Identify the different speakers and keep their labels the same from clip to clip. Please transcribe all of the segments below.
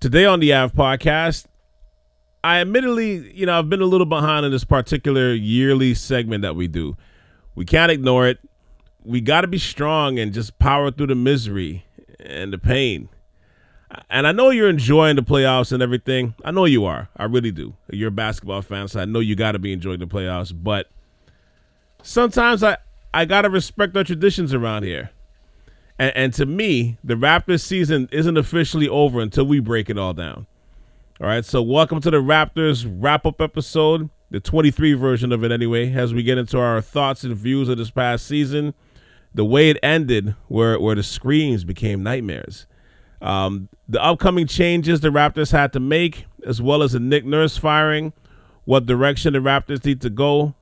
Speaker 1: Today on the Ave podcast, I admittedly, you know, I've been a little behind in this particular yearly segment that we do. We can't ignore it. We got to be strong and just power through the misery and the pain. And I know you're enjoying the playoffs and everything. I know you are. I really do. You're a basketball fan, so I know you got to be enjoying the playoffs. But sometimes I, I got to respect our traditions around here. And, and to me, the Raptors season isn't officially over until we break it all down. All right, so welcome to the Raptors wrap up episode, the 23 version of it, anyway, as we get into our thoughts and views of this past season, the way it ended, where, where the screams became nightmares, um, the upcoming changes the Raptors had to make, as well as the Nick Nurse firing, what direction the Raptors need to go.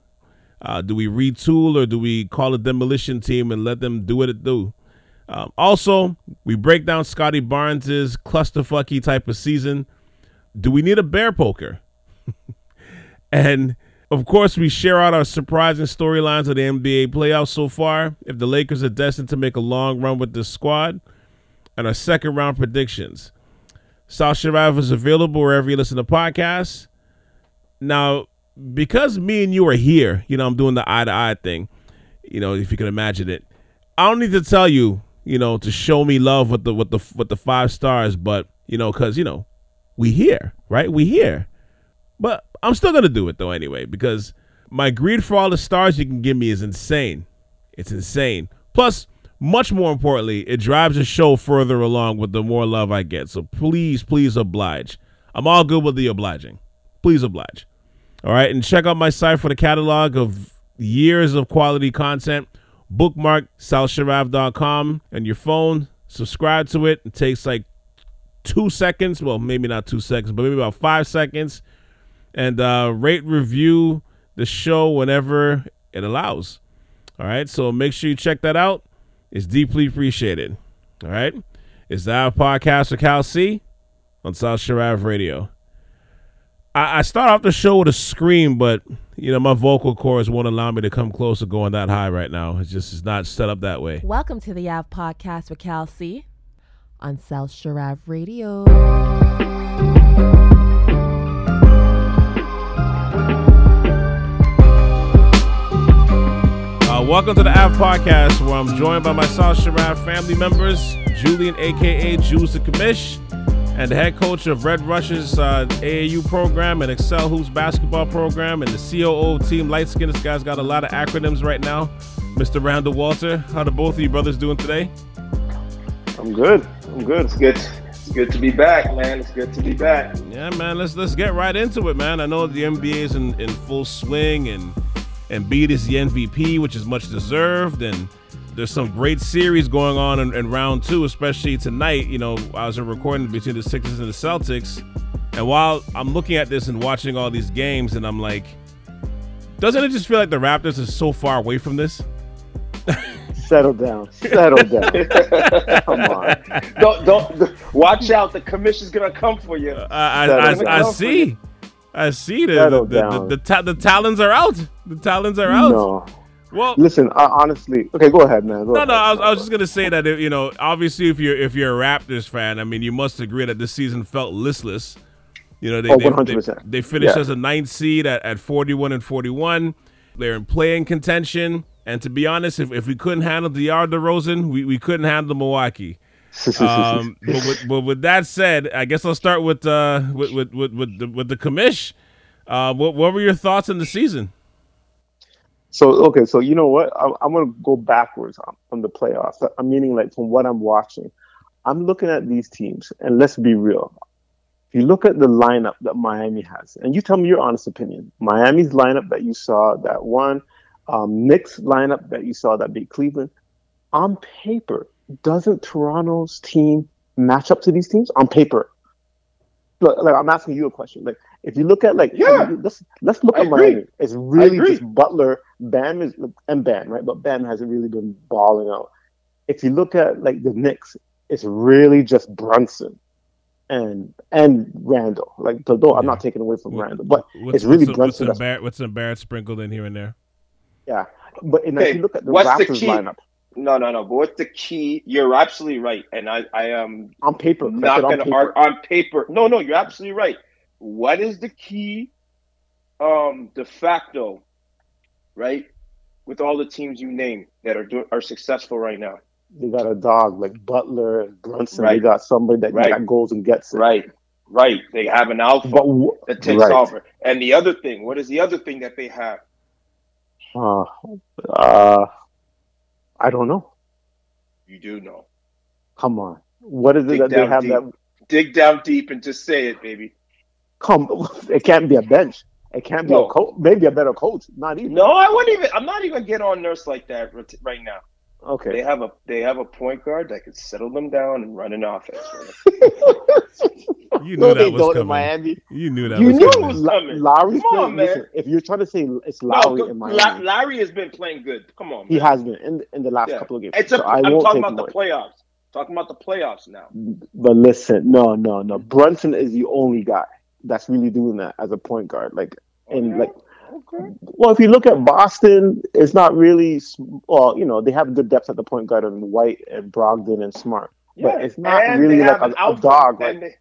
Speaker 1: Uh, do we retool or do we call a demolition team and let them do what it do? Um, also, we break down Scottie Barnes's clusterfucky type of season. Do we need a bear poker? and of course, we share out our surprising storylines of the NBA playoffs so far. If the Lakers are destined to make a long run with this squad, and our second round predictions. South Sharav is available wherever you listen to podcasts. Now, because me and you are here, you know, I'm doing the eye to eye thing, you know, if you can imagine it. I don't need to tell you you know, to show me love with the with the with the five stars, but you know, because you know, we here, right? We here, but I'm still gonna do it though anyway because my greed for all the stars you can give me is insane. It's insane. Plus, much more importantly, it drives the show further along with the more love I get. So please, please oblige. I'm all good with the obliging. Please oblige. All right, and check out my site for the catalog of years of quality content bookmark southsharav.com and your phone. Subscribe to it. It takes like two seconds. Well, maybe not two seconds, but maybe about five seconds. And uh, rate, review the show whenever it allows. All right. So make sure you check that out. It's deeply appreciated. All right. It's the Ave Podcast with Cal C on South Sharav Radio. I, I start off the show with a scream, but you know my vocal cords won't allow me to come close to going that high right now. It's just it's not set up that way.
Speaker 2: Welcome to the Ave Podcast with Cal C on South Sharav Radio.
Speaker 1: Uh, welcome to the Ave Podcast, where I'm joined by my South Sharav family members, Julian, aka Jules the Commish, and the head coach of Red Rush's uh, AAU program and Excel Hoops basketball program and the COO team Light Skin. This guy's got a lot of acronyms right now. Mr. Randall Walter, how are both of you brothers doing today?
Speaker 3: I'm good. I'm good. It's good. It's good to be back, man. It's good to be back.
Speaker 1: Yeah, man. Let's let's get right into it, man. I know the NBA is in, in full swing and Embiid is the MVP, which is much deserved, and there's some great series going on in, in, round two, especially tonight. You know, I was recording between the Sixers and the Celtics, and while I'm looking at this and watching all these games, and I'm like, doesn't it just feel like the Raptors are so far away from this?
Speaker 4: Settle down. Settle down. come on.
Speaker 3: Don't don't watch out. The commission's gonna come for you.
Speaker 1: Uh, I I, I, I see. I see the the, the, the, the talons are out. The talons are out.
Speaker 4: No. Well, listen. Uh, honestly, okay, go ahead, man. Go
Speaker 1: no,
Speaker 4: ahead.
Speaker 1: no. I was, I was, just gonna say that you know, obviously, if you're if you're a Raptors fan, I mean, you must agree that this season felt listless. You know, they
Speaker 4: oh,
Speaker 1: they, they, they, finished yeah. as a ninth seed at, at 41 and 41. They're in playing contention, and to be honest, if, if we couldn't handle DeAndre DeRozan, we, we couldn't handle Milwaukee. um, but, with, but with that said, I guess I'll start with uh with with with, with the, with the commish. Uh, what what were your thoughts on the season?
Speaker 4: So okay, so you know what? I'm, I'm gonna go backwards on, the playoffs. I'm meaning like from what I'm watching. I'm looking at these teams, and let's be real. If you look at the lineup that Miami has, and you tell me your honest opinion, Miami's lineup that you saw that won, um, Knicks lineup that you saw that beat Cleveland, on paper, doesn't Toronto's team match up to these teams on paper? Like, like I'm asking you a question. Like if you look at like
Speaker 3: yeah,
Speaker 4: let's let's look I at agree. Miami. It's really just Butler, Bam is and Bam, right? But Bam hasn't really been balling out. If you look at like the Knicks, it's really just Brunson and and Randle. Like though yeah. I'm not taking away from what, Randle, but it's really
Speaker 1: what's
Speaker 4: Brunson.
Speaker 1: What's some, Barrett, what's some Barrett sprinkled in here and there?
Speaker 4: Yeah, but and okay. if you look at the Raptors the lineup,
Speaker 3: No, no, no. But what's the key? You're absolutely right, and I, I am
Speaker 4: on paper. 'cause I
Speaker 3: not going to
Speaker 4: paper.
Speaker 3: argue on paper. No, no, you're absolutely right. What is the key, um, de facto, right? With all the teams you name that are do, are successful right now,
Speaker 4: They got a dog like Butler and Brunson. They got somebody that,
Speaker 3: Right.
Speaker 4: goes and gets it.
Speaker 3: right? Right. They have an alpha
Speaker 4: But w-
Speaker 3: that takes
Speaker 4: right.
Speaker 3: over. And the other thing, what is the other thing that they have?
Speaker 4: Uh, uh, I don't know.
Speaker 3: You do know.
Speaker 4: Come on. What is it
Speaker 3: Dig
Speaker 4: that they have
Speaker 3: deep.
Speaker 4: that
Speaker 3: Dig down deep and just say it, baby.
Speaker 4: Come? It can't be a bench. It can't be
Speaker 3: No.
Speaker 4: a coach. Maybe a better coach. Not even.
Speaker 3: No, I wouldn't even. I'm not even get on Nurse like that right now. Okay. They
Speaker 4: Okay.
Speaker 3: have a they have a point guard that can settle them down and run an offense.
Speaker 1: You knew
Speaker 4: no, they
Speaker 1: that was
Speaker 4: don't in
Speaker 1: coming.
Speaker 4: Miami.
Speaker 1: You knew that
Speaker 4: You
Speaker 1: was
Speaker 4: knew it
Speaker 1: coming.
Speaker 4: was coming. Lowry's
Speaker 3: Come on,
Speaker 4: playing.
Speaker 3: man.
Speaker 4: Listen, if you're trying to say it's
Speaker 3: No,
Speaker 4: Lowry
Speaker 3: go-
Speaker 4: in
Speaker 3: La-
Speaker 4: Miami,
Speaker 3: Larry has been playing good. Come on,
Speaker 4: he has been in in the last
Speaker 3: Yeah.
Speaker 4: couple of games.
Speaker 3: It's a,
Speaker 4: So I
Speaker 3: I'm
Speaker 4: won't
Speaker 3: talking
Speaker 4: take
Speaker 3: about the playoffs. Talking about the playoffs now.
Speaker 4: But listen, no, no, no. Brunson is the only guy that's really doing that as a point guard. Like, and
Speaker 3: Okay.
Speaker 4: like,
Speaker 3: Okay.
Speaker 4: well, if you look at Boston, it's not really. Well, you know, they have good depth at the point guard and White and Brogdon and Smart. But it's not
Speaker 3: and
Speaker 4: really like a- a dog,
Speaker 3: and they-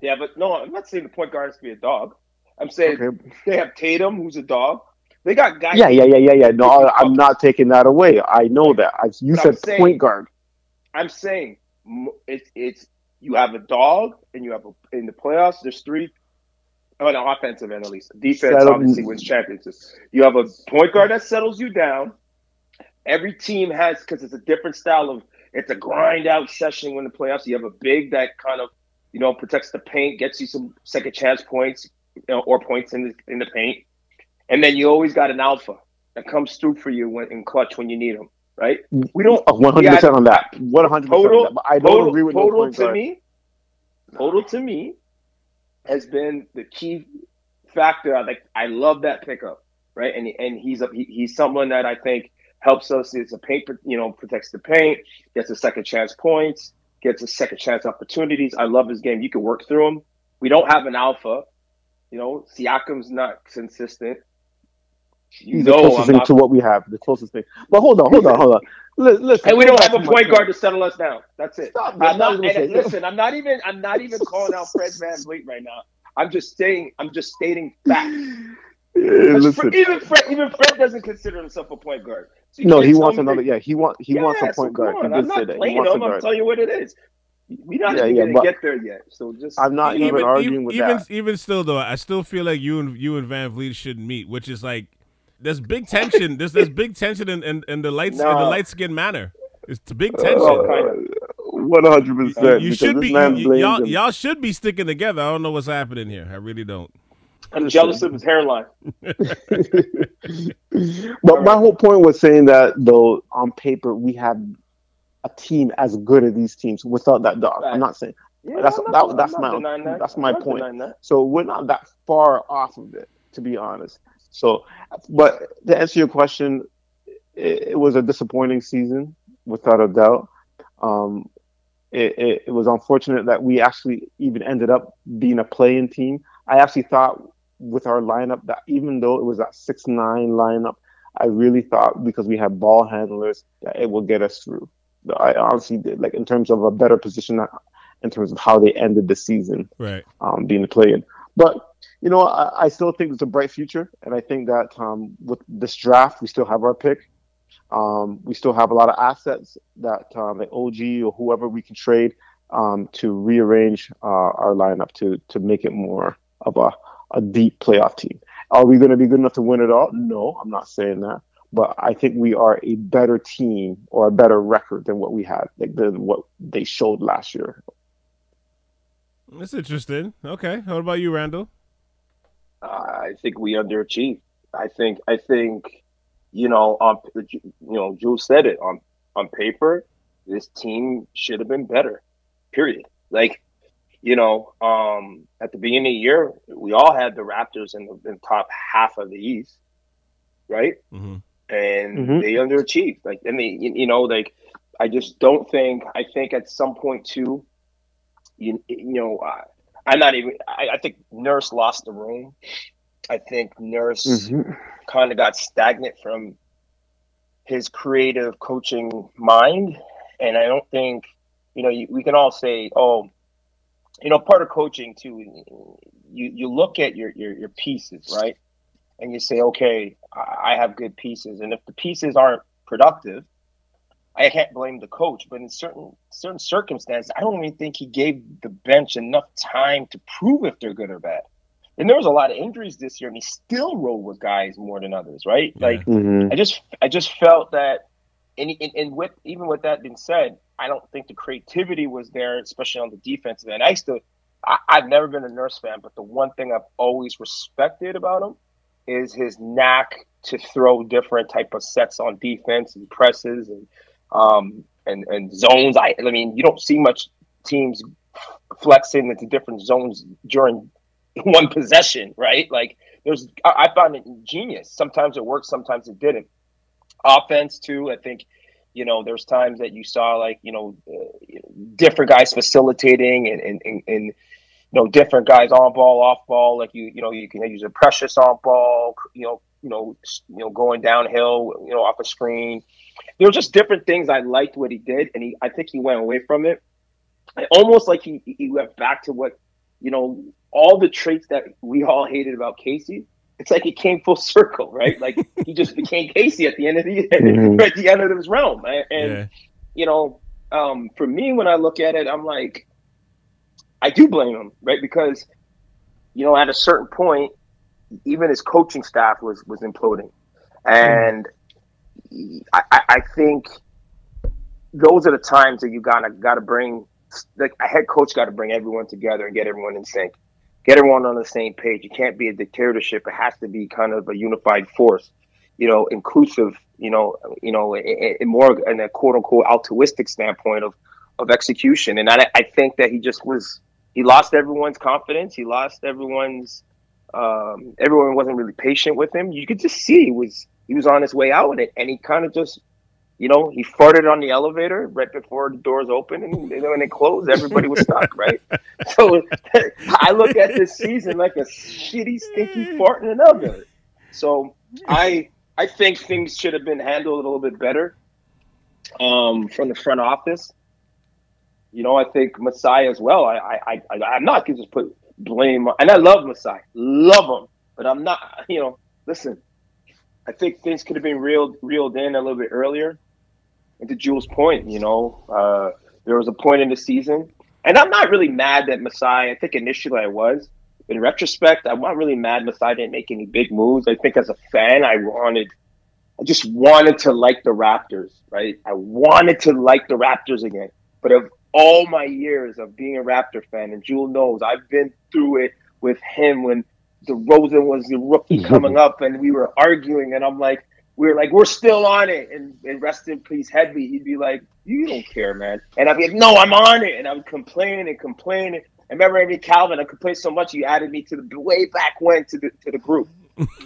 Speaker 3: yeah, but no, I'm not saying the point guard has to be a dog. I'm saying
Speaker 4: Okay.
Speaker 3: they have Tatum, who's a dog. They got guys.
Speaker 4: Yeah, yeah, yeah, yeah, yeah. No, I'm not taking that away. I know that. I, you
Speaker 3: But
Speaker 4: said
Speaker 3: saying-
Speaker 4: point guard.
Speaker 3: I'm saying it's it's you have a dog and you have a in the playoffs. There's three on the offensive end at least. Defense
Speaker 4: Settle-
Speaker 3: obviously wins championships. You have a point guard that settles you down. Every team has because it's a different style of it's a grind out session when the playoffs. You have a big that kind of you know protects the paint, gets you some second chance points you know, or points in the in the paint, and then you always got an alpha that comes through for you when in clutch when you need them. Right? Mm, we don't
Speaker 4: Oh, 100% on that. 100%
Speaker 3: Total-
Speaker 4: on that. I don't
Speaker 3: total,
Speaker 4: agree with
Speaker 3: total to
Speaker 4: guard.
Speaker 3: me. Total to me has been the key factor. I like. I love that pickup, right? And and he's a, he, he's someone that I think helps us. It's a paint, you know, protects the paint, gets a second chance points, gets a second chance opportunities. I love his game. You can work through him. We don't have an alpha. You know, Siakam's not consistent. You
Speaker 4: He's the closest
Speaker 3: I'm
Speaker 4: thing
Speaker 3: not,
Speaker 4: to what we have. The closest thing. But hold on, hold on, hold on. Listen,
Speaker 3: and we don't have a point guard to settle us down. That's it.
Speaker 4: Stop,
Speaker 3: I'm
Speaker 4: man.
Speaker 3: not,
Speaker 4: I'm gonna
Speaker 3: and listen, I'm not even I'm not even calling out Fred VanVleet right now. I'm just saying I'm just stating facts.
Speaker 4: Yeah,
Speaker 3: 'Cause
Speaker 4: listen.
Speaker 3: Fred- even Fred even Fred doesn't consider himself a point guard. So
Speaker 4: No, he wants another.
Speaker 3: that-
Speaker 4: Yeah, he wants. he wants a point
Speaker 3: come
Speaker 4: guard.
Speaker 3: on, I'm not playing
Speaker 4: wants
Speaker 3: him. I'm
Speaker 4: guard.
Speaker 3: telling you what it is. We're not
Speaker 4: Yeah,
Speaker 3: even
Speaker 4: yeah,
Speaker 3: gonna get there yet. So just
Speaker 4: I'm not even,
Speaker 1: even
Speaker 4: arguing
Speaker 1: even,
Speaker 4: with
Speaker 1: even,
Speaker 4: that.
Speaker 1: even still though, I still feel like you and you and VanVleet shouldn't meet, which is like there's big tension. there's there's big tension in, in, in the lights in the light skin manner. It's the big tension.
Speaker 3: Well, kind of.
Speaker 4: One hundred
Speaker 1: You-
Speaker 4: percent.
Speaker 1: you should be you- you- y'all y'all should be sticking together. I don't know what's happening here. I really don't.
Speaker 3: I'm jealous of his hairline.
Speaker 4: But my whole point was saying that though on paper we have a team as good as these teams without that dog. I'm not saying
Speaker 3: Yeah,
Speaker 4: That's-
Speaker 3: I'm
Speaker 4: that- that's my-
Speaker 3: that.
Speaker 4: that's
Speaker 3: I'm
Speaker 4: my point.
Speaker 3: that.
Speaker 4: so. We're not that far off of it, to be honest. So, but to answer your question, it, it was a disappointing season without a doubt. Um, it, it, it was unfortunate that we actually even ended up being a playing team. I actually thought with our lineup that even though it was that six nine lineup, I really thought because we had ball handlers that it would get us through. I honestly did, like in terms of a better position, in terms of how they ended the season,
Speaker 1: Right.
Speaker 4: um, being a play-in. But you know, I, I still think it's a bright future, and I think that um, with this draft, we still have our pick. Um, we still have a lot of assets that um, like OG or whoever we can trade um, to rearrange uh, our lineup to to make it more of a, a deep playoff team. Are we going to be good enough to win it all? No, I'm not saying that. But I think we are a better team or a better record than what we had, like than what they showed last year.
Speaker 1: That's interesting. Okay. What about you, Randall?
Speaker 3: I think we underachieved. I think I think you know on you know Jules said it on on paper this team should have been better. Period. Like you know um at the beginning of the year we all had the Raptors in the in top half of the East, right?
Speaker 1: Mm-hmm.
Speaker 3: And
Speaker 4: Mhm.
Speaker 3: they underachieved. Like and they you you know like I just don't think I think at some point too you you know uh, I'm not even I, I think Nurse lost the room. I think Nurse
Speaker 4: Mm-hmm.
Speaker 3: kind of got stagnant from his creative coaching mind, and I don't think you know you, we can all say, oh, you know, part of coaching too. You you look at your your, your pieces, right, and you say, okay, I, I have good pieces, and if the pieces aren't productive, I can't blame the coach. But in certain certain circumstances, I don't even think he gave the bench enough time to prove if they're good or bad. And there was a lot of injuries this year, and he still rode with guys more than others, right?
Speaker 1: Yeah.
Speaker 3: Like
Speaker 4: Mhm.
Speaker 3: I just I just felt that, and, and, and with even with that being said, I don't think the creativity was there, especially on the defensive end. I used to, I, I've never been a nurse fan, but the one thing I've always respected about him is his knack to throw different type of sets on defense and presses and um and and zones. I I mean, you don't see much teams flexing into different zones during one possession, right? Like there's I, I found it genius. Sometimes it worked, sometimes it didn't. Offense too, I think. You know, there's times that you saw like you know uh, different guys facilitating and and, and and you know different guys on ball, off ball. Like you you know you can use a precious on ball. You know you know you know going downhill. You know off a screen. There were just different things I liked what he did, and he I think he went away from it. I- Almost like he he went back to what you know all the traits that we all hated about Casey. It's like it came full circle, right? Like he just became Casey at the end of the
Speaker 4: Mhm.
Speaker 3: at the end of his realm, and, and
Speaker 1: yeah.
Speaker 3: you know, um, for me, when I look at it, I'm like, I do blame him, right? Because, you know, at a certain point, even his coaching staff was was imploding, and I, I think those are the times that you gotta gotta bring like a head coach got to bring everyone together and get everyone in sync, get everyone on the same page. You can't be a dictatorship. It has to be kind of a unified force, you know, inclusive, you know, you know, more in a quote unquote altruistic standpoint of of execution. And I, I think that he just was he lost everyone's confidence. He lost everyone's um, everyone wasn't really patient with him. You could just see he was he was on his way out with it, and he kind of just you know, he farted on the elevator right before the doors opened, and then when it closed, everybody was stuck, right? So I look at this season like a shitty, stinky fart in an elevator. So I I think things should have been handled a little bit better um, from the front office. You know, I think Masai as well. I I, I I'm not gonna just put blame, and I love Masai, love him, but I'm not. You know, listen. I think things could have been reeled reeled in a little bit earlier. And to Jules' point, you know, uh, there was a point in the season, and I'm not really mad that Masai. I think initially I was. In retrospect, I'm not really mad Masai didn't make any big moves. I think as a fan, I wanted, I just wanted to like the Raptors, right? I wanted to like the Raptors again. But of all my years of being a Raptor fan, and Jules knows, I've been through it with him when DeRozan was the rookie coming up, and we were arguing, and I'm like, we were like, we're still on it, and, and rest in peace, Headley. He'd be like, you don't care, man, and I'd be like, no, I'm on it, and I'm complaining and complaining. I remember Amy Calvin. I complained so much, you added me to the way back when to the to the group,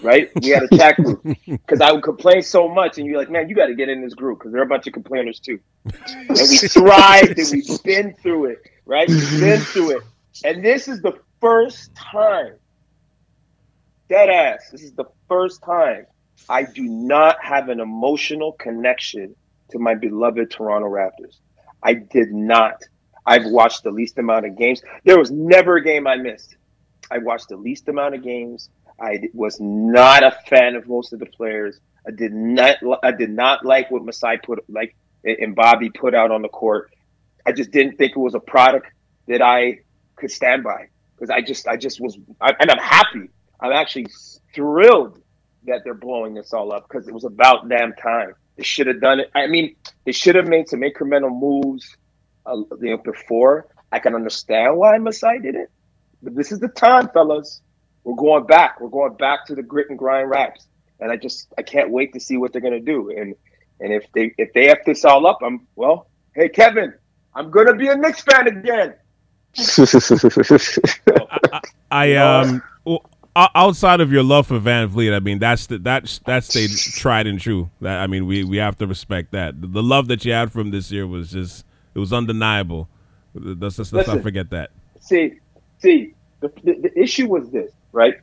Speaker 3: right? We had a chat group because I would complain so much, and you're like, man, you got to get in this group because there are a bunch of complainers too, and we thrived and we've been through it, right? We've been through it, and this is the first time dead ass. This is the first time I do not have an emotional connection to my beloved Toronto Raptors. I did not. I've watched the least amount of games. There was never a game I missed. I watched the least amount of games. I was not a fan of most of the players. I did not. I did not like what Masai put like and Bobby put out on the court. I just didn't think it was a product that I could stand by because I just I just was I, and I'm happy. I'm actually thrilled that they're blowing this all up because it was about damn time. They should have done it. I mean, they should have made some incremental moves uh, you know, before. I can understand why Masai did it, but this is the time, fellas. We're going back. We're going back to the grit and grind raps, and I just I can't wait to see what they're gonna do. And and if they if they f this all up, I'm well. Hey, Kevin, I'm gonna be a Knicks fan again.
Speaker 1: I um well, o- outside of your love for VanVleet, I mean that's the that's that's stayed tried and true. That I mean we we have to respect that. The, the love that you had from this year was just it was undeniable. Let's let's, let's not forget that.
Speaker 3: See, see, the, the, the issue was this, right?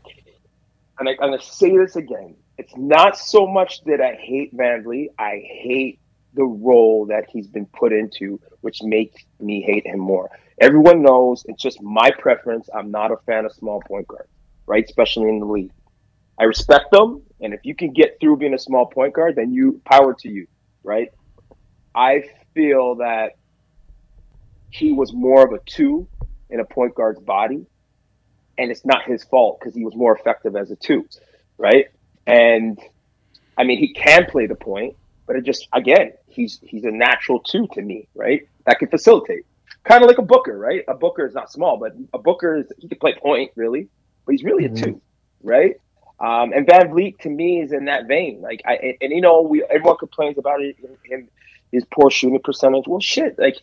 Speaker 3: And I, I'm gonna say this again. it's not so much that I hate VanVleet. I hate the role that he's been put into, which makes me hate him more. Everyone knows it's just my preference. I'm not a fan of small point guard, right? Especially in the league. I respect them, and if you can get through being a small point guard, then you power to you, right? I feel that he was more of a two in a point guard's body, and it's not his fault because he was more effective as a two, right? And I mean, he can play the point, but it just again, he's he's a natural two to me, right? That can facilitate, kind of like a Booker, right? A Booker is not small, but a Booker is he can play point really, but he's really a mm-hmm. two, right? Um, and VanVleet to me is in that vein. Like I and, and you know we everyone complains about it him his poor shooting percentage. Well, shit, like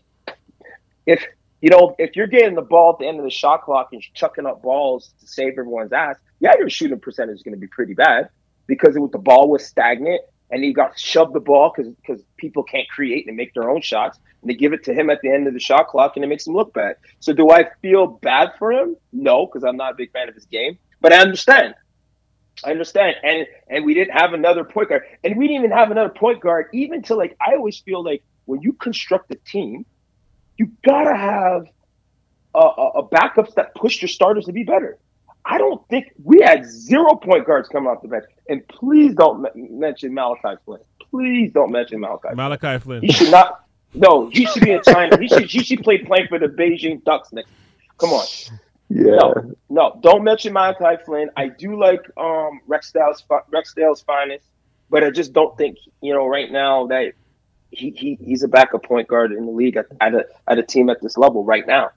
Speaker 3: if you know if you're getting the ball at the end of the shot clock and chucking up balls to save everyone's ass, yeah, your shooting percentage is going to be pretty bad because it, the ball was stagnant and he got shoved the ball because people can't create and make their own shots and they give it to him at the end of the shot clock and it makes him look bad. So do I feel bad for him? No, because I'm not a big fan of his game, but I understand. I understand. And and we didn't have another point guard. And we didn't even have another point guard even to like I always feel like when you construct a team, you gotta have a, a, a backups that push your starters to be better. I don't think we had zero point guards coming off the bench. And please don't m- mention Malachi Flynn. Please don't mention Malachi.
Speaker 1: Malachi Flynn.
Speaker 3: He should not. No, he should be in China. he should. He should play playing for the Beijing Ducks next. Come on.
Speaker 4: Yeah.
Speaker 3: No, no, don't mention Malachi Flynn. I do like um Rex Dale's Rex Dale's finest, but I just don't think you know right now that he, he he's a backup point guard in the league at, at a at a team at this level right now,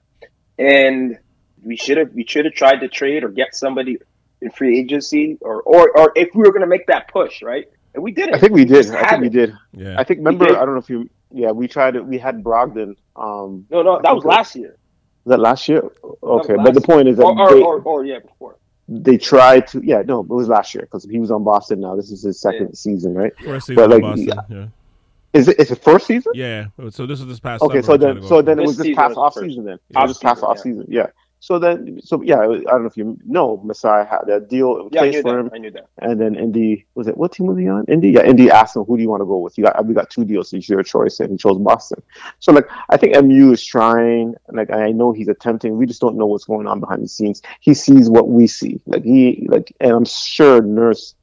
Speaker 3: and we should have we should have tried to trade or get somebody in free agency or or, or if we were going to make that push, right? And we did it.
Speaker 4: I think we did. I think we did.
Speaker 1: Yeah.
Speaker 4: I think remember I don't know if you yeah we tried it. We had Brogdon. Um,
Speaker 3: no, no, that was last year.
Speaker 4: Was that last year? Okay, but the point is that
Speaker 3: or, or, they, or, or yeah, before
Speaker 4: they tried to. Yeah, no, it was last year because he was on Boston. Now this is his second yeah. season, right?
Speaker 1: Season but like, Boston, yeah. yeah.
Speaker 4: Is it is it first season?
Speaker 1: Yeah. So this is this past.
Speaker 4: Okay, so then so then it was this past off season then. Yeah. It was past off season. Yeah. So then, so yeah, I don't know if you know, Masai had that deal in
Speaker 3: yeah,
Speaker 4: place
Speaker 3: for
Speaker 4: that.
Speaker 3: him. I knew that.
Speaker 4: And then Indy was it what team was he on? Indy, yeah. Indy asked him, "Who do you want to go with?" You got we got two deals, so it's your choice, and he chose Boston. So like, I think MU is trying. Like I know he's attempting. We just don't know what's going on behind the scenes. He sees what we see. Like he like, and I'm sure Nurse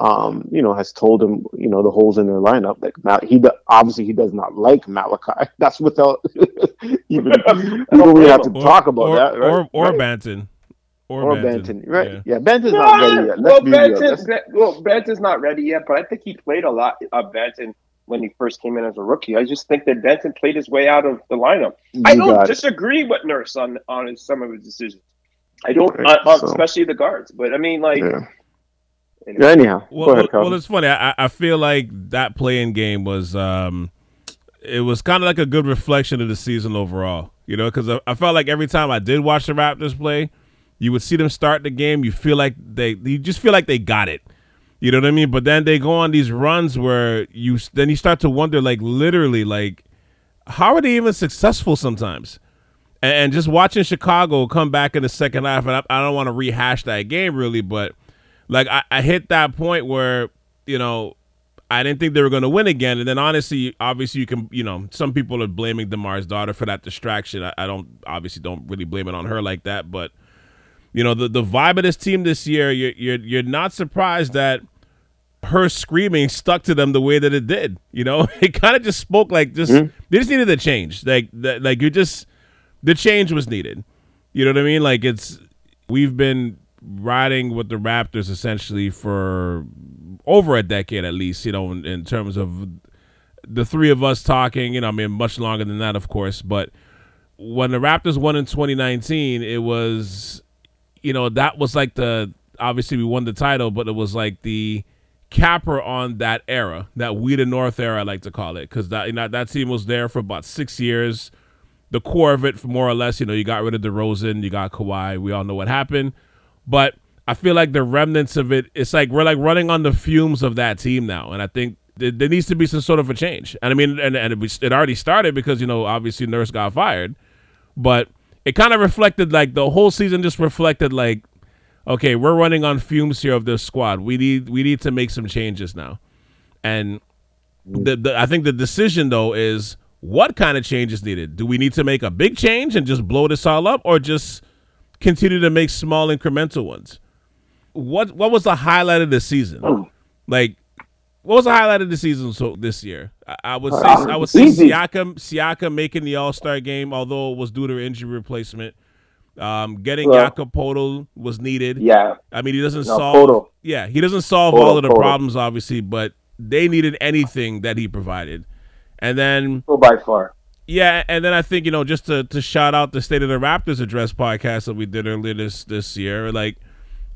Speaker 4: um, you know, has told him, you know, the holes in their lineup. Like he obviously he does not like Malachi. That's without even even we have to or, talk about
Speaker 1: or,
Speaker 4: that, right?
Speaker 1: Or or
Speaker 4: right?
Speaker 1: Banton.
Speaker 4: Or, or Banton. right? Yeah, yeah Banton's not ready yet.
Speaker 3: Let's well, Banton, well, Banton's not ready yet, but I think he played a lot of Banton when he first came in as a rookie. I just think that Banton played his way out of the lineup. You I don't disagree with Nurse on on his, some of his decisions. I don't, right, uh, so. especially the guards. But I mean, like,
Speaker 4: yeah. Anyway. Yeah, anyhow,
Speaker 1: well, ahead, well, it's funny. I, I feel like that playing game was um, it was kind of like a good reflection of the season overall. You know, because I, I, felt like every time I did watch the Raptors play, you would see them start the game. You feel like they, you just feel like they got it. You know what I mean? But then they go on these runs where you then you start to wonder, like literally, like how are they even successful sometimes? And, and just watching Chicago come back in the second half, and I, I don't want to rehash that game really, but like I, I hit that point where you know I didn't think they were going to win again. And then honestly, obviously, you can, you know, some people are blaming Demar's daughter for that distraction. I, I, don't, obviously, don't really blame it on her like that. But, you know, the, the vibe of this team this year, you're, you're, you're not surprised that her screaming stuck to them the way that it did. You know, it kind of just spoke like just, mm-hmm. they just needed a change. Like, that, like you just, the change was needed. You know what I mean? Like, it's, we've been riding with the Raptors essentially for over a decade at least, you know, in, in, terms of the three of us talking, you know, I mean, much longer than that, of course. But when the Raptors won in 2019, it was, you know, that was like the, obviously we won the title, but it was like the capper on that era, that we the North era, I like to call it, because that, you know, that team was there for about six years. The core of it, more or less, you know, you got rid of DeRozan, you got Kawhi. We all know what happened. But I feel like the remnants of it, it's like we're like running on the fumes of that team now. And I think th- there needs to be some sort of a change. And I mean, and, and it, it already started because, you know, obviously Nurse got fired. But it kind of reflected like the whole season just reflected like okay, we're running on fumes here of this squad. We need we need to make some changes now. And the, the I think the decision though is what kind of change is needed? Do we need to make a big change and just blow this all up, or just continue to make small incremental ones? What what was the highlight of the season? Like, what was the highlight of the season so this year? I, I would say I would say
Speaker 3: Easy.
Speaker 1: Siakam Siakam making the All Star game, although it was due to injury replacement. Um, getting
Speaker 3: Well-
Speaker 1: Jakob Poeltl was needed.
Speaker 3: Yeah,
Speaker 1: I mean, he doesn't
Speaker 3: No,
Speaker 1: solve.
Speaker 3: Poeltl.
Speaker 1: Yeah, he doesn't solve
Speaker 3: Poeltl,
Speaker 1: all of the
Speaker 3: Poeltl.
Speaker 1: problems, obviously, but they needed anything that he provided. And then,
Speaker 3: go by far.
Speaker 1: yeah, and then I think you know just to to shout out the State of the Raptors address podcast that we did earlier this this year. Like,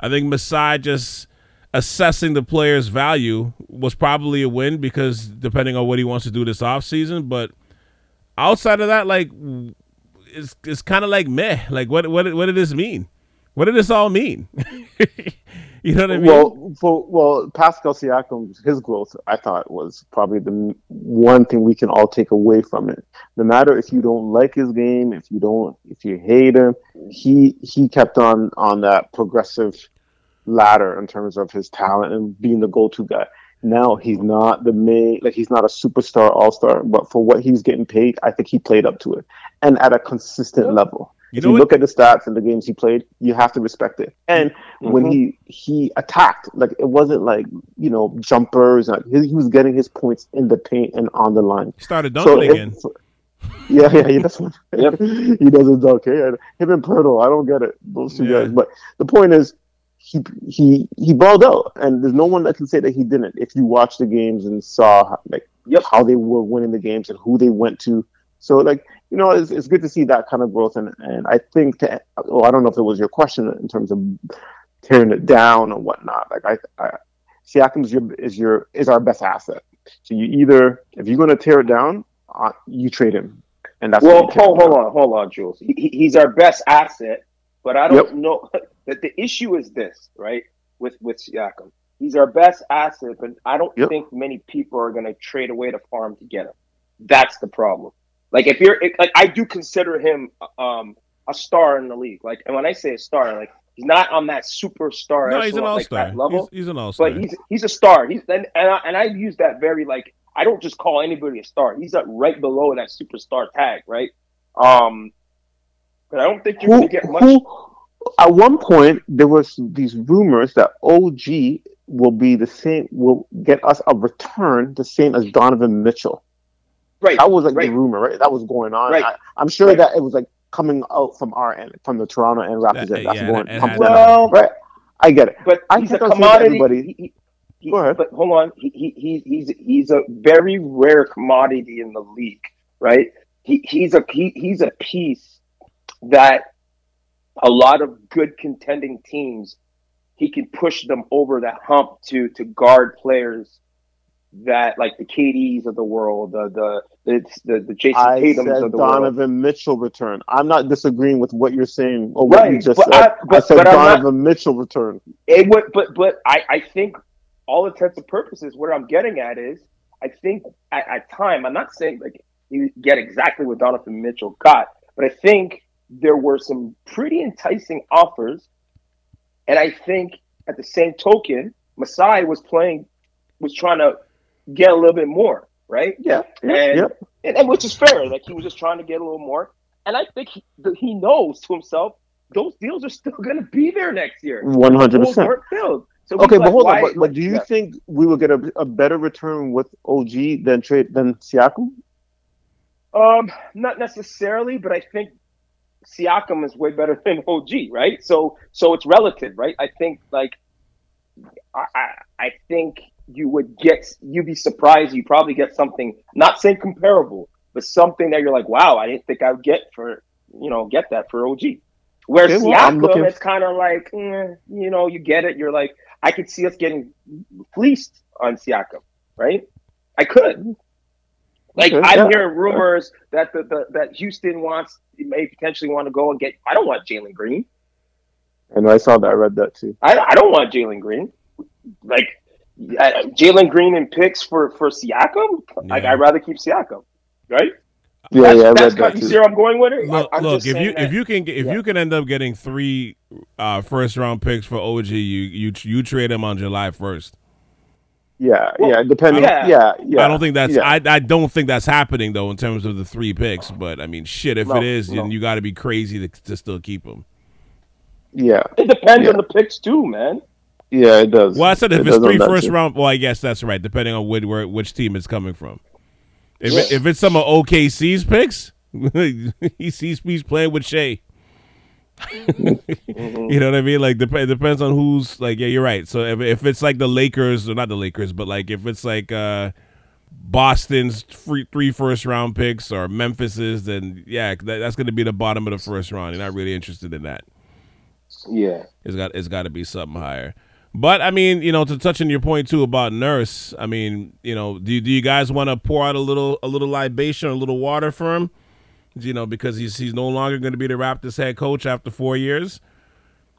Speaker 1: I think Masai just assessing the player's value was probably a win because depending on what he wants to do this offseason. But outside of that, like, it's it's kind of like meh. Like, what what what did this mean? What did this all mean? you know what I mean?
Speaker 4: Well, for, well, Pascal Siakam, his growth, I thought was probably the one thing we can all take away from it. No matter if you don't like his game, if you don't, if you hate him, he he kept on on that progressive ladder in terms of his talent and being the go-to guy. Now he's not the main, like he's not a superstar, all-star, but for what he's getting paid, I think he played up to it and at a consistent level.
Speaker 1: You
Speaker 4: if you
Speaker 1: what-
Speaker 4: look at the stats and the games he played, you have to respect it. And mm-hmm. when he he attacked, like it wasn't like you know jumpers. Like he, he was getting his points in the paint and on the line.
Speaker 1: Started dunking
Speaker 4: if-
Speaker 1: again.
Speaker 4: yeah, yeah, he does.
Speaker 3: Yep.
Speaker 4: he doesn't dunk. Yeah, him and Poeltl, I don't get it. Those two
Speaker 1: Yeah.
Speaker 4: guys. But the point is, he he he balled out, and there's no one that can say that he didn't. If you watch the games and saw like
Speaker 3: Yep.
Speaker 4: how they were winning the games and who they went to, so like you know, it's, it's good to see that kind of growth. And and I think to, well, I don't know if it was your question in terms of tearing it down or whatnot. Like I, I Siakam is your is your is our best asset. So you either if you're going to tear it down, uh, you trade him, and that's
Speaker 3: Well, hold, hold on, hold on, Jules. He, he- he's our best asset, but I don't
Speaker 4: Yep.
Speaker 3: know that the issue is this, right? With with Siakam, he's our best asset, but I don't
Speaker 4: Yep.
Speaker 3: think many people are going to trade away the farm to get him. That's the problem. Like if you're like, I do consider him um a star in the league. Like, and when I say a star, like he's not on that superstar
Speaker 1: No, he's an
Speaker 3: echelon,
Speaker 1: all
Speaker 3: like,
Speaker 1: star.
Speaker 3: that level
Speaker 1: he's, he's an all star.
Speaker 3: but he's he's a star. He's and and I, and I use that very like I don't just call anybody a star. He's like right below that superstar tag, right? Um, but I don't think you're
Speaker 4: Who,
Speaker 3: gonna get much.
Speaker 4: who, at one point, there was these rumors that OG will be the same, will get us a return the same as Donovan Mitchell.
Speaker 3: right,
Speaker 4: That was like
Speaker 3: right.
Speaker 4: the rumor, right? That was going on.
Speaker 3: Right.
Speaker 4: I, I'm sure
Speaker 3: Right.
Speaker 4: that it was like coming out from our end, from the Toronto and Raptors
Speaker 1: That-
Speaker 4: end. That's
Speaker 1: yeah,
Speaker 4: going
Speaker 1: it
Speaker 4: come
Speaker 1: had
Speaker 4: from
Speaker 1: to
Speaker 4: them.
Speaker 3: Well,
Speaker 4: right? I get it.
Speaker 3: but
Speaker 4: I
Speaker 3: he's
Speaker 4: think
Speaker 3: a
Speaker 4: I'll
Speaker 3: commodity.
Speaker 4: everybody-
Speaker 3: He- he- he-
Speaker 4: Go ahead.
Speaker 3: But hold on, he, he, he, he's he's a very rare commodity in the league, right? He, he's a he, he's a piece that a lot of good contending teams he can push them over that hump to to guard players that like the KDs of the world, the the the the, the Jason
Speaker 4: I
Speaker 3: Tatum's
Speaker 4: said
Speaker 3: of the world.
Speaker 4: Donovan Mitchell return. I'm not disagreeing with what you're saying or what you just
Speaker 3: but
Speaker 4: said.
Speaker 3: I- but-
Speaker 4: said
Speaker 3: but I'm not-
Speaker 4: Donovan Mitchell return.
Speaker 3: It would, but but I, I think all intents and purposes, what I'm getting at is, I think at, at time, I'm not saying like you get exactly what Donovan Mitchell got, but I think there were some pretty enticing offers, and I think at the same token, Masai was playing, was trying to get a little bit more, right?
Speaker 4: Yeah.
Speaker 3: And,
Speaker 4: Yep.
Speaker 3: and, and which is fair. Like he was just trying to get a little more. And I think he, he knows to himself those deals are still going to be there next year.
Speaker 4: 100%.
Speaker 3: weren't filled. So
Speaker 4: Okay, but
Speaker 3: like,
Speaker 4: hold on. But, but do you
Speaker 3: yeah.
Speaker 4: think we will get a, a better return with OG than trade than Siakam?
Speaker 3: Um, not necessarily, but I think Siakam is way better than OG, right? So, so it's relative, right? I think like, I, I, I think you would get, you'd be surprised. You probably get something, not saying comparable, but something that you're like, wow, I didn't think I would get for, you know, get that for OG. Where
Speaker 4: Okay, well,
Speaker 3: Siakam,
Speaker 4: looking-
Speaker 3: it's kind of like, eh, you know, you get it. You're like, I could see us getting fleeced on Siakam, right? I could. Like
Speaker 4: Okay,
Speaker 3: I'm
Speaker 4: yeah.
Speaker 3: hearing rumors that the, the that Houston wants may potentially want to go and get. I don't want Jalen Green.
Speaker 4: And I saw that. I read that too.
Speaker 3: I, I don't want Jalen Green. Like uh, Jalen Green and picks for for Siakam. Like I'd rather keep Siakam, right?
Speaker 4: Yeah,
Speaker 3: that's,
Speaker 4: yeah, I
Speaker 3: that's
Speaker 4: read that
Speaker 3: you see where I'm going with it.
Speaker 1: Look,
Speaker 3: I,
Speaker 1: look
Speaker 3: just
Speaker 1: if you
Speaker 3: that,
Speaker 1: if you can if
Speaker 3: yeah.
Speaker 1: you can end up getting three uh, first round picks for OG, you you you trade him on July first.
Speaker 4: Yeah,
Speaker 3: Well,
Speaker 4: yeah, depending.
Speaker 3: yeah.
Speaker 4: Yeah, yeah.
Speaker 1: I don't think that's
Speaker 4: yeah.
Speaker 1: I, I don't think that's happening though in terms of the three picks. But I mean, shit, if
Speaker 3: No,
Speaker 1: it is,
Speaker 3: no.
Speaker 1: then you got to be crazy to, to still keep him.
Speaker 4: yeah,
Speaker 3: it depends
Speaker 4: Yeah.
Speaker 3: on the picks too, man.
Speaker 4: yeah, it does.
Speaker 1: Well, I said if
Speaker 4: It
Speaker 1: it's
Speaker 4: does on
Speaker 1: three
Speaker 4: that
Speaker 1: first
Speaker 4: too.
Speaker 1: round. Well, I guess that's right, depending on which where, which team it's coming from. If
Speaker 3: Yeah.
Speaker 1: if it's some of OKC's picks, he's, he's he's playing with Shai.
Speaker 3: Mm-hmm.
Speaker 1: You know what I mean? Like dep- it depends on who's like. Yeah, you're right. So if if it's like the Lakers or not the Lakers, but like if it's like uh Boston's free, three first round picks or Memphis's, then yeah, that, that's going to be the bottom of the first round. You're not really interested in that.
Speaker 3: Yeah.
Speaker 1: It's got it's got to be something higher. But I mean, you know, to touch on your point too about Nurse, I mean, you know, do do you guys want to pour out a little a little libation or a little water for him? You know, because he's he's no longer going to be the Raptors head coach after four years.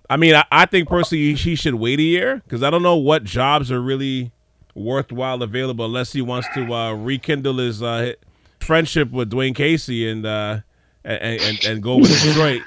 Speaker 1: I mean, I, I think personally he should wait a year because I don't know what jobs are really worthwhile available unless he wants to uh, rekindle his uh, friendship with Dwane Casey and uh, and, and and go with Detroit.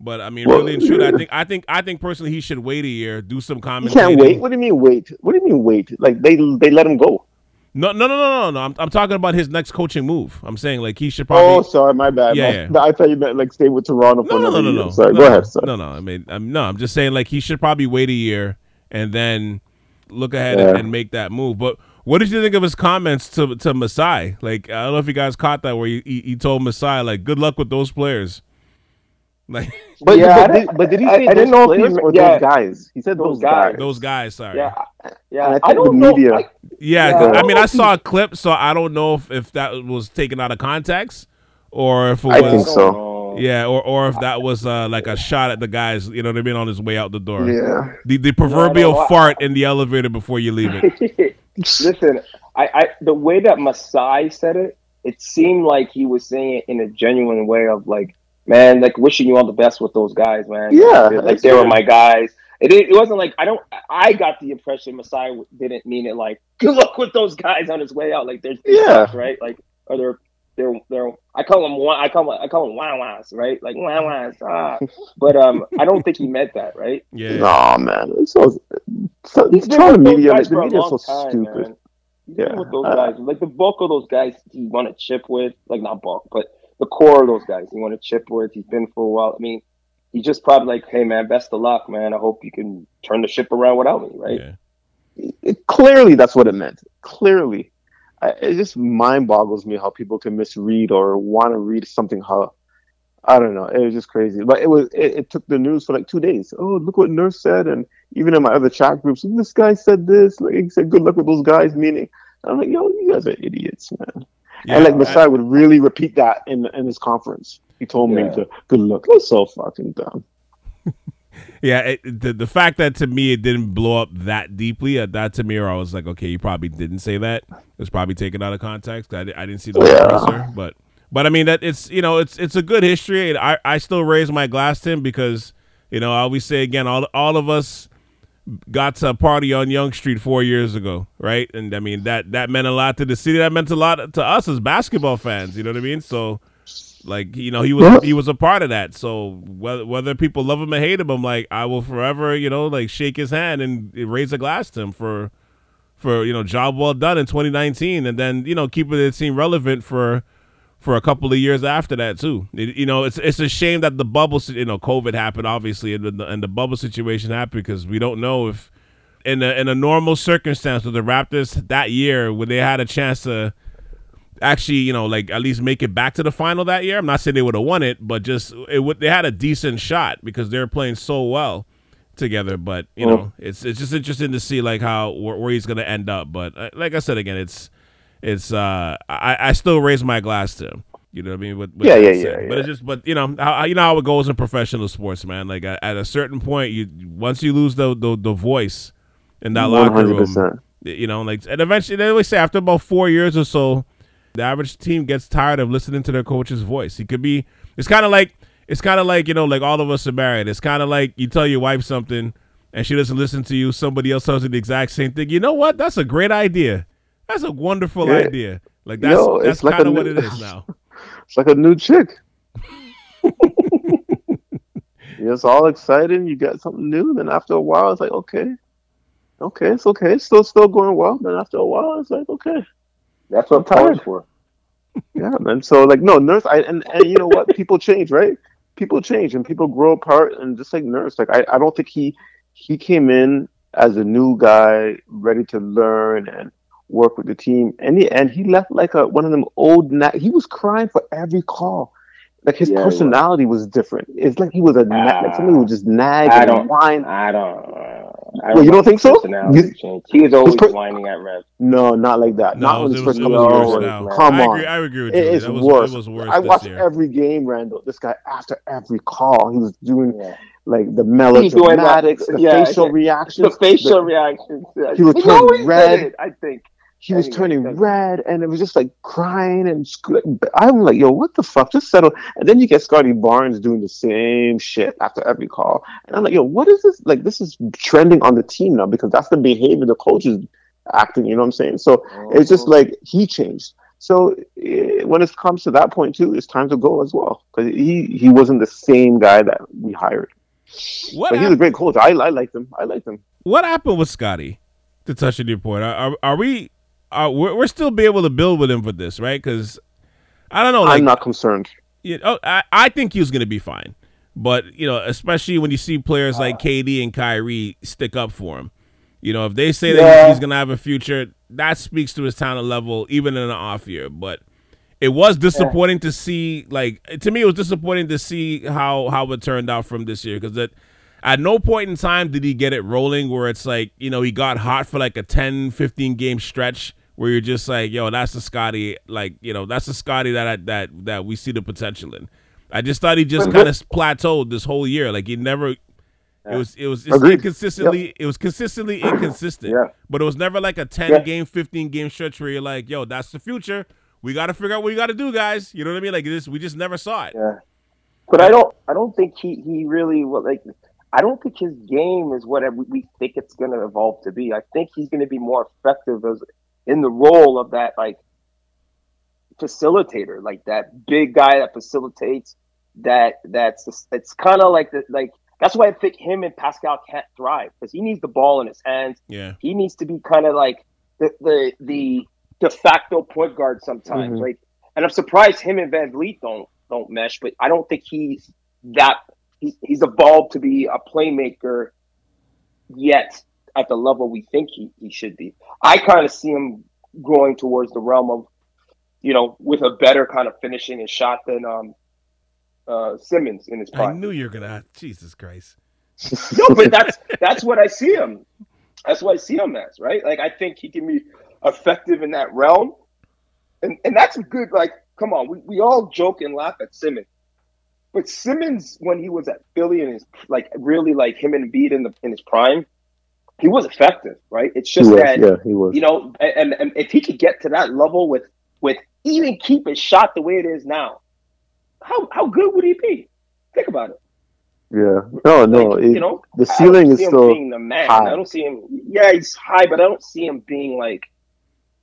Speaker 1: But I mean, really and truly, I think I think I think personally he should wait a year, do some
Speaker 4: You can't wait. What do you mean wait? What do you mean wait? Like they they let him go.
Speaker 1: No, no, no, no, no, no. I'm, I'm talking about his next coaching move. I'm saying like he should probably.
Speaker 4: oh, sorry, my bad.
Speaker 1: Yeah,
Speaker 4: My- I thought you meant like stay with Toronto for
Speaker 1: no, no, no,
Speaker 4: another
Speaker 1: no,
Speaker 4: year.
Speaker 1: no.
Speaker 4: Sorry,
Speaker 1: no,
Speaker 4: go ahead. Sorry.
Speaker 1: No, no. I mean, I'm, no. I'm just saying like he should probably wait a year and then look ahead
Speaker 4: Yeah.
Speaker 1: and, and make that move. But what did you think of his comments to to Masai? Like I don't know if you guys caught that where he, he, he told Masai like, "Good luck with those players." Like
Speaker 4: But,
Speaker 3: Yeah,
Speaker 4: but, did, but did he say
Speaker 3: I
Speaker 4: those
Speaker 3: didn't know if he
Speaker 4: or
Speaker 3: yeah.
Speaker 4: those guys? He said
Speaker 3: Those
Speaker 4: those,
Speaker 3: guys.
Speaker 4: guys.
Speaker 1: those guys. Sorry.
Speaker 3: Yeah.
Speaker 4: And
Speaker 3: Yeah.
Speaker 4: I
Speaker 3: I, don't
Speaker 4: the
Speaker 3: know.
Speaker 4: media-
Speaker 3: like,
Speaker 1: Yeah,
Speaker 3: Yeah.
Speaker 1: 'cause, I mean, I saw a clip, so I don't know if, if that was taken out of context or if it
Speaker 4: I
Speaker 1: was.
Speaker 4: think so.
Speaker 1: Yeah, or, or if that was uh, like a shot at the guys, you know what I mean, on his way out the door.
Speaker 4: Yeah.
Speaker 1: The, the proverbial
Speaker 3: no,
Speaker 1: fart in the elevator before you leave it.
Speaker 3: Listen, I, I the way that Masai said it, it seemed like he was saying it in a genuine way of like, man, like wishing you all the best with those guys, man.
Speaker 4: Yeah,
Speaker 3: like, like they were my guys. It, it wasn't like I don't. I got the impression Masai didn't mean it like good luck with those guys on his way out. Like there's
Speaker 4: Yeah.
Speaker 3: right, like or they're they're they're I call them wa- I call them I call them wow wows, right? Like wow wows. Ah. But um, I don't think he meant that, right?
Speaker 1: Yeah.
Speaker 4: No, man. It's so, so
Speaker 3: He's been
Speaker 4: Toronto
Speaker 3: with those
Speaker 4: media,
Speaker 3: guys
Speaker 4: the
Speaker 3: for a
Speaker 4: media so
Speaker 3: time,
Speaker 4: stupid.
Speaker 3: man.
Speaker 4: Yeah.
Speaker 3: with those
Speaker 4: Uh,
Speaker 3: guys. Like the bulk of those guys he won a chip with, like not bulk, but the core of those guys he won a chip with. He's been for a while. I mean, he's just probably like, hey man, best of luck, man. I hope you can turn the ship around without me, right?
Speaker 1: Yeah.
Speaker 4: it, clearly that's what it meant. Clearly, I, it just mind boggles me how people can misread or want to read something. How I don't know. It was just crazy. But it was. It, it took the news for like two days. Oh, look what Nurse said, and even in my other chat groups, this guy said this. Like he said, good luck with those guys. Meaning, I'm like, yo, you guys are idiots, man.
Speaker 1: Yeah,
Speaker 4: and like
Speaker 1: I-
Speaker 4: Masai would really repeat that in in his conference. He told me to good luck. That's so fucking dumb.
Speaker 1: Yeah, it, the the fact that to me it didn't blow up that deeply, uh, that to me, I was like, okay, you probably didn't say that. It was probably taken out of context. I, I didn't see the
Speaker 4: Yeah.
Speaker 1: answer, but but I mean that it's you know it's it's a good history. And I I still raise my glass to him because you know I always say again, all all of us got to a party on Yonge Street four years ago, right? And I mean that that meant a lot to the city. That meant a lot to us as basketball fans. You know what I mean? So like you know he was
Speaker 4: Yeah.
Speaker 1: he was a part of that so whether whether people love him or hate him i'm like i will forever you know like shake his hand and raise a glass to him for for you know job well done in 2019 and then you know keeping it seem relevant for for a couple of years after that too It- you know it's it's a shame that the bubble you know covid happened obviously and the, and the bubble situation happened because we don't know if in a in a normal circumstance with the raptors that year when they had a chance to actually, you know, like at least make it back to the final that year. I'm not saying they would have won it, but just it would they had a decent shot because they were playing so well together. But you
Speaker 4: Well-
Speaker 1: know, it's it's just interesting to see like how where, where he's gonna end up. But uh, like I said again, it's it's uh I, I still raise my glass to him. You know what I mean? With, with
Speaker 4: Yeah,
Speaker 1: that
Speaker 4: yeah, yeah,
Speaker 1: But it's just, but you know, how, you know how it goes in professional sports, man. Like at, at a certain point, you once you lose the the, the voice in that
Speaker 4: One
Speaker 1: locker room, you know, like, and eventually they always say after about four years or so, the average team gets tired of listening to their coach's voice. He could be. It's kind of like it's kind of like you know, like all of us are married. It's kind of like you tell your wife something and she doesn't listen to you. Somebody else tells you the exact same thing. You know what? That's a great idea. That's a wonderful
Speaker 4: Yeah.
Speaker 1: idea. Like that's
Speaker 4: Yo,
Speaker 1: that's kind of what
Speaker 4: new-
Speaker 1: it is now.
Speaker 4: It's like a new chick. it's all exciting. You got something new. Then after a while, it's like okay, okay, it's okay. It's still still going well. Then after a while, it's like okay.
Speaker 3: That's what
Speaker 4: I'm tired.
Speaker 3: for.
Speaker 4: Yeah, man. So like, no, nurse. I and, and you know what? People change, right? People change and people grow apart. And just like nurse, like I, I don't think he he came in as a new guy, ready to learn and work with the team. And he and he left like a one of them old. Na- he was crying for every call. Like his
Speaker 3: Yeah, he was.
Speaker 4: personality was. different. It's like he was a na- like somebody who just nag
Speaker 3: I don't-
Speaker 4: whine.
Speaker 3: I don't. Uh, I
Speaker 4: Well, you don't think so?
Speaker 3: personality
Speaker 4: You-
Speaker 3: He was always
Speaker 4: per-
Speaker 3: whining at Rev.
Speaker 4: No, not like that.
Speaker 1: No,
Speaker 4: not
Speaker 1: it
Speaker 4: when
Speaker 1: was,
Speaker 4: his first
Speaker 1: it
Speaker 4: come
Speaker 1: was worse now.
Speaker 3: man.
Speaker 4: Come
Speaker 1: I
Speaker 4: on.
Speaker 1: agree. I agree with
Speaker 4: It
Speaker 1: you.
Speaker 4: is
Speaker 1: That was,
Speaker 4: worse.
Speaker 1: It was worse
Speaker 4: I watched
Speaker 1: year.
Speaker 4: every game, Randall. This guy after every call, he was doing
Speaker 3: Yeah.
Speaker 4: like the
Speaker 3: He's doing that.
Speaker 4: melodramatics, the
Speaker 3: Yeah,
Speaker 4: facial
Speaker 3: yeah.
Speaker 4: reactions.
Speaker 3: The facial
Speaker 4: the-
Speaker 3: reactions. yeah.
Speaker 4: He was turning red.
Speaker 3: it, I think.
Speaker 4: He was turning red, and it was just like crying and sc- I'm like, yo, what the fuck? Just settle. And then you get Scottie Barnes doing the same shit after every call, and I'm like, yo, what is this? Like, this is trending on the team now because that's the behavior the coach is acting. You know what I'm saying? So it's just like he changed. So eh, when it comes to that point too, it's time to go as well because he he wasn't the same guy that we hired.
Speaker 1: What
Speaker 4: But he's a great coach. I I liked him. I liked him.
Speaker 1: what happened with Scottie? To touch on your point, are, are, are we? Are, we're, we're still be able to build with him for this, right? Because I don't know. Like,
Speaker 4: I'm not concerned.
Speaker 1: you know, I, I think he was going to be fine. But, you know, especially when you see players like uh. KD and Kyrie stick up for him. You know, if they say that he's going to have a future, that speaks to his talent level, even in an off year. But it was disappointing to see, like, to me, it was disappointing to see how, how it turned out from this year. Because that at no point in time did he get it rolling where it's like, you know, he got hot for like a 10, 15 game stretch where you're just like, yo, that's the Scottie, like, you know, that's the Scottie that I, that that we see the potential in. I just thought he just kind of plateaued this whole year. Like he never. It was it was just
Speaker 4: Agreed.
Speaker 1: inconsistently it was consistently inconsistent.
Speaker 3: Yeah.
Speaker 1: But it was never like a ten
Speaker 3: Yeah.
Speaker 1: game, fifteen game stretch where you're like, yo, that's the future. We got to figure out what we got to do, guys. You know what I mean? Like this, we just never saw it.
Speaker 3: Yeah. But I don't. I don't think he he really well, like. I don't think his game is what we- we think it's going to evolve to be. I think he's going to be more effective as in the role of that like facilitator, like that big guy that facilitates. That that's it's kind of like the like that's why I think him and Pascal can't thrive because he needs the ball in his hands.
Speaker 1: Yeah.
Speaker 3: He needs to be kind of like the the the de facto point guard sometimes.
Speaker 4: Mhm.
Speaker 3: Like, and I'm surprised him and VanVleet don't don't mesh, but I don't think he's that. He, he's evolved to be a playmaker yet at the level we think he, he should be. I kind of see him growing towards the realm of, you know, with a better kind of finishing and shot than um uh Simmons in his prime.
Speaker 1: I knew you were gonna. Jesus Christ.
Speaker 3: no, but that's that's what I see him. That's what I see him as, right? Like I think he can be effective in that realm, and and that's a good. Like, come on, we, we all joke and laugh at Simmons, but Simmons when he was at Philly and his like really like him and Embiid in the in his prime, he was effective, right? It's
Speaker 4: He
Speaker 3: just
Speaker 4: was,
Speaker 3: that
Speaker 4: yeah, he was.
Speaker 3: you know, and, and if he could get to that level with with even keep his shot the way it is now, how how good would he be? Think about it.
Speaker 4: Yeah, no, no.
Speaker 3: Like,
Speaker 4: it-
Speaker 3: you know,
Speaker 4: the ceiling is still
Speaker 3: being the man.
Speaker 4: high.
Speaker 3: I don't see him. Yeah, he's high, but I don't see him being like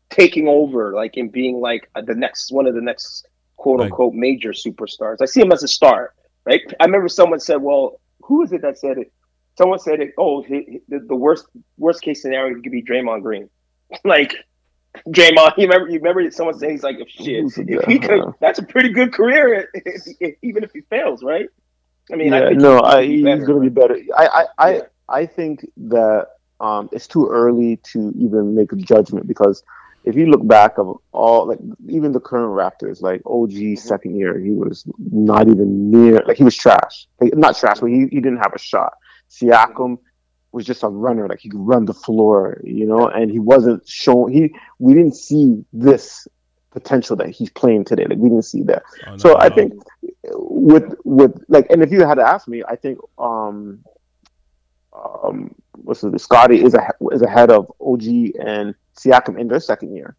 Speaker 3: taking over, like him being like the next one of the next quote
Speaker 1: Like-
Speaker 3: unquote major superstars. I see him as a star, right? I remember someone said, "Well, who is it that said it?" Someone said it. Oh, he, he- the, the worst worst case scenario could be Draymond Green, like. Draymond, you remember? You remember someone saying he's like, "If shit, if he could, that's a pretty good career, if, if, even if he fails, right?" I mean, I
Speaker 4: yeah,
Speaker 3: think
Speaker 4: no, I, he's going to be better. I, I, I,
Speaker 3: Yeah.
Speaker 4: I think that um, it's too early to even make a judgment because if you look back of all, like even the current Raptors, like OG
Speaker 3: Mm-hmm.
Speaker 4: second year, he was not even near, like he was trash. Like, not trash, but he, he didn't have a shot. Siakam was just a runner, like he could run the floor, you know, and he wasn't shown He we didn't see this potential that he's playing today. Like we didn't see that.
Speaker 1: Oh, no,
Speaker 4: So I think with with like, and if you had to ask me, I think um um what's it, Scottie is a is ahead of OG and Siakam in their second year.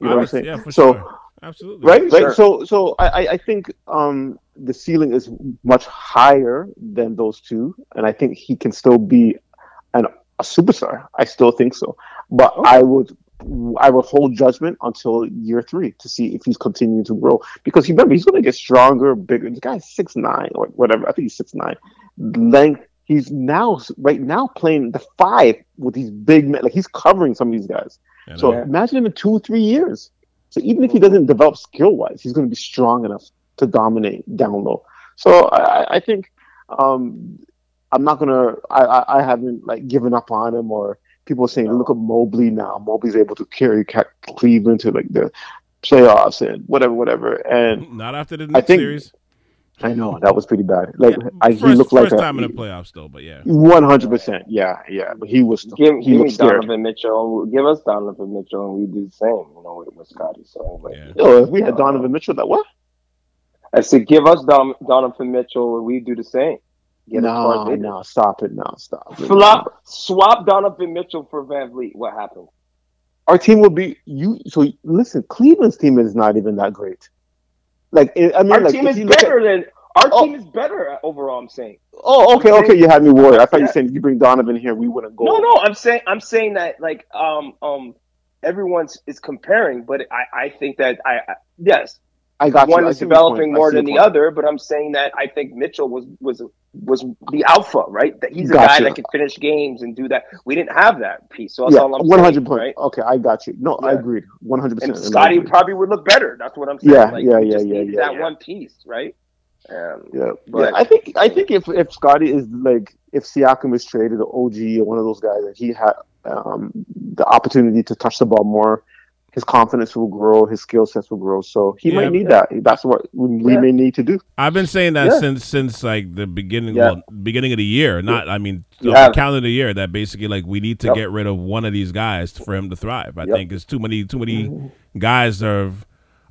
Speaker 4: You know what I'm saying?
Speaker 1: Yeah, for
Speaker 4: so
Speaker 1: sure. Absolutely.
Speaker 4: right,
Speaker 3: Sure.
Speaker 4: So so I I- I think um the ceiling is much higher than those two, and I think he can still be an a superstar. I still think so, but
Speaker 3: Okay.
Speaker 4: I would I would hold judgment until year three to see if he's continuing to grow. Because remember, he's going to get stronger, bigger. The guy's six nine or whatever. I think he's six nine. Length. He's now right now playing the five with these big men. Like he's covering some of these guys. So
Speaker 3: Yeah.
Speaker 4: imagine him in two, three years. So even if he doesn't develop skill wise, he's going to be strong enough to dominate down low. So I, I- I think um, I'm not gonna. I, I I haven't like given up on him or people saying look at Mobley now. Mobley's able to carry Ca- Cleveland to like the playoffs and whatever, whatever. And
Speaker 1: Not after the
Speaker 4: I
Speaker 1: next
Speaker 4: think-
Speaker 1: series.
Speaker 4: I know that was pretty bad. Like I, he
Speaker 1: first
Speaker 4: looked like
Speaker 1: first
Speaker 4: a,
Speaker 1: time in the playoffs, though. But yeah,
Speaker 4: One hundred percent, yeah, yeah. But he was
Speaker 3: Give,
Speaker 4: he
Speaker 3: give me
Speaker 4: scared.
Speaker 3: Donovan Mitchell. Give us Donovan Mitchell, and we do the same. You know, with, with Scottie. So anyway,
Speaker 1: Yeah.
Speaker 4: Yo, if we had Donovan Mitchell, that what?
Speaker 3: I said, give us Don, Donovan Mitchell, and we do the same. Get as
Speaker 4: No,
Speaker 3: as they do.
Speaker 4: no, stop it, no, stop. it.
Speaker 3: Flop, swap Donovan Mitchell for VanVleet. What happened?
Speaker 4: Our team will be you. So listen, Cleveland's team is not even that great. Like I mean,
Speaker 3: Our
Speaker 4: like,
Speaker 3: team is
Speaker 4: look at-
Speaker 3: better than our
Speaker 4: Oh.
Speaker 3: team is better overall. I'm saying.
Speaker 4: Oh, okay, okay. You had me worried. I thought you
Speaker 3: Yeah.
Speaker 4: said you bring Donovan here, we wouldn't go.
Speaker 3: No, no, I'm saying I'm saying that like um um everyone's is comparing, but I I think that I, I yes
Speaker 4: I got
Speaker 3: one
Speaker 4: you.
Speaker 3: Is developing more than the
Speaker 4: point.
Speaker 3: other, but I'm saying that I think Mitchell was was was the alpha, right? That he's a
Speaker 4: Gotcha.
Speaker 3: guy that can finish games and do that. We didn't have that piece, so that's
Speaker 4: Yeah,
Speaker 3: all I'm
Speaker 4: one hundred point.
Speaker 3: right?
Speaker 4: Okay, I got you. No, I
Speaker 3: Yeah.
Speaker 4: agreed. One hundred
Speaker 3: And
Speaker 4: percent.
Speaker 3: Scottie probably would look better. That's what I'm saying.
Speaker 4: Yeah,
Speaker 3: like,
Speaker 4: yeah, yeah, yeah, yeah,
Speaker 3: that
Speaker 4: yeah.
Speaker 3: one piece, right? Um,
Speaker 4: Yeah,
Speaker 3: But-
Speaker 4: yeah. I think I think if if Scottie is like if Siakam is traded or OG or one of those guys, that he had um, the opportunity to touch the ball more, his confidence will grow, his skill sets will grow. So he
Speaker 1: Yeah.
Speaker 4: might need that. That's what we
Speaker 3: Yeah.
Speaker 4: may need to do.
Speaker 1: I've been saying that
Speaker 3: Yeah.
Speaker 1: since since like the beginning, well, beginning of the year. Not, I mean, the calendar year. That basically like we need to
Speaker 3: Yep.
Speaker 1: get rid of one of these guys for him to thrive. I
Speaker 3: Yep.
Speaker 1: think it's too many too many guys are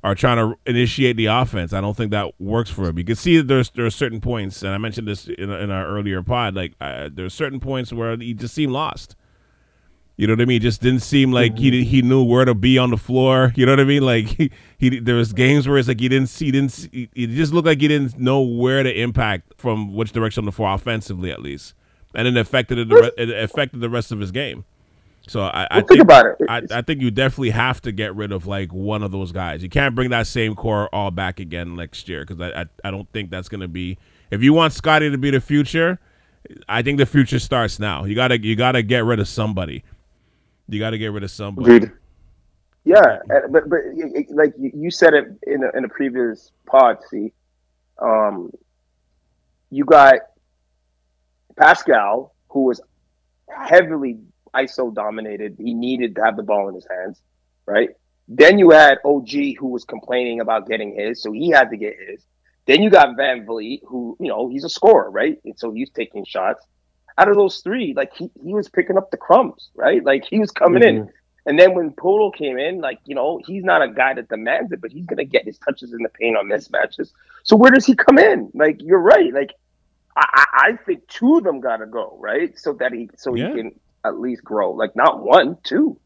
Speaker 1: are trying to initiate the offense. I don't think that works for him. You can see that there's there are certain points, and I mentioned this in, in our earlier pod. Like uh, there's certain points where he just seemed lost. You know what I mean? It just didn't seem like he mm-hmm. he knew where to be on the floor. You know what I mean? Like he, he there was games where it's like he didn't see, he didn't see, it just looked like he didn't know where to impact from which direction on the floor offensively at least, and it affected the re- it affected the rest of his game. So I, I
Speaker 3: think
Speaker 1: think
Speaker 3: about it.
Speaker 1: I, I think you definitely have to get rid of like one of those guys. You can't bring that same core all back again next year because I, I I don't think that's gonna be. If you want Scottie to be the future, I think the future starts now. You gotta you gotta get rid of somebody. You gotta get rid of somebody.
Speaker 4: Agreed.
Speaker 3: Yeah, but but like you you said it in a, in a previous pod. See, um, you got Pascal, who was heavily ISO dominated. He needed to have the ball in his hands, right? Then you had OG, who was complaining about getting his, so he had to get his. Then you got VanVleet, who you know he's a scorer, right? And so he's taking shots. Out of those three, like he, he was picking up the crumbs, right? Like he was coming in. And then when Poeltl came in, like, you know, he's not a guy that demands it, but he's going to get his touches in the paint on mismatches. So where does he come in? Like, you're right. Like, I, I, I think two of them got to go, right? So that he, so
Speaker 1: Yeah.
Speaker 3: he can at least grow. Like, not one, two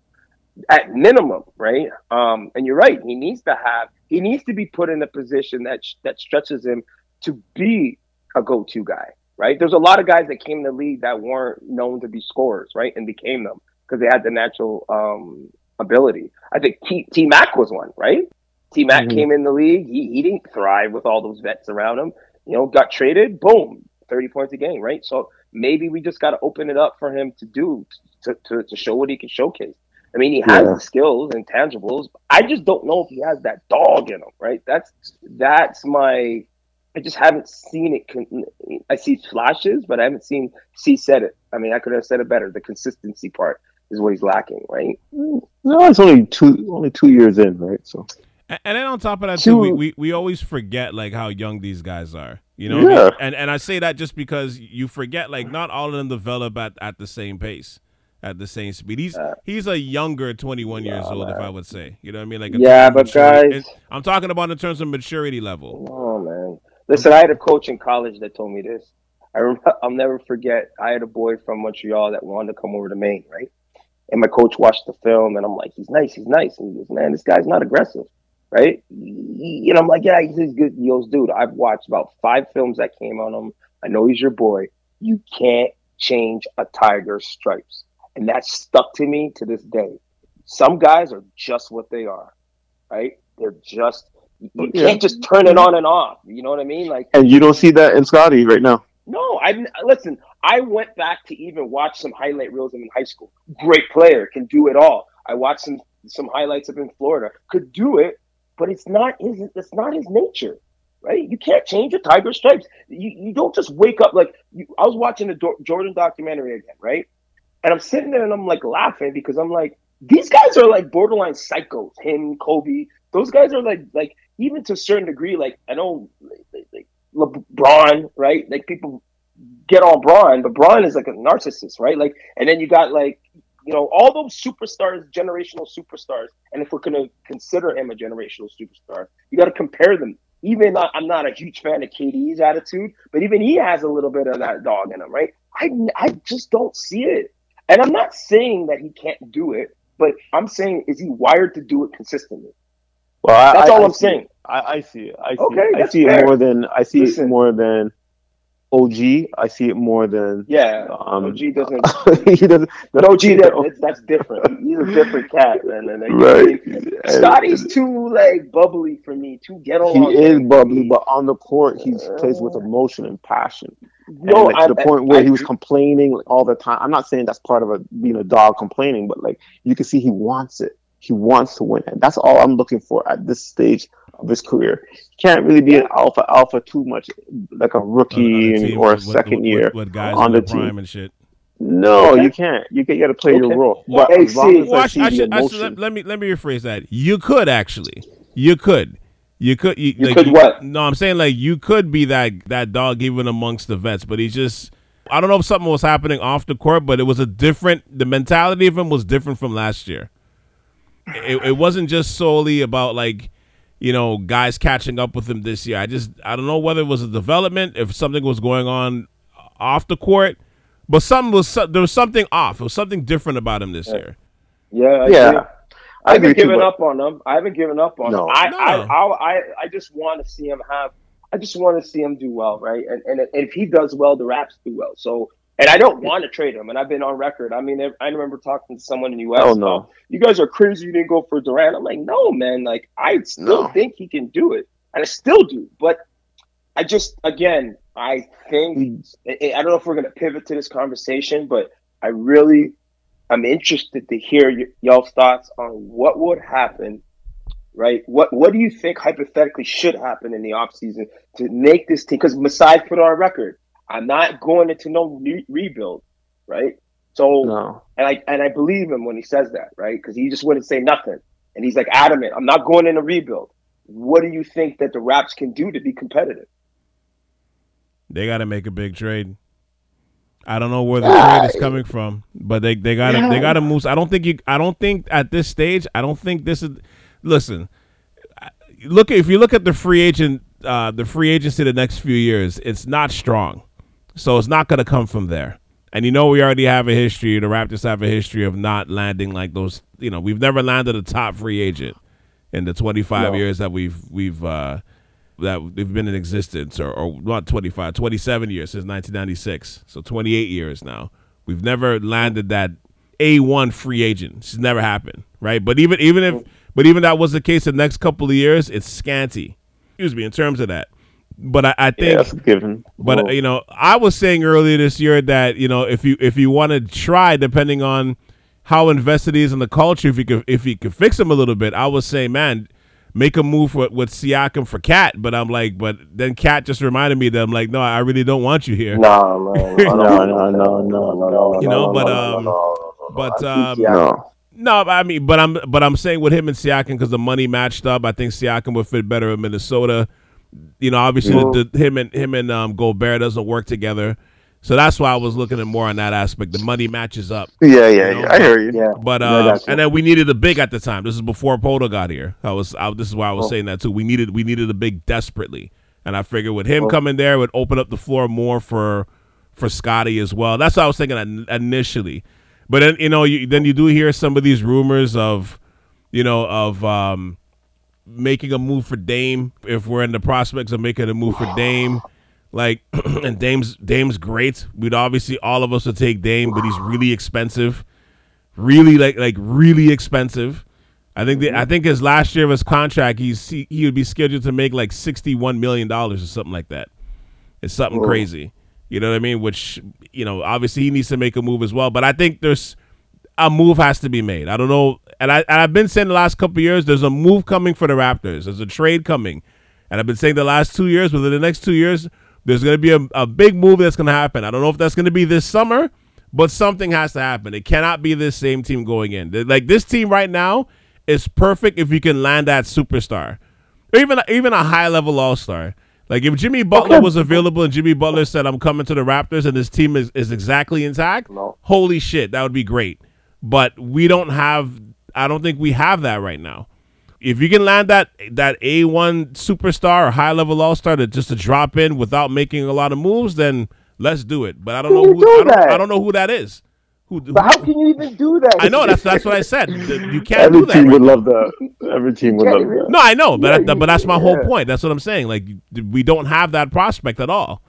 Speaker 3: at minimum, right? Um, and you're right. He needs to have, he needs to be put in a position that, that stretches him to be a go to guy, right? There's a lot of guys that came in the league that weren't known to be scorers, right? And became them because they had the natural um, ability. I think T, T Mac was one, right? T Mac
Speaker 4: Mhm.
Speaker 3: came in the league. He, he didn't thrive with all those vets around him. You know, got traded, boom, 30 points a game, right? So maybe we just got to open it up for him to do, to, to, to show what he can showcase. I mean, he has
Speaker 4: Yeah.
Speaker 3: the skills and tangibles. I just don't know if he has that dog in him, right? That's that's my. I just haven't seen it. Con- I see flashes, but I haven't seen. C said it. I mean, I could have said it better. The consistency part is what he's lacking, right?
Speaker 4: No, it's only two only two years in, right? So
Speaker 1: A- And then on top of that, too, we, we, we always forget like how young these guys are. You know, what I
Speaker 4: Yeah.
Speaker 1: mean? and and I say that just because you forget like not all of them develop at, at the same pace, at the same speed. He's
Speaker 3: Uh,
Speaker 1: he's a younger twenty one years
Speaker 3: yeah,
Speaker 1: old, if. I would say. You know what I mean? Like in
Speaker 3: Yeah, but
Speaker 1: maturity-
Speaker 3: guys-
Speaker 1: and I'm talking about in terms of maturity level.
Speaker 3: Oh man, listen, I had a coach in college that told me this. I remember, I'll never forget. I had a boy from Montreal that wanted to come over to Maine, right? And my coach watched the film, and I'm like, "He's nice, he's nice." And he goes, "Man, this guy's not aggressive, right?" And I'm like, "Yeah, he's good." He goes, "Dude, I've watched about five films that came on him. I know he's your boy. You can't change a tiger's stripes." And that stuck to me to this day. Some guys are just what they are, right? They're just you
Speaker 4: Yeah.
Speaker 3: can't just turn it on and off. You know what I mean? Like
Speaker 4: And you don't see that in Scottie right now.
Speaker 3: no, I listen. I went back to even watch some highlight reels him in high school. Great player, can do it all. I watched some some highlights of him in Florida, could do it, but it's not his. It's not his nature, right? You can't change your tiger stripes. You you don't just wake up like. You, I was watching the Do- Jordan documentary again, right? And I'm sitting there and I'm like laughing because I'm like, these guys are like borderline psychos. Him, Kobe, those guys are like like even to a certain degree. Like I know, like, like LeBron, right? Like people get on Bron, but Bron is like a narcissist, right? Like, and then you got like, you know, all those superstars, generational superstars. And if we're gonna consider him a generational superstar, you got to compare them. Even though I'm not a huge fan of KD's attitude, but even he has a little bit of that dog in him, right? I I just don't see it, and I'm not saying that he can't do it, but I'm saying is he wired to do it consistently?
Speaker 4: Well, I,
Speaker 3: That's
Speaker 4: I-
Speaker 3: all
Speaker 4: I
Speaker 3: I'm saying.
Speaker 4: I, I see it. I see
Speaker 3: Okay,
Speaker 4: it. I see
Speaker 3: fair.
Speaker 4: it more than I see
Speaker 3: Listen.
Speaker 4: it more than OG. I see it more than
Speaker 3: Yeah,
Speaker 4: um,
Speaker 3: OG doesn't.
Speaker 4: he doesn't.
Speaker 3: But OG, that, that's, that's different. He's a different cat, and, and, and
Speaker 4: right.
Speaker 3: Scottie's too like bubbly for me. Too get
Speaker 4: He
Speaker 3: along.
Speaker 4: is bubbly, but on the court, he plays with emotion and passion.
Speaker 3: no,
Speaker 4: and like,
Speaker 3: I,
Speaker 4: to the point where
Speaker 3: I-
Speaker 4: he was complaining like, all the time. I'm not saying that's part of a being a dog complaining, but like you can see he wants it. He wants to win, and that's all I'm looking for at this stage of his career. He can't really be an alpha alpha too much, like a
Speaker 1: On- on
Speaker 4: rookie
Speaker 1: a
Speaker 4: and- or a
Speaker 1: with- with-
Speaker 4: second
Speaker 1: with-
Speaker 4: year.
Speaker 1: with guys
Speaker 4: on
Speaker 1: in
Speaker 4: the
Speaker 1: prime
Speaker 4: team.
Speaker 1: and shit.
Speaker 4: No,
Speaker 3: Okay.
Speaker 4: you can't. You get, you got to play your role.
Speaker 3: Well,
Speaker 4: But
Speaker 3: hey,
Speaker 4: as long
Speaker 3: see-
Speaker 4: as
Speaker 1: Well,
Speaker 4: I
Speaker 1: I should, I should, let, let me let me rephrase that. You could actually, you could, you could, you,
Speaker 3: You
Speaker 1: like,
Speaker 3: could what?
Speaker 1: No, I'm saying like you could be that that dog even amongst the vets, but he's just. I don't know if something was happening off the court, but it was a different. The mentality of him was different from last year. It, it wasn't just solely about like, you know, guys catching up with him this year. I just I don't know whether it was a development, if something was going on off the court, but something was there was something off. It was something different about him this year.
Speaker 3: yeah, I
Speaker 4: yeah,
Speaker 3: agree.
Speaker 4: I,
Speaker 3: I haven't
Speaker 4: too,
Speaker 3: given
Speaker 4: but-
Speaker 3: up on him. I haven't given up on
Speaker 4: No.
Speaker 3: him. I,
Speaker 1: No.
Speaker 3: I, I, I, I just want to see him have. I just want to see him do well, right? And, and if he does well, the Raps do well. So, and I don't want to trade him. And I've been on record. I mean, I remember talking to someone in the U.S.
Speaker 4: Oh, no.
Speaker 3: you guys are crazy. You didn't go for Durant. I'm like, no, man. Like, I still
Speaker 4: No.
Speaker 3: think he can do it, and I still do. But I just, again, I think hmm. I I don't know if we're going to pivot to this conversation, but I really I'm interested to hear y- y'all's thoughts on what would happen, right? What what do you think hypothetically should happen in the offseason to make this team? Because Masai put on record, I'm not going into no re- rebuild, right? So
Speaker 4: no.
Speaker 3: and I and I believe him when he says that, right? Because he just wouldn't say nothing, and he's like adamant. I'm not going in a rebuild. What do you think that the Raps can do to be competitive?
Speaker 1: They got to make a big trade. I don't know where the trade is coming from, but they they got to they got to move. I don't think you. I don't think at this stage. I don't think this is. Listen, look if you look at the free agent, uh, the free agency the next few years, it's not strong. So it's not going to come from there. And you know we already have a history. The Raptors have a history of not landing like those. You know we've never landed a top free agent in the 25
Speaker 3: No.
Speaker 1: years that we've we've uh, that they've been in existence, or, or not 25, 27 years since 1996. So 28 years now. We've never landed that A1 free agent. It's never happened, right? But even even if but even that was the case the next couple of years, it's scanty. Excuse me, in terms of that. But I, I think
Speaker 4: given.
Speaker 1: but uh,
Speaker 4: Well,
Speaker 1: you know, I was saying earlier this year that you know if you if you want to try, depending on how invested he is in the culture, if you could if you could fix him a little bit, I would say, man, make a move with, with Siakam for KAT. But I'm like, but then KAT just reminded me that I'm like, no, I really don't want you here.
Speaker 3: Man.
Speaker 4: no, no, no, no, no,
Speaker 1: You know,
Speaker 4: no,
Speaker 1: but,
Speaker 4: no,
Speaker 1: um,
Speaker 4: no, no, no,
Speaker 1: but, um,
Speaker 4: no.
Speaker 1: No, I mean, but I'm but I'm saying with him and Siakam because the money matched up. I think Siakam would fit better in Minnesota. You know, obviously the, the, him and him and um, Gobert doesn't work together, so that's why I was looking at more on that aspect. The money matches up.
Speaker 4: Yeah, yeah,
Speaker 1: You know,
Speaker 4: yeah. I hear you.
Speaker 3: Yeah.
Speaker 1: But uh,
Speaker 3: got you.
Speaker 1: and then we needed a big at the time. This is before Poeltl got here. I was I, this is why I was
Speaker 3: Oh.
Speaker 1: saying that too. We needed we needed a big desperately, and I figured with him
Speaker 3: Oh.
Speaker 1: coming there would open up the floor more for for Scotty as well. That's what I was thinking initially. But then you know you, then you do hear some of these rumors of you know of um, making a move for Dame if we're in the prospects of making a move for Dame. Like and Dame's Dame's great. We'd obviously all of us would take Dame, but he's really expensive. really like like really expensive. I think the, I think his last year of his contract, he's he, he would be scheduled to make like sixty one million dollars or something like that. It's something
Speaker 4: Whoa.
Speaker 1: crazy. You know what I mean? Which you know, obviously he needs to make a move as well. But I think there's a move has to be made. I don't know, and I and I've been saying the last couple of years, there's a move coming for the Raptors. There's a trade coming, and I've been saying the last two years. Within the next two years, there's going to be a, a big move that's going to happen. I don't know if that's going to be this summer, but something has to happen. It cannot be this same team going in. Like this team right now is perfect if you can land that superstar, or even even a high level all star. Like if Jimmy Butler
Speaker 3: Okay.
Speaker 1: was available and Jimmy Butler said, "I'm coming to the Raptors," and this team is, is exactly intact,
Speaker 3: No.
Speaker 1: holy shit, that would be great. But we don't have. I don't think we have that right now. If you can land that that A one superstar or high level all star to just to drop in without making a lot of moves, then let's do it. But I don't
Speaker 3: How
Speaker 1: know who.
Speaker 3: you do
Speaker 1: I, don't. I don't know who that is. Who?
Speaker 3: But how can you even do that?
Speaker 1: I know that's that's what I said. You can't
Speaker 4: Every
Speaker 1: do that.
Speaker 4: Every team
Speaker 1: right
Speaker 4: would
Speaker 1: now.
Speaker 4: love that. Every team would love that.
Speaker 1: No, I know, but
Speaker 3: Yeah,
Speaker 1: but that's my whole point. That's what I'm saying. Like we don't have that prospect at all.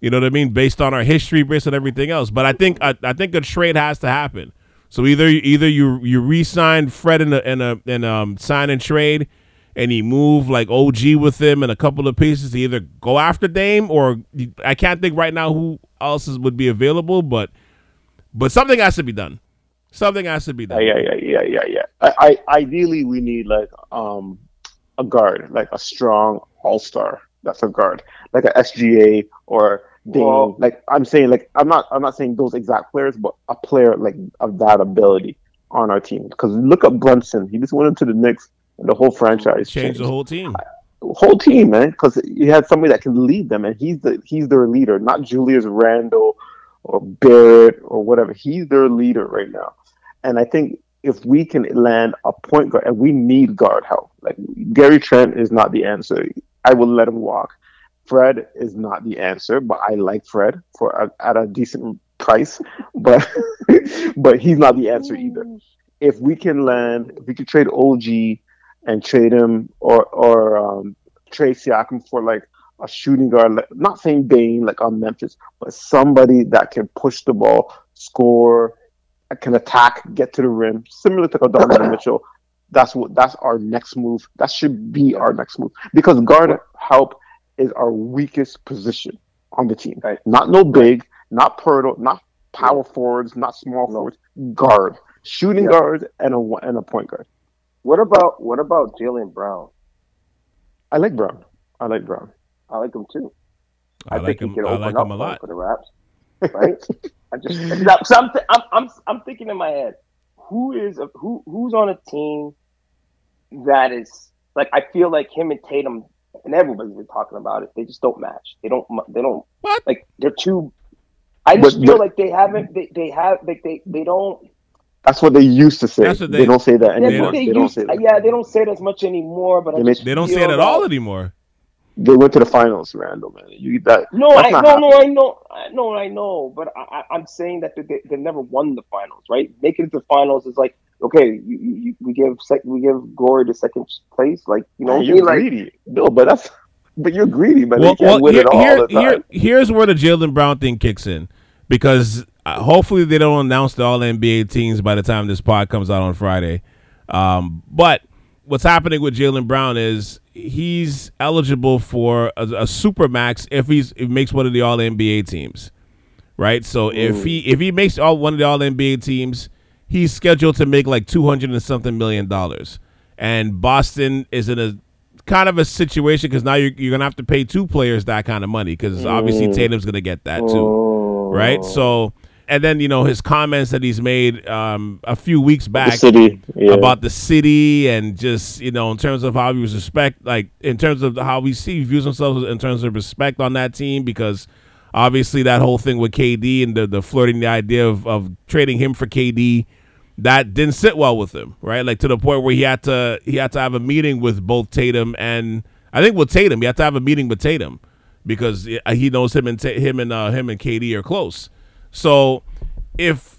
Speaker 1: You know what I mean? Based on our history, based on everything else. But I think I, I think a trade has to happen. So either either you you re-sign Fred in a in a in um sign and trade, and you move like OG with him and a couple of pieces to either go after Dame or I can't think right now who else is, would be available, but but something has to be done. Something has to be done.
Speaker 4: yeah, yeah, yeah, yeah, yeah. I, I ideally we need like um a guard, like a strong all star. That's a guard, like a SGA or Dame.
Speaker 3: Well-
Speaker 4: like I'm saying, like I'm not I'm not saying those exact players, but a player like of that ability on our team. Because look at Brunson, he just went into the Knicks, and the whole franchise
Speaker 1: Change the whole team.
Speaker 4: whole team, man, because you had somebody that can lead them, and he's the he's their leader, not Julius Randle or Barrett or whatever. He's their leader right now, and I think if we can land a point guard, and we need guard help, like Gary Trent is not the answer. I will let him walk. Fred is not the answer, but I like Fred for a, at a decent price, but but he's not the answer either. If we can land, if we could trade OG and trade him or or um, trade Siakam for like a shooting guard, like, not saying Bane like on Memphis, but somebody that can push the ball, score, can attack, get to the rim, similar to Donovan Mitchell. That's what that's our next move. That should be our next move because guard help is our weakest position on the team.
Speaker 3: Right.
Speaker 4: Not no big, not Poeltl, not power forwards, not small forwards. Guard, shooting
Speaker 3: Yeah.
Speaker 4: guards, and a and a point guard.
Speaker 3: What about what about Jaylen Brown?
Speaker 4: I like Brown. I like Brown.
Speaker 3: I like him too.
Speaker 1: I, like
Speaker 3: think he
Speaker 1: him.
Speaker 3: could
Speaker 1: I
Speaker 3: open
Speaker 1: like
Speaker 3: up
Speaker 1: him a lot.
Speaker 3: for the Raps, right? I just so I'm, th- I'm I'm I'm thinking in my head, who is a, who who's on a team that is like I feel like him and Tatum and everybody's been talking about it. They just don't match. They don't. They don't.
Speaker 1: What?
Speaker 3: Like they're too. I just
Speaker 4: But-
Speaker 3: feel
Speaker 4: but-
Speaker 3: like they haven't. They, they have. Like they they don't.
Speaker 4: That's what they used to say.
Speaker 1: That's what
Speaker 4: they,
Speaker 1: they-
Speaker 4: don't say that
Speaker 3: Yeah,
Speaker 4: anymore.
Speaker 3: they
Speaker 4: They, don't
Speaker 3: used-
Speaker 4: say that.
Speaker 3: yeah, they don't say it as much anymore. But I
Speaker 4: They
Speaker 3: just
Speaker 4: make-
Speaker 1: They don't say it at
Speaker 3: that-
Speaker 1: all anymore.
Speaker 4: They went to the finals, Randall. Man, you that.
Speaker 3: No, I
Speaker 4: not
Speaker 3: no, no. I know, I know, I know, but I, I, I'm saying that they, they've never won the finals, right? Making it to the finals is like, okay, you, you, we give sec, we give glory to second place, like you know,
Speaker 4: Man, you're
Speaker 3: like
Speaker 4: greedy. No, but that's. But you're greedy, man.
Speaker 1: well,
Speaker 4: you can't
Speaker 1: well
Speaker 4: win
Speaker 1: here,
Speaker 4: it all
Speaker 1: here,
Speaker 4: the time.
Speaker 1: here, here's where the Jaylen Brown thing kicks in because uh, hopefully they don't announce the All NBA teams by the time this pod comes out on Friday. Um, but what's happening with Jaylen Brown is he's eligible for a, a super max if he's if he makes one of the All NBA teams, right? So if he if he makes all one of the All NBA teams, he's scheduled to make like two hundred and something million dollars, and Boston is in a kind of a situation because now you're, you're gonna have to pay two players that kind of money because obviously mm. Tatum's gonna get that too, right? So and then you know his comments that he's made um, a few weeks
Speaker 4: the
Speaker 1: back
Speaker 4: city yeah.
Speaker 1: about the city and just you know in terms of how he was respect like in terms of how we see he views himself in terms of respect on that team because obviously that whole thing with KD and the, the flirting the idea of, of trading him for KD that didn't sit well with him right like to the point where he had to he had to have a meeting with both Tatum and I think with Tatum he had to have a meeting with Tatum because he knows him and him and uh, him and KD are close so if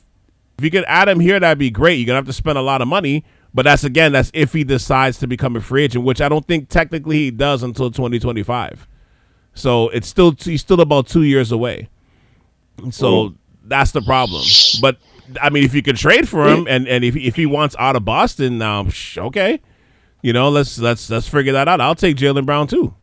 Speaker 1: if you could add him here, that'd be great. You're gonna have to spend a lot of money, but that's again, that's if he decides to become a free agent, which I don't think technically he does until 2025. So it's still he's still about two years away. So that's the problem. But I mean, if you could trade for him, and and if if he wants out of Boston now, okay, you know, let's let's let's figure that out. I'll take Jaylen Brown too.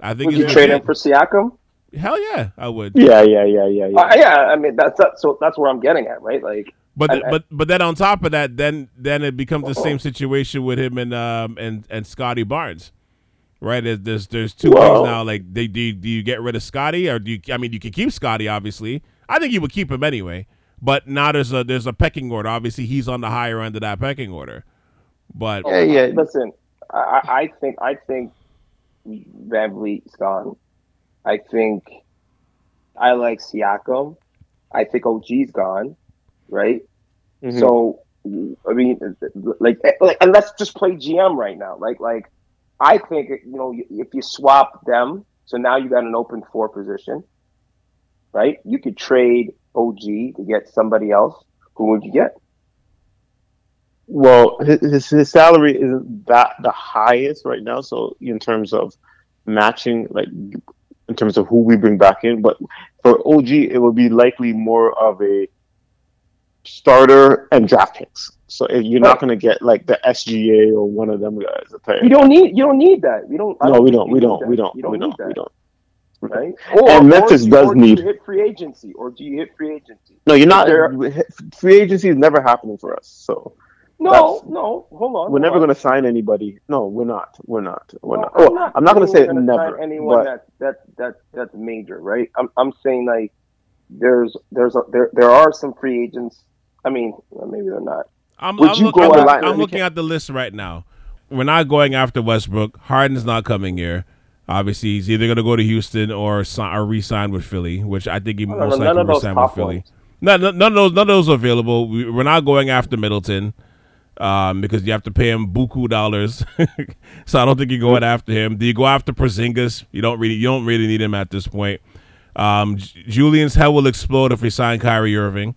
Speaker 1: I think
Speaker 3: Would
Speaker 1: he's
Speaker 3: you trade him for Siakam?
Speaker 1: Hell yeah, I would.
Speaker 4: Yeah, yeah, yeah, yeah, yeah.
Speaker 3: Uh, yeah, I mean that's that's so that's where I'm getting at, right? Like,
Speaker 1: But
Speaker 3: And-
Speaker 1: but but then on top of that, then then it becomes the same situation with him and um and and Scottie Barnes, right? There's there's, there's two
Speaker 4: Well-
Speaker 1: things now. Like, they, do you, do you get rid of Scottie or do you? I mean, you can keep Scottie. Obviously, I think you would keep him anyway. But now there's a there's a pecking order. Obviously, he's on the higher end of that pecking order. But
Speaker 4: Yeah, yeah.
Speaker 3: Listen, I, I I think I think VanVleet's gone. I think I like Siakam. I think OG's gone, right?
Speaker 4: Mhm.
Speaker 3: So I mean, like, like, and let's just play GM right now. Like, like I think you know if you swap them, so now you got an open four position, right? You could trade OG to get somebody else. Who would you get?
Speaker 4: Well, his, his his salary isn't that the highest right now. So in terms of matching, like in terms of who we bring back in, but for OG, it would be likely more of a starter and draft picks. So you're not going to get like the SGA or one of them guys. to play.
Speaker 3: You don't need you don't need that. You don't.
Speaker 4: No, we don't. We don't.
Speaker 3: that.
Speaker 4: We don't. We don't. We don't.
Speaker 3: Right? Or,
Speaker 4: And
Speaker 3: or
Speaker 4: Memphis
Speaker 3: do you-
Speaker 4: does
Speaker 3: or do
Speaker 4: need-
Speaker 3: you hit free agency, or do you hit free agency?
Speaker 4: No, you're not.
Speaker 3: There-
Speaker 4: Free agency is never happening for us. So
Speaker 3: No,
Speaker 4: That's-
Speaker 3: no. Hold on.
Speaker 4: we're never going to sign anybody. No, we're not. We're not. We're
Speaker 3: on.
Speaker 4: not. Oh, I'm not going to say
Speaker 3: saying we're gonna sign
Speaker 4: never.
Speaker 3: Anyone
Speaker 4: But
Speaker 3: that that that that's major, right? I'm I'm saying like there's there's a, there there are some free agents. I mean, maybe they're not.
Speaker 1: I'm,
Speaker 3: Would
Speaker 1: I'm,
Speaker 3: you
Speaker 1: look-
Speaker 3: go
Speaker 1: I'm, I'm
Speaker 3: Let me
Speaker 1: looking at the list right now. We're not going after Westbrook. Harden's not coming here. Obviously, he's either going to go to Houston or si- or re-sign with Philly, which I think he most
Speaker 3: no, none
Speaker 1: likely
Speaker 3: of those
Speaker 1: re-sign with Philly.
Speaker 3: ones.
Speaker 1: No, no, none of those, none of those are available. We, we're not going after Middleton um, because you have to pay him buku dollars. so I don't think you're going after him. Do you go after Porzingis? You don't really, you don't really need him at this point. Um, J- Julian's hell will explode if we sign Kyrie Irving.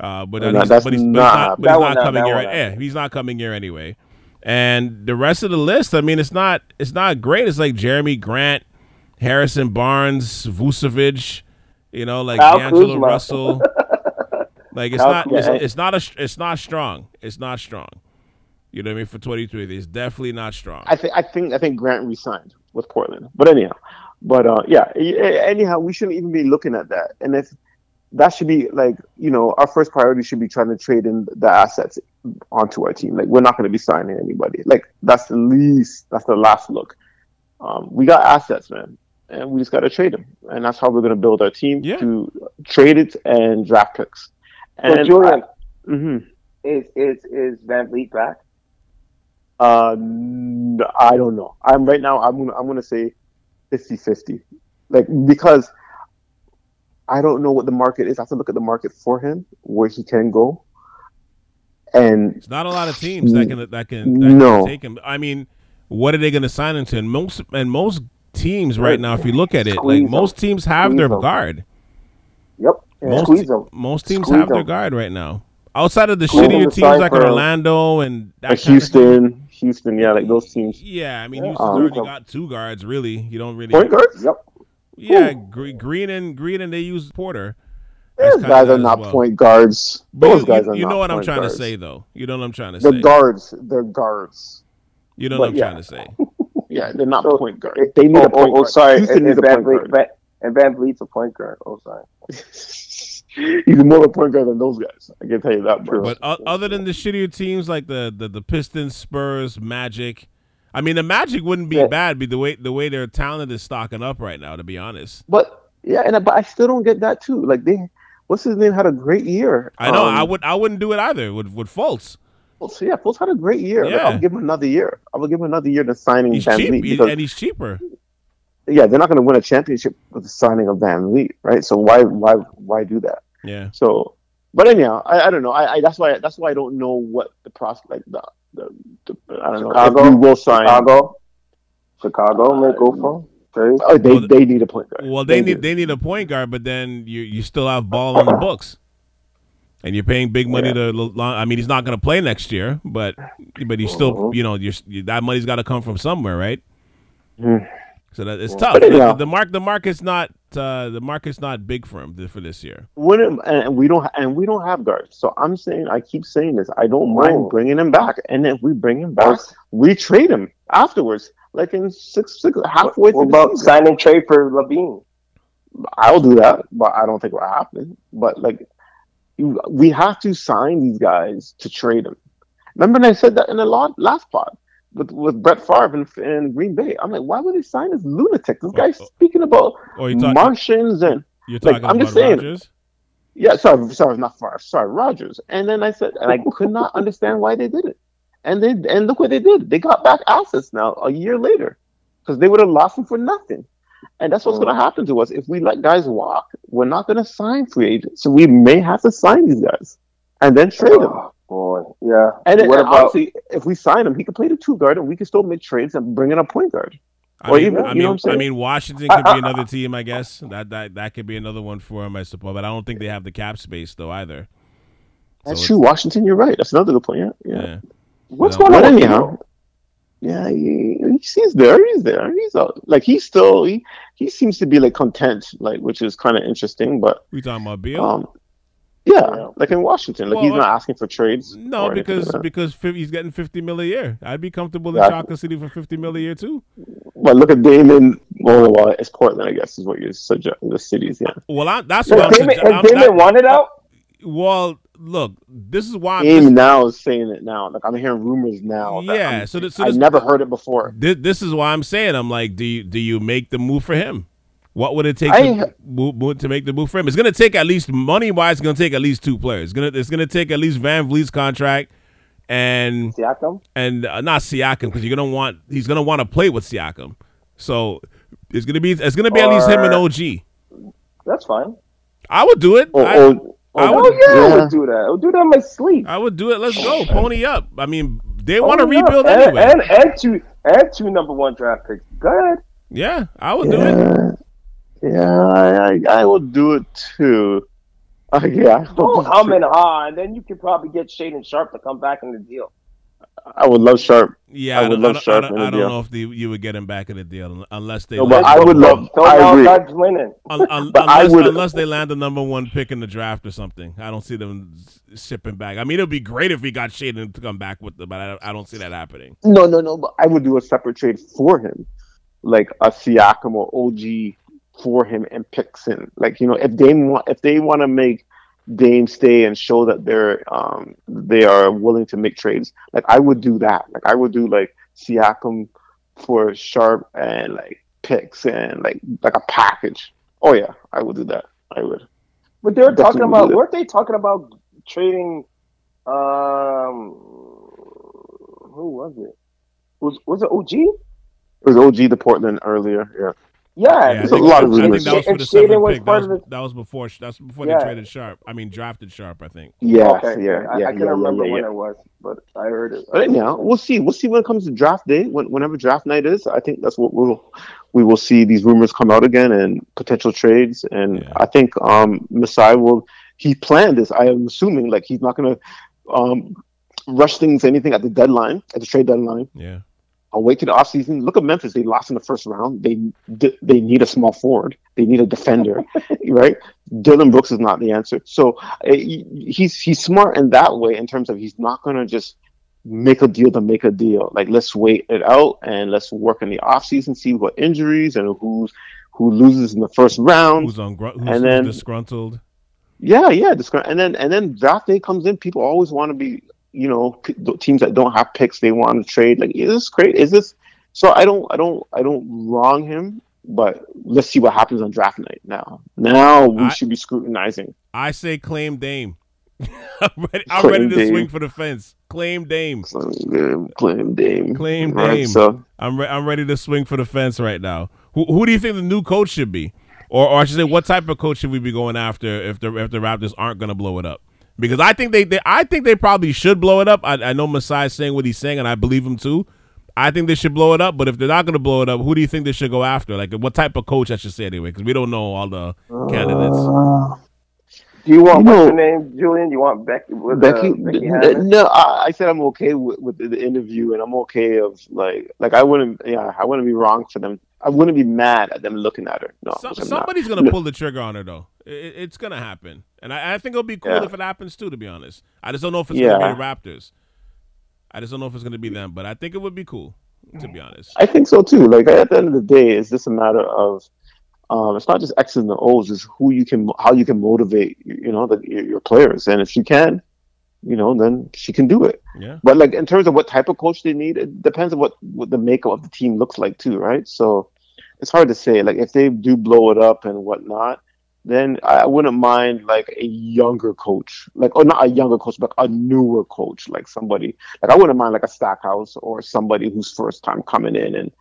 Speaker 1: Uh, but,
Speaker 4: No,
Speaker 1: he's,
Speaker 4: that's
Speaker 1: but he's, but he's
Speaker 4: not
Speaker 1: not, but he's not coming here. Yeah, he's not coming here anyway. And the rest of the list, I mean, it's not it's not great. It's like Jerami Grant, Harrison Barnes, Vucevic, you know, like
Speaker 3: Kyle
Speaker 1: D'Angelo. Russell. Like it's not it's, it's not a it's not strong. It's not strong. You know what I mean? For 23, it's definitely not strong.
Speaker 4: I think I think I think Grant resigned with Portland. But anyhow, but uh, yeah. Anyhow, we shouldn't even be looking at that. And if that should be like you know our first priority should be trying to trade in the assets onto our team. Like we're not going to be signing anybody. Like that's the least. That's the last look. Um, we got assets, man, and we just got to trade them. And that's how we're going to build our team
Speaker 1: Yeah.
Speaker 4: to trade it and draft picks.
Speaker 3: So Julian
Speaker 4: I- mhm.
Speaker 3: is is is VanVleet back?
Speaker 4: Uh, n- I don't know. I'm right now. I'm gonna. I'm gonna say 50-50. like because I don't know what the market is. I have to look at the market for him, where he can go, and
Speaker 1: It's not a lot of teams that can that can, that
Speaker 4: No.
Speaker 1: can take him. I mean, what are they going to sign him to? And most and most teams right now, if you look at it,
Speaker 3: Squeeze
Speaker 1: like
Speaker 3: 'em.
Speaker 1: most teams have
Speaker 3: Squeeze
Speaker 1: their
Speaker 3: 'em.
Speaker 1: guard.
Speaker 3: Yep.
Speaker 1: Most
Speaker 3: Squeeze them.
Speaker 1: most teams
Speaker 3: Squeeze
Speaker 1: have their guard right now. Outside of the
Speaker 3: Squeeze 'em
Speaker 1: shittier
Speaker 3: to
Speaker 1: teams like Orlando and that
Speaker 4: like
Speaker 1: kind of.
Speaker 4: Houston, Houston, yeah, like those teams.
Speaker 1: Yeah, I mean,
Speaker 3: Yeah.
Speaker 1: Houston's
Speaker 3: Um,
Speaker 1: already got two guards. Really, you don't really.
Speaker 4: Point guards.
Speaker 3: Yep.
Speaker 1: Yeah,
Speaker 3: Who?
Speaker 1: Gre- Green and Green and they use Porter.
Speaker 4: Those guys are not
Speaker 1: well.
Speaker 4: point guards.
Speaker 1: But
Speaker 4: Those
Speaker 1: you,
Speaker 4: guys
Speaker 1: you,
Speaker 4: are
Speaker 1: you
Speaker 4: not
Speaker 1: know what I'm trying
Speaker 4: guards.
Speaker 1: to say, though. You know what I'm trying to
Speaker 4: The
Speaker 1: say.
Speaker 4: The guards, they're guards.
Speaker 1: you know what
Speaker 4: but
Speaker 1: I'm
Speaker 4: yeah.
Speaker 1: trying to say.
Speaker 4: Yeah, they're not
Speaker 3: So-
Speaker 4: point guards. They need
Speaker 3: oh,
Speaker 4: a point
Speaker 3: oh, oh,
Speaker 4: guard.
Speaker 3: sorry.
Speaker 4: Houston
Speaker 3: and,
Speaker 4: needs a point guard.
Speaker 3: Van, and VanVleet's a point guard. Oh, sorry.
Speaker 4: He's more of a point guard than those guys. I can tell you that, bro.
Speaker 1: But other than the shittier teams like the, the the Pistons, Spurs, Magic, I mean the Magic wouldn't be
Speaker 3: Yeah.
Speaker 1: bad. Be the way the way their talent is stocking up right now. To be honest,
Speaker 4: But yeah, and but I still don't get that too. Like they, what's his name had a great year.
Speaker 1: I know
Speaker 4: Um,
Speaker 1: I would I wouldn't do it either with with Fultz.
Speaker 4: So yeah, Fultz had a great year. Like,
Speaker 1: Yeah.
Speaker 4: I'll give him another year. I will give him another year than signing
Speaker 1: He's
Speaker 4: Van
Speaker 1: cheap
Speaker 4: Vliet because
Speaker 1: and he's cheaper.
Speaker 4: Yeah, they're not going to win a championship with the signing of VanVleet, right? So why why why do that?
Speaker 1: Yeah,
Speaker 4: So, but anyhow, I, I don't know. I, I that's why that's why I don't know what the prospect like the, the, the I don't know
Speaker 3: Chicago?
Speaker 4: if we will sign.
Speaker 3: Chicago. Chicago may go for trade.
Speaker 4: Oh, they
Speaker 1: Well,
Speaker 4: they need a point guard.
Speaker 1: well they
Speaker 4: do.
Speaker 1: need they need a point guard, but then you you still have ball on the books. And you're paying big money to. lo- I mean, he's not going to play next year, but but you still,
Speaker 3: Mhm.
Speaker 1: you know, you're, you, that money's got to come from somewhere, right?
Speaker 4: Mhm.
Speaker 1: So that it's
Speaker 3: Yeah.
Speaker 1: tough.
Speaker 4: But anyhow-
Speaker 1: the, the mark, the market's not uh, the market's not big for him for this year.
Speaker 4: Wouldn't and we don't and we don't have guards. So I'm saying I keep saying this. I don't mind
Speaker 3: Oh.
Speaker 4: bringing him back, and if we bring him back, we trade him afterwards, like in six six halfway
Speaker 3: What
Speaker 4: through
Speaker 3: about signing trade for LaVine?
Speaker 4: I'll do that, but I don't think it will happen. But like, we have to sign these guys to trade them. Remember, when I said that in the la- last pod with with Brett Favre in, in Green Bay. I'm like, why would they sign this lunatic? This oh, guy's
Speaker 1: Oh, oh.
Speaker 4: speaking about
Speaker 1: oh, talk,
Speaker 4: Martians and
Speaker 1: you're
Speaker 4: like,
Speaker 1: talking
Speaker 4: I'm
Speaker 1: about
Speaker 4: just saying-
Speaker 1: Rodgers?
Speaker 4: yeah, sorry, sorry, not Favre, sorry, Rodgers. And then I said, and I could not understand why they did it. And they and look what they did. They got back assets now a year later because they would have lost them for nothing. And that's what's going to oh. happen to us if we let guys walk. We're not going to sign free agents, so we may have to sign these guys and then trade them.
Speaker 3: Oh, boy, yeah.
Speaker 4: And then
Speaker 3: what
Speaker 4: and
Speaker 3: about?
Speaker 4: honestly, if we sign him, he could play the two guard, and we can still make trades and bring in a point guard.
Speaker 1: I
Speaker 4: Or
Speaker 1: mean,
Speaker 4: even-
Speaker 1: I
Speaker 4: you
Speaker 1: mean,
Speaker 4: know I'm
Speaker 1: I
Speaker 4: saying?
Speaker 1: mean, Washington could be another team, I guess. That that that could be another one for him, I suppose. But I don't think they have the cap space though either.
Speaker 4: That's
Speaker 1: So
Speaker 4: true. Washington, you're right. That's another good point. Yeah, yeah.
Speaker 1: Yeah.
Speaker 3: What's
Speaker 1: Well,
Speaker 3: going on? with
Speaker 4: anyhow,
Speaker 3: Dino?
Speaker 4: yeah, he, he's, he's there. He's there. He's out. Like he's still he, he seems to be like content, like which is kind of interesting. But
Speaker 1: We talking about Beal?
Speaker 4: um, yeah, like in Washington, like
Speaker 1: Well,
Speaker 4: he's not asking for trades.
Speaker 1: no, because
Speaker 4: like
Speaker 1: because he's getting fifty mil a year. I'd be comfortable in. Chocolate City for fifty mil a year too.
Speaker 4: but look at Damon. Oh, well, it's Portland, I guess, is what you're suggesting. The cities, yeah.
Speaker 1: Well, I, that's what
Speaker 3: Has
Speaker 1: I'm,
Speaker 3: Damon,
Speaker 1: I'm
Speaker 3: has Damon
Speaker 1: that-
Speaker 3: wanted out?
Speaker 1: Well, look, this is why. I'm
Speaker 4: Damon now is saying it now. Like I'm hearing rumors now.
Speaker 1: Yeah,
Speaker 4: I'm-
Speaker 1: so this- so
Speaker 4: I
Speaker 1: this-
Speaker 4: never heard it before.
Speaker 1: this, this is why I'm saying I'm like, do you do you make the move for him? What would it take to, move, to make the move for him? It's gonna take at least money wise. It's gonna take at least two players. It's gonna it's gonna take at least VanVleet's contract and
Speaker 3: Siakam?
Speaker 1: and uh, not Siakam because you're gonna want he's gonna want to play with Siakam. So it's gonna be it's gonna be at least him and OG.
Speaker 3: That's fine.
Speaker 1: I would do it.
Speaker 4: Oh,
Speaker 1: I,
Speaker 4: oh,
Speaker 1: I
Speaker 3: Oh,
Speaker 1: would-
Speaker 3: yeah, I
Speaker 4: yeah.
Speaker 3: would do that. I would do that in my sleep.
Speaker 1: I would do it. Let's go. Pony up. I mean, they want to
Speaker 3: Oh,
Speaker 1: rebuild
Speaker 3: and,
Speaker 1: anyway.
Speaker 3: And, and two and two number one draft picks. Go ahead.
Speaker 1: yeah, I would do it.
Speaker 4: Yeah, yeah, I, I, I will do it too. Uh, yeah,
Speaker 3: Go hum and ha, and then you could probably get Shaedon Sharpe to come back in the deal.
Speaker 4: I would love Sharpe.
Speaker 1: Yeah,
Speaker 4: I
Speaker 1: I,
Speaker 4: would
Speaker 1: don't,
Speaker 4: love
Speaker 1: I, don't, I, don't,
Speaker 4: in a
Speaker 1: I don't
Speaker 4: deal.
Speaker 1: know if the, you would get him back in the deal unless they
Speaker 4: No, but I would love.
Speaker 3: So
Speaker 4: I agree.
Speaker 3: God's winning.
Speaker 1: un- un-
Speaker 4: but I
Speaker 1: unless,
Speaker 4: would-
Speaker 1: unless they land the number one pick in the draft or something. I don't see them shipping back. I mean, it'd be great if we got Shaedon to come back with them, but I, I don't see that happening.
Speaker 4: No, no, no. But I would do a separate trade for him, like a Siakam or OG for him and picks him. Like you know, if they want, if they want to make Dame stay and show that they're um they are willing to make trades, like I would do that. Like I would do like Siakam for Sharpe and like picks and like like a package. Oh yeah, I would do that. I would.
Speaker 3: But they were
Speaker 4: Definitely
Speaker 3: talking about weren't they talking about trading um who was it? Was was it OG?
Speaker 4: It was OG the Portland earlier. Yeah.
Speaker 3: Yeah,
Speaker 1: Yeah,
Speaker 4: there's a lot of
Speaker 1: I think
Speaker 4: rumors.
Speaker 1: that was for the Shaedon
Speaker 3: was
Speaker 1: pick. That was,
Speaker 3: of the-
Speaker 1: that was before. That's before
Speaker 3: Yeah.
Speaker 1: they traded Sharpe. I mean, drafted Sharpe. I think.
Speaker 4: Yes,
Speaker 3: okay,
Speaker 4: yeah,
Speaker 3: I,
Speaker 4: yeah,
Speaker 3: I can't
Speaker 4: yeah, yeah,
Speaker 3: remember
Speaker 4: yeah,
Speaker 3: when it was, but I heard it.
Speaker 4: But anyhow, we'll see. We'll see when it comes to draft day. When, whenever draft night is, I think that's what we'll we will see these rumors come out again and potential trades. And
Speaker 1: Yeah.
Speaker 4: I think um Masai will. He planned this. I am assuming like he's not going to um rush things anything at the deadline at the trade deadline.
Speaker 1: Yeah.
Speaker 4: I'll wait to the offseason. Look at Memphis. They lost in the first round. They they need a small forward. They need a defender, right? Dillon Brooks is not the answer. So uh, he- he's he's smart in that way in terms of he's not going to just make a deal to make a deal. Like let's wait it out and let's work in the offseason, see what injuries and who's who loses in the first round.
Speaker 1: Who's on? Gr- who's,
Speaker 4: and then-
Speaker 1: disgruntled?
Speaker 4: Yeah, yeah. discre- And then and then draft day comes in. People always want to be, you know, teams that don't have picks, they want to trade. Like, is this great? Is this? So I don't, I don't, I don't wrong him. But let's see what happens on draft night. Now, now we
Speaker 1: I-
Speaker 4: should be scrutinizing.
Speaker 1: I say claim Dame. I'm ready. I'm ready to
Speaker 4: Dame.
Speaker 1: swing for the fence. Claim Dame.
Speaker 4: Claim, claim Dame.
Speaker 1: Claim
Speaker 4: Right,
Speaker 1: Dame.
Speaker 4: So
Speaker 1: I'm re- I'm ready to swing for the fence right now. Who who do you think the new coach should be, or or I should say, what type of coach should we be going after if the if the Raptors aren't going to blow it up? Because I think they, they I think they probably should blow it up. I, I know Masai's saying what he's saying, and I believe him too. I think they should blow it up. But if they're not going to blow it up, who do you think they should go after? Like what type of coach I should say anyway? Because we don't know all the candidates.
Speaker 4: uh,
Speaker 3: Do you want
Speaker 4: You
Speaker 3: what's
Speaker 4: know-
Speaker 3: her name, Julian? You want Becky? With,
Speaker 4: Becky,
Speaker 3: uh, Becky
Speaker 4: no, I, I said I'm okay with, with the, the interview, and I'm okay of like, like I wouldn't, yeah, I wouldn't be wrong for them. I wouldn't be mad at them looking at her. No,
Speaker 1: Some,
Speaker 4: 'cause I'm not.
Speaker 1: somebody's gonna
Speaker 4: No.
Speaker 1: pull the trigger on her though. It, it's gonna happen, and I, I think it'll be cool
Speaker 4: Yeah.
Speaker 1: if it happens too. To be honest, I just don't know if it's
Speaker 4: Yeah.
Speaker 1: gonna be the Raptors. I just don't know if it's gonna be them, but I think it would be cool. To be honest,
Speaker 4: I think so too. Like at the end of the day, it's just a matter of um, it's not just X's and O's. It's who you can, how you can motivate, you know, the, your, players. And if she can, you know, then she can do it.
Speaker 1: yeah.
Speaker 4: But like in terms of what type of coach they need, it depends on what, what the makeup of the team looks like too, right? So it's hard to say. Like if they do blow it up and whatnot, then I wouldn't mind like a younger coach, like or not a younger coach, but a newer coach, like somebody. Like I wouldn't mind like a Stackhouse or somebody who's first time coming in and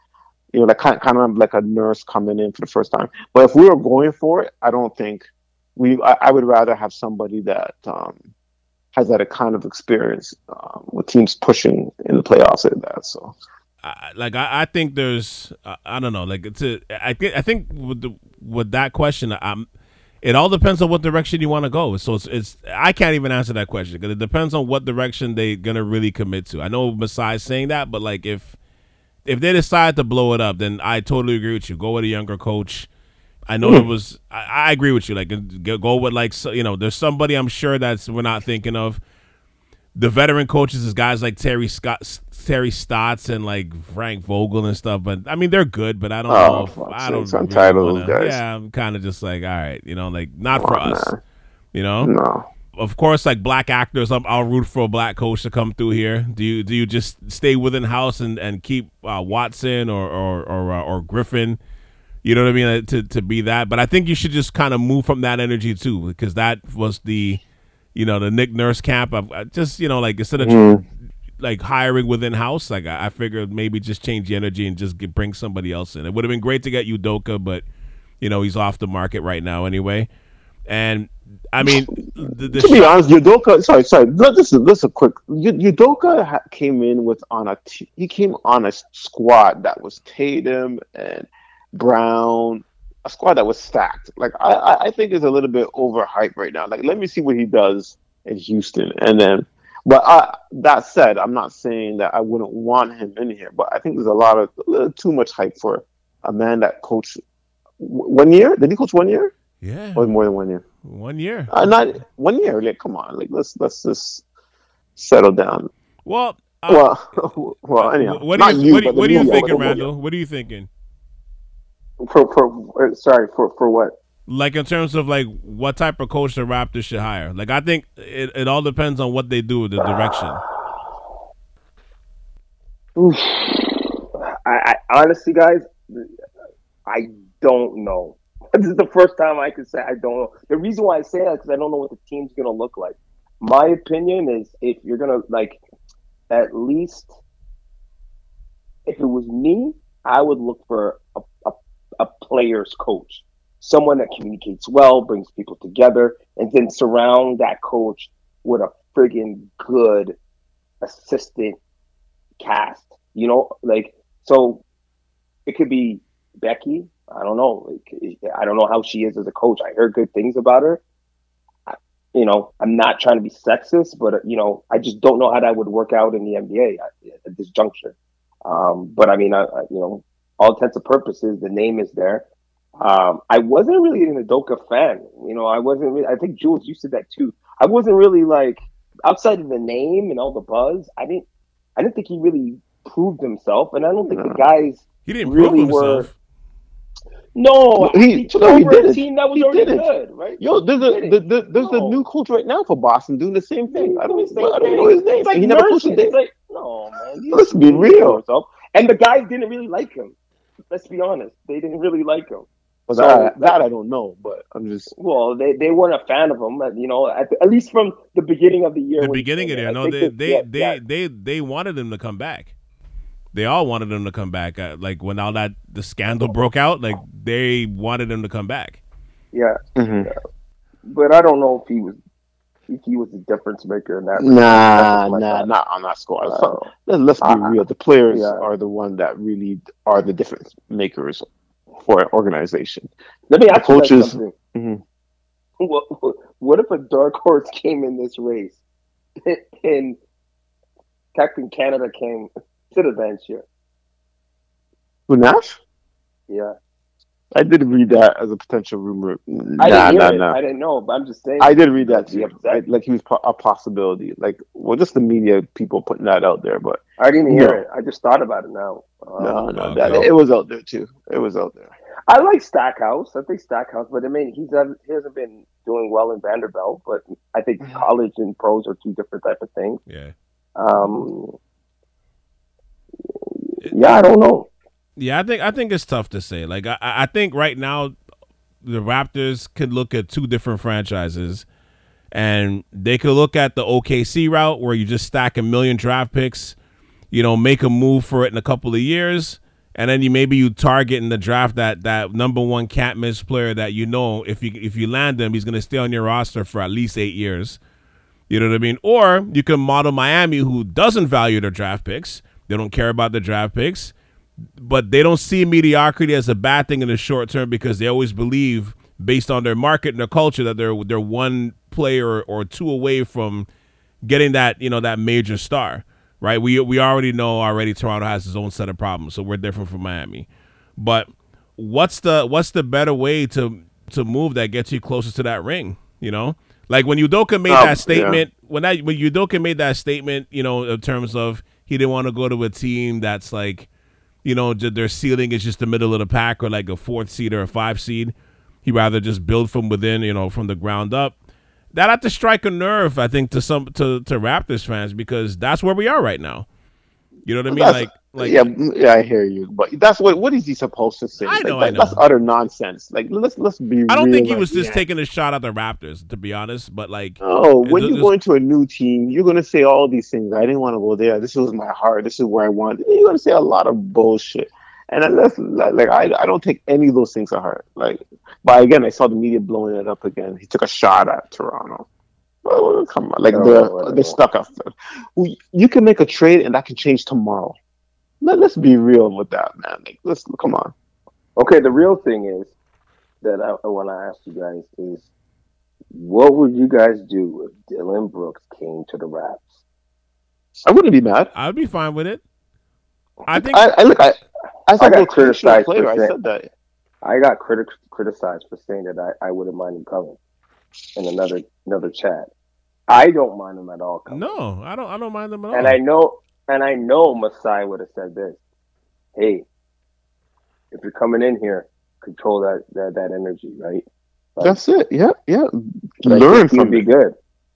Speaker 4: you know like kind kind of like a nurse coming in for the first time. But if we were going for it, I don't think we. I, I would rather have somebody that. um has that kind of experience um, with teams pushing in the playoffs and that. So
Speaker 1: like I, I think there's I, I don't know like a, I think I think with the with that question I'm it all depends on what direction you want to go. So it's, it's I can't even answer that question because it depends on what direction they're gonna really commit to. I know Masai's saying that, but like if if they decide to blow it up, then I totally agree with you. Go with a younger coach. I know it hmm. was. I, I agree with you. Like go, go with like so, you know. There's somebody I'm sure that's we're not thinking of. The veteran coaches is guys like Terry Scott, Terry Stotts, and like Frank Vogel and stuff. But I mean, they're good. But I don't
Speaker 4: Oh,
Speaker 1: know. If, I don't. really wanna-
Speaker 4: guys.
Speaker 1: Yeah, I'm kind of just like, all right, you know, like not for us.
Speaker 4: man.
Speaker 1: You know,
Speaker 4: no,
Speaker 1: of course, like black actors, I'm, I'll root for a black coach to come through here. Do you do you just stay within house and, and keep uh, Watson or or or, uh, or Griffin? You know what I mean uh, to to be that. But I think you should just kind of move from that energy too, because that was the, you know, the Nick Nurse camp. I, I just you know like instead of
Speaker 4: Mhm.
Speaker 1: like hiring within house, like I, I figured maybe just change the energy and just get, bring somebody else in. It would have been great to get Udoka, but you know he's off the market right now anyway. And I mean, the, the
Speaker 4: to be
Speaker 1: shot-
Speaker 4: honest, Udoka. Sorry, sorry. This is this is a quick. Udoka ha- came in with on a. T- he came on a squad that was Tatum and Brown, a squad that was stacked. Like I, I, think is a little bit overhyped right now. Like let me see what he does in Houston, and then. But I, that said, I'm not saying that I wouldn't want him in here, but I think there's a lot of a little too much hype for a man that coached one year. Did he coach one year
Speaker 1: yeah,
Speaker 4: or more than one year?
Speaker 1: one year.
Speaker 4: Uh, not one year. Like, come on. Like, let's let's just settle down.
Speaker 1: Well, uh,
Speaker 4: well, well. Anyhow,
Speaker 1: what, are
Speaker 4: not
Speaker 1: you, what, what are you thinking,
Speaker 4: but the media.
Speaker 1: Randle? What are you thinking?
Speaker 3: For for uh, sorry for for what?
Speaker 1: Like in terms of like what type of coach the Raptors should hire? Like I think it, it all depends on what they do with the direction.
Speaker 3: Oof. I, I honestly, guys, I don't know. This is the first time I can say I don't know. The reason why I say that is because I don't know what the team's gonna look like. My opinion is if you're gonna like, at least if it was me, I would look for a, a, player's coach, someone that communicates well, brings people together, and then surround that coach with a friggin' good assistant cast. You know, like so it could be Becky. I don't know. Like, I don't know how she is as a coach. I heard good things about her. I, you know, I'm not trying to be sexist, but you know, I just don't know how that would work out in the NBA at, at this juncture. Um, but I mean, I, I, you know, all intents and purposes, the name is there. Um, I wasn't really an Udoka fan. You know, I wasn't. Really, I think Jules, you said that too. I wasn't really like outside of the name and all the buzz. I didn't. I didn't think he really proved himself, and I don't think the guys
Speaker 1: He didn't
Speaker 3: Really
Speaker 1: prove himself.
Speaker 3: no,
Speaker 4: He-
Speaker 3: he, took
Speaker 4: no, he
Speaker 3: over a
Speaker 4: didn't.
Speaker 3: team that was
Speaker 4: He
Speaker 3: already
Speaker 4: didn't.
Speaker 3: good, right?
Speaker 4: Yo, there's a the, the, there's a new coach right now for Boston doing the same thing. I don't,
Speaker 3: It's
Speaker 4: I don't even know his name.
Speaker 3: It's like
Speaker 4: he never coached
Speaker 3: nursing.
Speaker 4: a day.
Speaker 3: Like, no, man.
Speaker 4: Let's be real.
Speaker 3: And the guys didn't really like him. Let's be honest. They didn't really like him.
Speaker 4: Well,
Speaker 3: So-
Speaker 4: that, that I don't know, but I'm just
Speaker 3: Well, they, they weren't a fan of him, you know, at, at least from the beginning of the year.
Speaker 1: the beginning of the year. No, they they
Speaker 3: yeah,
Speaker 1: they,
Speaker 3: yeah.
Speaker 1: they they wanted him to come back. They all wanted him to come back. Uh, like when all that the scandal broke out, like they wanted him to come back.
Speaker 3: Yeah,
Speaker 4: Mhm.
Speaker 3: but I don't know if he was if he was a difference maker in that.
Speaker 4: nah,
Speaker 3: my
Speaker 4: nah,
Speaker 3: thought.
Speaker 4: not on that squad. So, let's, be
Speaker 3: uh,
Speaker 4: real. The players
Speaker 3: yeah.
Speaker 4: are the one that really are the difference makers for an organization.
Speaker 3: Let me ask
Speaker 4: coaches-
Speaker 3: something.
Speaker 4: Mhm.
Speaker 3: What, what if a dark horse came in this race, and Captain Canada came to the bench here?
Speaker 4: Who Nash?
Speaker 3: Yeah,
Speaker 4: I did read that as a potential rumor.
Speaker 3: I
Speaker 4: Nah,
Speaker 3: didn't hear
Speaker 4: nah,
Speaker 3: it.
Speaker 4: nah.
Speaker 3: I didn't know, but I'm just saying.
Speaker 4: I did read that too.
Speaker 3: upset.
Speaker 4: Like, like he was a possibility. Like, well, just the media people putting that out there, but
Speaker 3: I didn't hear
Speaker 4: No.
Speaker 3: it. I just thought about it now. Um,
Speaker 4: no, no,
Speaker 1: okay.
Speaker 4: that it was out there too. It was out there.
Speaker 3: I like Stackhouse. I think Stackhouse, but I mean, he's he hasn't been doing well in Vanderbilt. But I think
Speaker 4: Mm-hmm.
Speaker 3: college and pros are two different type of things.
Speaker 1: Yeah.
Speaker 3: Um, yeah, I don't know.
Speaker 1: Yeah, I think I think it's tough to say. Like I, I think right now the Raptors could look at two different franchises and they could look at the OKC route where you just stack a million draft picks, you know, make a move for it in a couple of years, and then you maybe you target in the draft that that number one can't miss player that you know if you if you land him, he's gonna stay on your roster for at least eight years. You know what I mean? Or you can model Miami, who doesn't value their draft picks. They don't care about the draft picks but they don't see mediocrity as a bad thing in the short term because they always believe, based on their market and their culture, that they're they're one player or two away from getting that you know that major star. Right? We we already know already Toronto has its own set of problems, so we're different from Miami. But what's the what's the better way to to move that gets you closer to that ring? You know, like when Udoka made
Speaker 4: Um,
Speaker 1: that statement, when that when Udoka made that statement, you know, in terms of he didn't want to go to a team that's like you know, their ceiling is just the middle of the pack or like a fourth seed or a five seed. He'd rather just build from within, you know, from the ground up. That had to strike a nerve, I think, to some to, to Raptors fans because that's where we are right now. You know what I mean? Like, like
Speaker 4: yeah, mm, yeah, I hear you, but that's what. What is he supposed to say?
Speaker 1: I
Speaker 4: Like, that-
Speaker 1: I know.
Speaker 4: That's utter nonsense. Like, let's let's be.
Speaker 1: I don't
Speaker 4: real,
Speaker 1: think he
Speaker 4: like,
Speaker 1: was just
Speaker 4: yeah.
Speaker 1: taking a shot at the Raptors, to be honest. But like,
Speaker 4: No, when you go into a new team, you're gonna say all these things. I didn't want to go there. This was my heart. This is where I want. You're gonna say a lot of bullshit, and unless like I, I don't take any of those things to heart. Like, but again, I saw the media blowing it up again. He took a shot at Toronto. Well, come on, like
Speaker 3: No,
Speaker 4: the
Speaker 3: whatever.
Speaker 4: the stuck up. You can make a trade, and that can change tomorrow. Let, let's be real with that, man. Like, let's come on.
Speaker 3: Okay, the real thing is that I, I want to ask you guys is, what would you guys do if Dillon Brooks came to the Raps?
Speaker 4: I wouldn't be mad.
Speaker 1: I'd be fine with it. I think
Speaker 4: I, I look. I I thought
Speaker 3: got
Speaker 4: they were
Speaker 3: criticized for
Speaker 4: player. I said that.
Speaker 3: I got critic criticized for saying that I, I wouldn't mind him coming in another another chat. I don't mind him at all coming.
Speaker 1: no, I don't. I don't mind them at all.
Speaker 3: And I know and I know Masai would have said this. Hey, if you're coming in here, control that that, that energy, right? Like,
Speaker 4: That's it. Yeah, yeah. Learn from
Speaker 3: be
Speaker 4: it.
Speaker 3: good.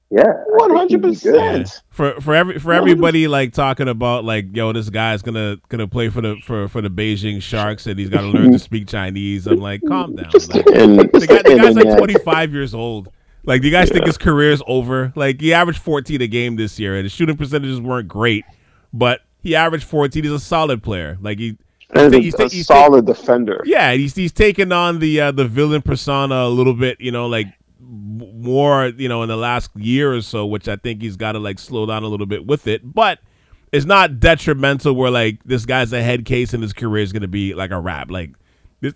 Speaker 3: Yeah. I
Speaker 4: One
Speaker 3: think
Speaker 4: hundred
Speaker 3: he'd be good.
Speaker 1: Yeah.
Speaker 4: percent.
Speaker 1: for for every for everybody like talking about like yo this guy's gonna gonna play for the for for the Beijing Sharks and he's got to learn to speak Chinese. I'm like calm down.
Speaker 4: Just
Speaker 1: Like,
Speaker 4: the,
Speaker 1: the, guy,
Speaker 4: the
Speaker 1: the guy's like 25 years old. Like, do you guys think his career's over? Like, he averaged 14 a game this year, and his shooting percentages weren't great, but he averaged 14. He's a solid player. Like he,
Speaker 4: And
Speaker 1: he's-
Speaker 4: a,
Speaker 1: he's-
Speaker 4: solid defender.
Speaker 1: yeah, he's he's taken on the uh, the villain persona a little bit. You know, like more. You know, in the last year or so, which I think he's got to like slow down a little bit with it, but. It's not detrimental where like this guy's a head case and his career is gonna be like a rap. Like this,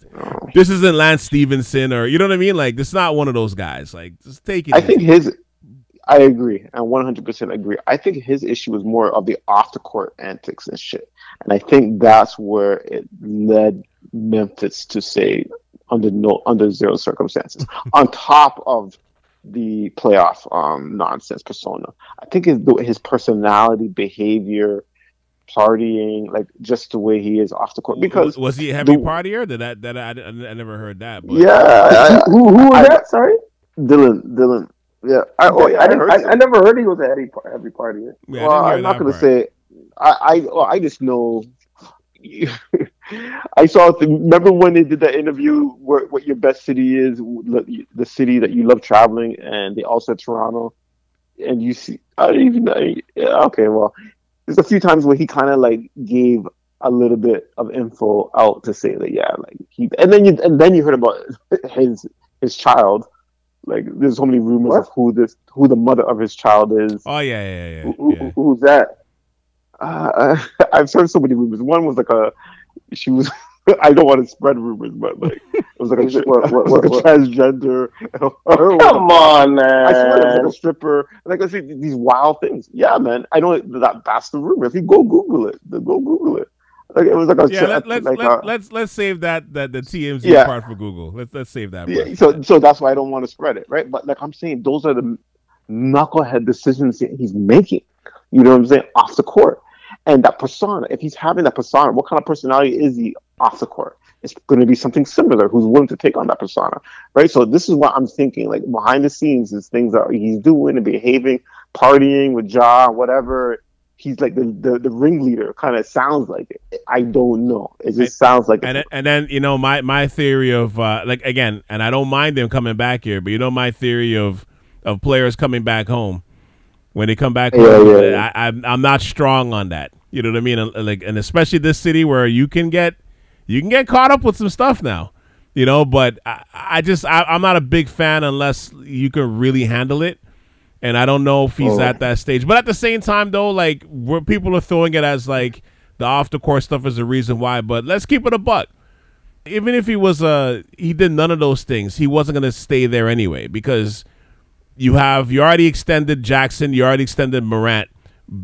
Speaker 1: this isn't Lance Stephenson or you know what I mean. Like this is not one of those guys. Like just take it.
Speaker 4: I think his. I agree. I 100% agree. I think his issue was more of the off the court antics and shit. And I think that's where it led Memphis to say under no under zero circumstances. on top of the playoff um, nonsense persona. I think his his personality, behavior, partying, like just the way he is off the court. Because
Speaker 1: was, was he a heavy
Speaker 4: the-
Speaker 1: partier? Did that that I, I, I never heard that. But
Speaker 4: yeah, I, I,
Speaker 3: Who, who was
Speaker 4: I-
Speaker 3: that? Sorry,
Speaker 4: Dillon, Dillon, yeah, I, oh, yeah,
Speaker 3: I,
Speaker 4: I
Speaker 3: I, I never heard he was a heavy par- heavy partier.
Speaker 1: yeah,
Speaker 4: well, I'm not going to
Speaker 1: part.
Speaker 4: say. I I, well, I just know. I saw. The, remember when they did that interview? Where, what your best city is? The city that you love traveling, and they also said Toronto. And you see, I don't even know. Yeah, okay, well, there's a few times where he kind of like gave a little bit of info out to say that yeah, like he, and then you and then you heard about his his child. Like there's so many rumors
Speaker 3: What?
Speaker 4: of who this who the mother of his child is.
Speaker 1: Oh yeah, yeah, yeah.
Speaker 3: Who, who- Who's that?
Speaker 4: Uh, I've heard so many rumors. One was like a, she was, I don't want to spread rumors, but like it was like a,
Speaker 3: What- what-
Speaker 4: it was
Speaker 3: what-
Speaker 4: like a
Speaker 3: what?
Speaker 4: transgender.
Speaker 3: Come on, man!
Speaker 4: I swear it was like a stripper. Like I see these wild things. Yeah, man. I know that that's the rumor. If you go Google it, then go Google it. Like it was like a
Speaker 1: Yeah, let, let's
Speaker 4: like
Speaker 1: let,
Speaker 4: a- uh,
Speaker 1: let's let's save that that the TMZ
Speaker 4: Yeah.
Speaker 1: part for Google. Let's let's save that.
Speaker 4: Yeah,
Speaker 1: part.
Speaker 4: so so that's why I don't want to spread it, right? But like I'm saying, those are the knucklehead decisions that he's making. You know what I'm saying? Off the court. And that persona, if he's having that persona, what kind of personality is he off the court? It's going to be something similar. Who's willing to take on that persona, right? So this is what I'm thinking. Like behind the scenes, is things that he's doing and behaving, partying with Ja, whatever. He's like the the, the ringleader. Kind of sounds like it. I don't know. It just sounds like
Speaker 1: and
Speaker 4: it.
Speaker 1: and then you know my my theory of uh, like again, and I don't mind them coming back here, but you know my theory of of players coming back home when they come back
Speaker 4: Yeah,
Speaker 1: home.
Speaker 4: yeah, yeah.
Speaker 1: I, I'm I'm not strong on that. You know what I mean? And, Like and especially this city where you can get you can get caught up with some stuff now. You know, but I, I just I, I'm not a big fan unless you can really handle it. And I don't know if he's
Speaker 4: Oh.
Speaker 1: at that stage. But at the same time, though, like where people are throwing it as like the off the court stuff is the reason why. But let's keep it a buck even if he was uh he did none of those things, he wasn't gonna stay there anyway because you have you already extended Jackson, you already extended Morant.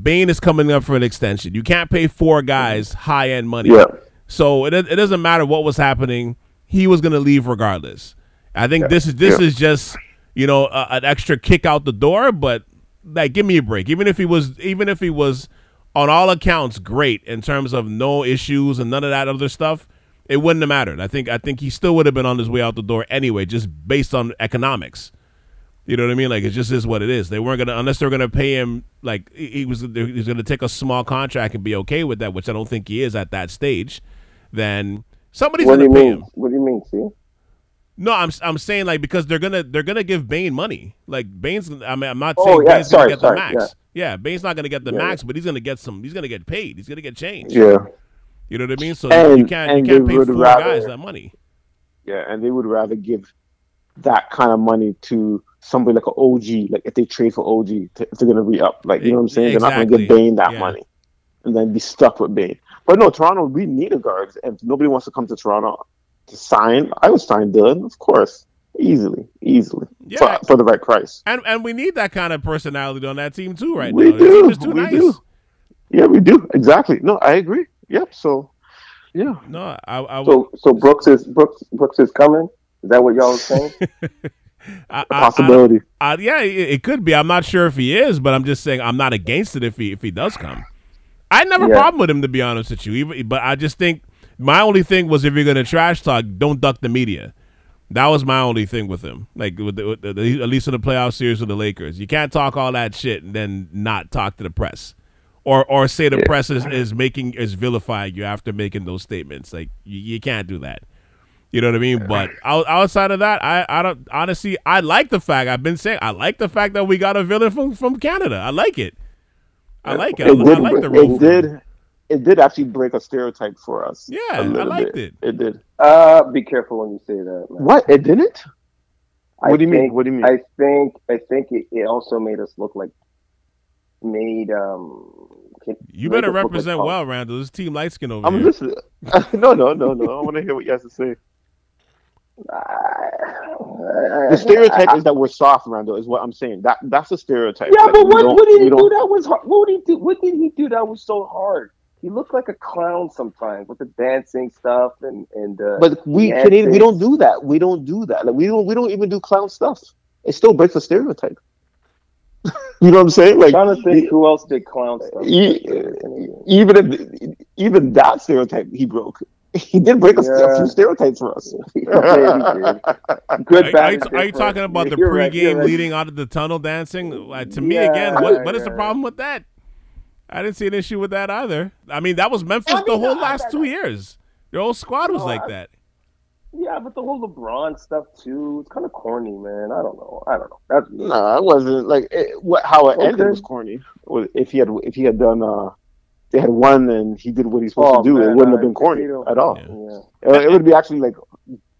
Speaker 1: Bane is coming up for an extension. You can't pay four guys high end money.
Speaker 4: Yeah.
Speaker 1: So it it doesn't matter what was happening. He was gonna leave regardless. I think this is this
Speaker 4: Yeah.
Speaker 1: is just you know an extra kick out the door, but like give me a break. Even if he was even if he was on all accounts great in terms of no issues and none of that other stuff, it wouldn't have mattered. I think I think he still would have been on his way out the door anyway, just based on economics. You know what I mean? Like it just is what it is. They weren't gonna unless they're gonna pay him like he was he was gonna take a small contract and be okay with that, which I don't think he is at that stage. Then somebody's
Speaker 3: What do
Speaker 1: gonna
Speaker 3: you
Speaker 1: pay
Speaker 3: mean?
Speaker 1: him.
Speaker 3: What do you mean? See?
Speaker 1: No, I'm I'm saying like because they're gonna they're gonna give Bane money. Like Bane's, I mean, I'm not
Speaker 3: Oh,
Speaker 1: saying
Speaker 3: yeah,
Speaker 1: Bane's
Speaker 3: sorry,
Speaker 1: gonna get
Speaker 3: sorry,
Speaker 1: the max. Yeah. Bane's not gonna get the
Speaker 3: Yeah,
Speaker 1: max, but he's gonna get some. He's gonna get paid. He's gonna get change.
Speaker 4: Yeah.
Speaker 1: You know what I mean? So
Speaker 4: And-
Speaker 1: you can't you can't pay four
Speaker 4: rather-
Speaker 1: guys that money.
Speaker 4: Yeah, and they would rather give that kind of money to somebody like an OG, like if they trade for OG, to, if they're gonna re up, like you know what I'm saying? exactly. They're not gonna give Bain that
Speaker 1: Yeah.
Speaker 4: money, and then be stuck with Bane. But no, Toronto, we need a guard. If nobody wants to come to Toronto to sign, I would sign Dillon, of course, easily, easily
Speaker 1: Yeah.
Speaker 4: for, for the right price.
Speaker 1: And and we need that kind of personality on that team too, right
Speaker 4: We
Speaker 1: now.
Speaker 4: Do,
Speaker 1: team is too
Speaker 4: we
Speaker 1: nice.
Speaker 4: do. Yeah, we do exactly. No, I agree. Yep. So, yeah.
Speaker 1: No, I, I,
Speaker 3: So so Brooks is Brooks Brooks is coming. Is that what y'all was saying?
Speaker 4: A
Speaker 1: I-
Speaker 4: possibility.
Speaker 1: I- I- yeah, it, it could be. I'm not sure if he is, but I'm just saying I'm not against it if he if he does come. I never
Speaker 3: Yeah.
Speaker 1: problem with him to be honest with you. Even, but I just think my only thing was if you're gonna trash talk, don't duck the media. That was my only thing with him. Like with, the, with the, at least in the playoff series with the Lakers, you can't talk all that shit and then not talk to the press, or or say the press is, is making is vilifying you after making those statements. Like you, you can't do that. You know what I mean? But out, outside of that, I, I don't honestly. I like the fact I've been saying. I like the fact that we got a villain from, from Canada. I like it. I like it. I,
Speaker 4: It
Speaker 1: I
Speaker 4: did.
Speaker 1: like the
Speaker 4: it
Speaker 1: role.
Speaker 4: did. It did actually break a stereotype for us.
Speaker 1: Yeah,
Speaker 4: a
Speaker 1: I
Speaker 4: little
Speaker 1: liked
Speaker 4: bit.
Speaker 1: it.
Speaker 4: It did.
Speaker 3: uh, be careful when you say that. Man.
Speaker 4: What? It didn't?
Speaker 3: I
Speaker 4: What do you mean? What do you mean?
Speaker 3: I think I think it, it also made us look like made um.
Speaker 1: You better
Speaker 3: us look like
Speaker 1: represent well, Randle. This team light skin over
Speaker 4: I'm
Speaker 1: here.
Speaker 4: listening. no, no, no, no. I want to hear what you have to say. The stereotype is that we're soft, Randle. Is what I'm saying. That that's a stereotype.
Speaker 3: Yeah,
Speaker 4: Like,
Speaker 3: but what, what did he do that was hard? What did he do? What did he do that was so hard? He looked like a clown sometimes with the dancing stuff and and. Uh,
Speaker 4: But we Canadian, we don't do that. We don't do that. Like we don't. We don't even do clown stuff. It still breaks a stereotype. you know what I'm saying? Like
Speaker 3: trying to think who else did clown stuff.
Speaker 4: e- even if even that stereotype he broke. He did break a, st- a
Speaker 3: Yeah.
Speaker 4: few stereotypes for us.
Speaker 3: Yeah, Good,
Speaker 1: Are, are, you, are you talking about the
Speaker 3: You're right,
Speaker 1: pregame
Speaker 3: you're right.
Speaker 1: leading out of the tunnel dancing? Uh, to me,
Speaker 3: Yeah,
Speaker 1: again, what, what is the problem with that? I didn't see an issue with that either. I mean, that was Memphis
Speaker 3: I
Speaker 1: the whole
Speaker 3: I-
Speaker 1: last
Speaker 3: I-
Speaker 1: two years. Your whole squad was
Speaker 3: No,
Speaker 1: like
Speaker 3: I-
Speaker 1: that.
Speaker 3: Yeah, but the whole LeBron stuff too. It's kind of corny, man. I don't know. I don't know. That's
Speaker 4: No, it wasn't like it, what how it ended was corny. If he had if he had done uh they had won and he did what he's supposed
Speaker 3: Oh,
Speaker 4: to do, it wouldn't
Speaker 3: I-
Speaker 4: have been corny at all.
Speaker 1: Yeah.
Speaker 3: yeah.
Speaker 4: It, it would be actually like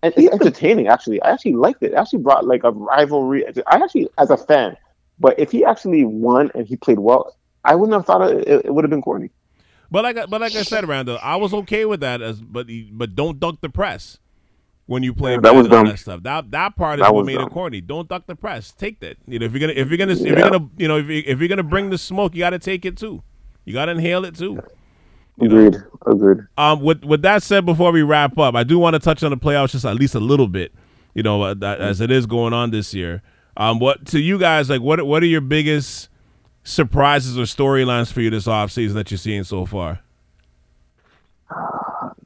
Speaker 4: and it's entertaining. Actually, I actually liked it. It actually brought like a rivalry. I actually, as a fan, but if he actually won and he played well, I wouldn't have thought it, it, would have been corny.
Speaker 1: But like, I- but like I said, Randle, I was okay with that. As but but don't duck the press when you play.
Speaker 4: That was dumb.
Speaker 1: that stuff. That that part is
Speaker 4: That
Speaker 1: what made
Speaker 4: dumb.
Speaker 1: it corny. Don't duck the press. Take that. You know, if you're gonna if you're gonna if
Speaker 4: Yeah.
Speaker 1: you're gonna you know if, you, if you're gonna bring the smoke, you got to take it too. You got to inhale it too.
Speaker 4: Agreed. Agreed.
Speaker 1: Um, with with that said, before we wrap up, I do want to touch on the playoffs just at least a little bit. You know, uh, as it is going on this year. Um, what to you guys like? What what are your biggest surprises or storylines for you this offseason that you're seeing so far?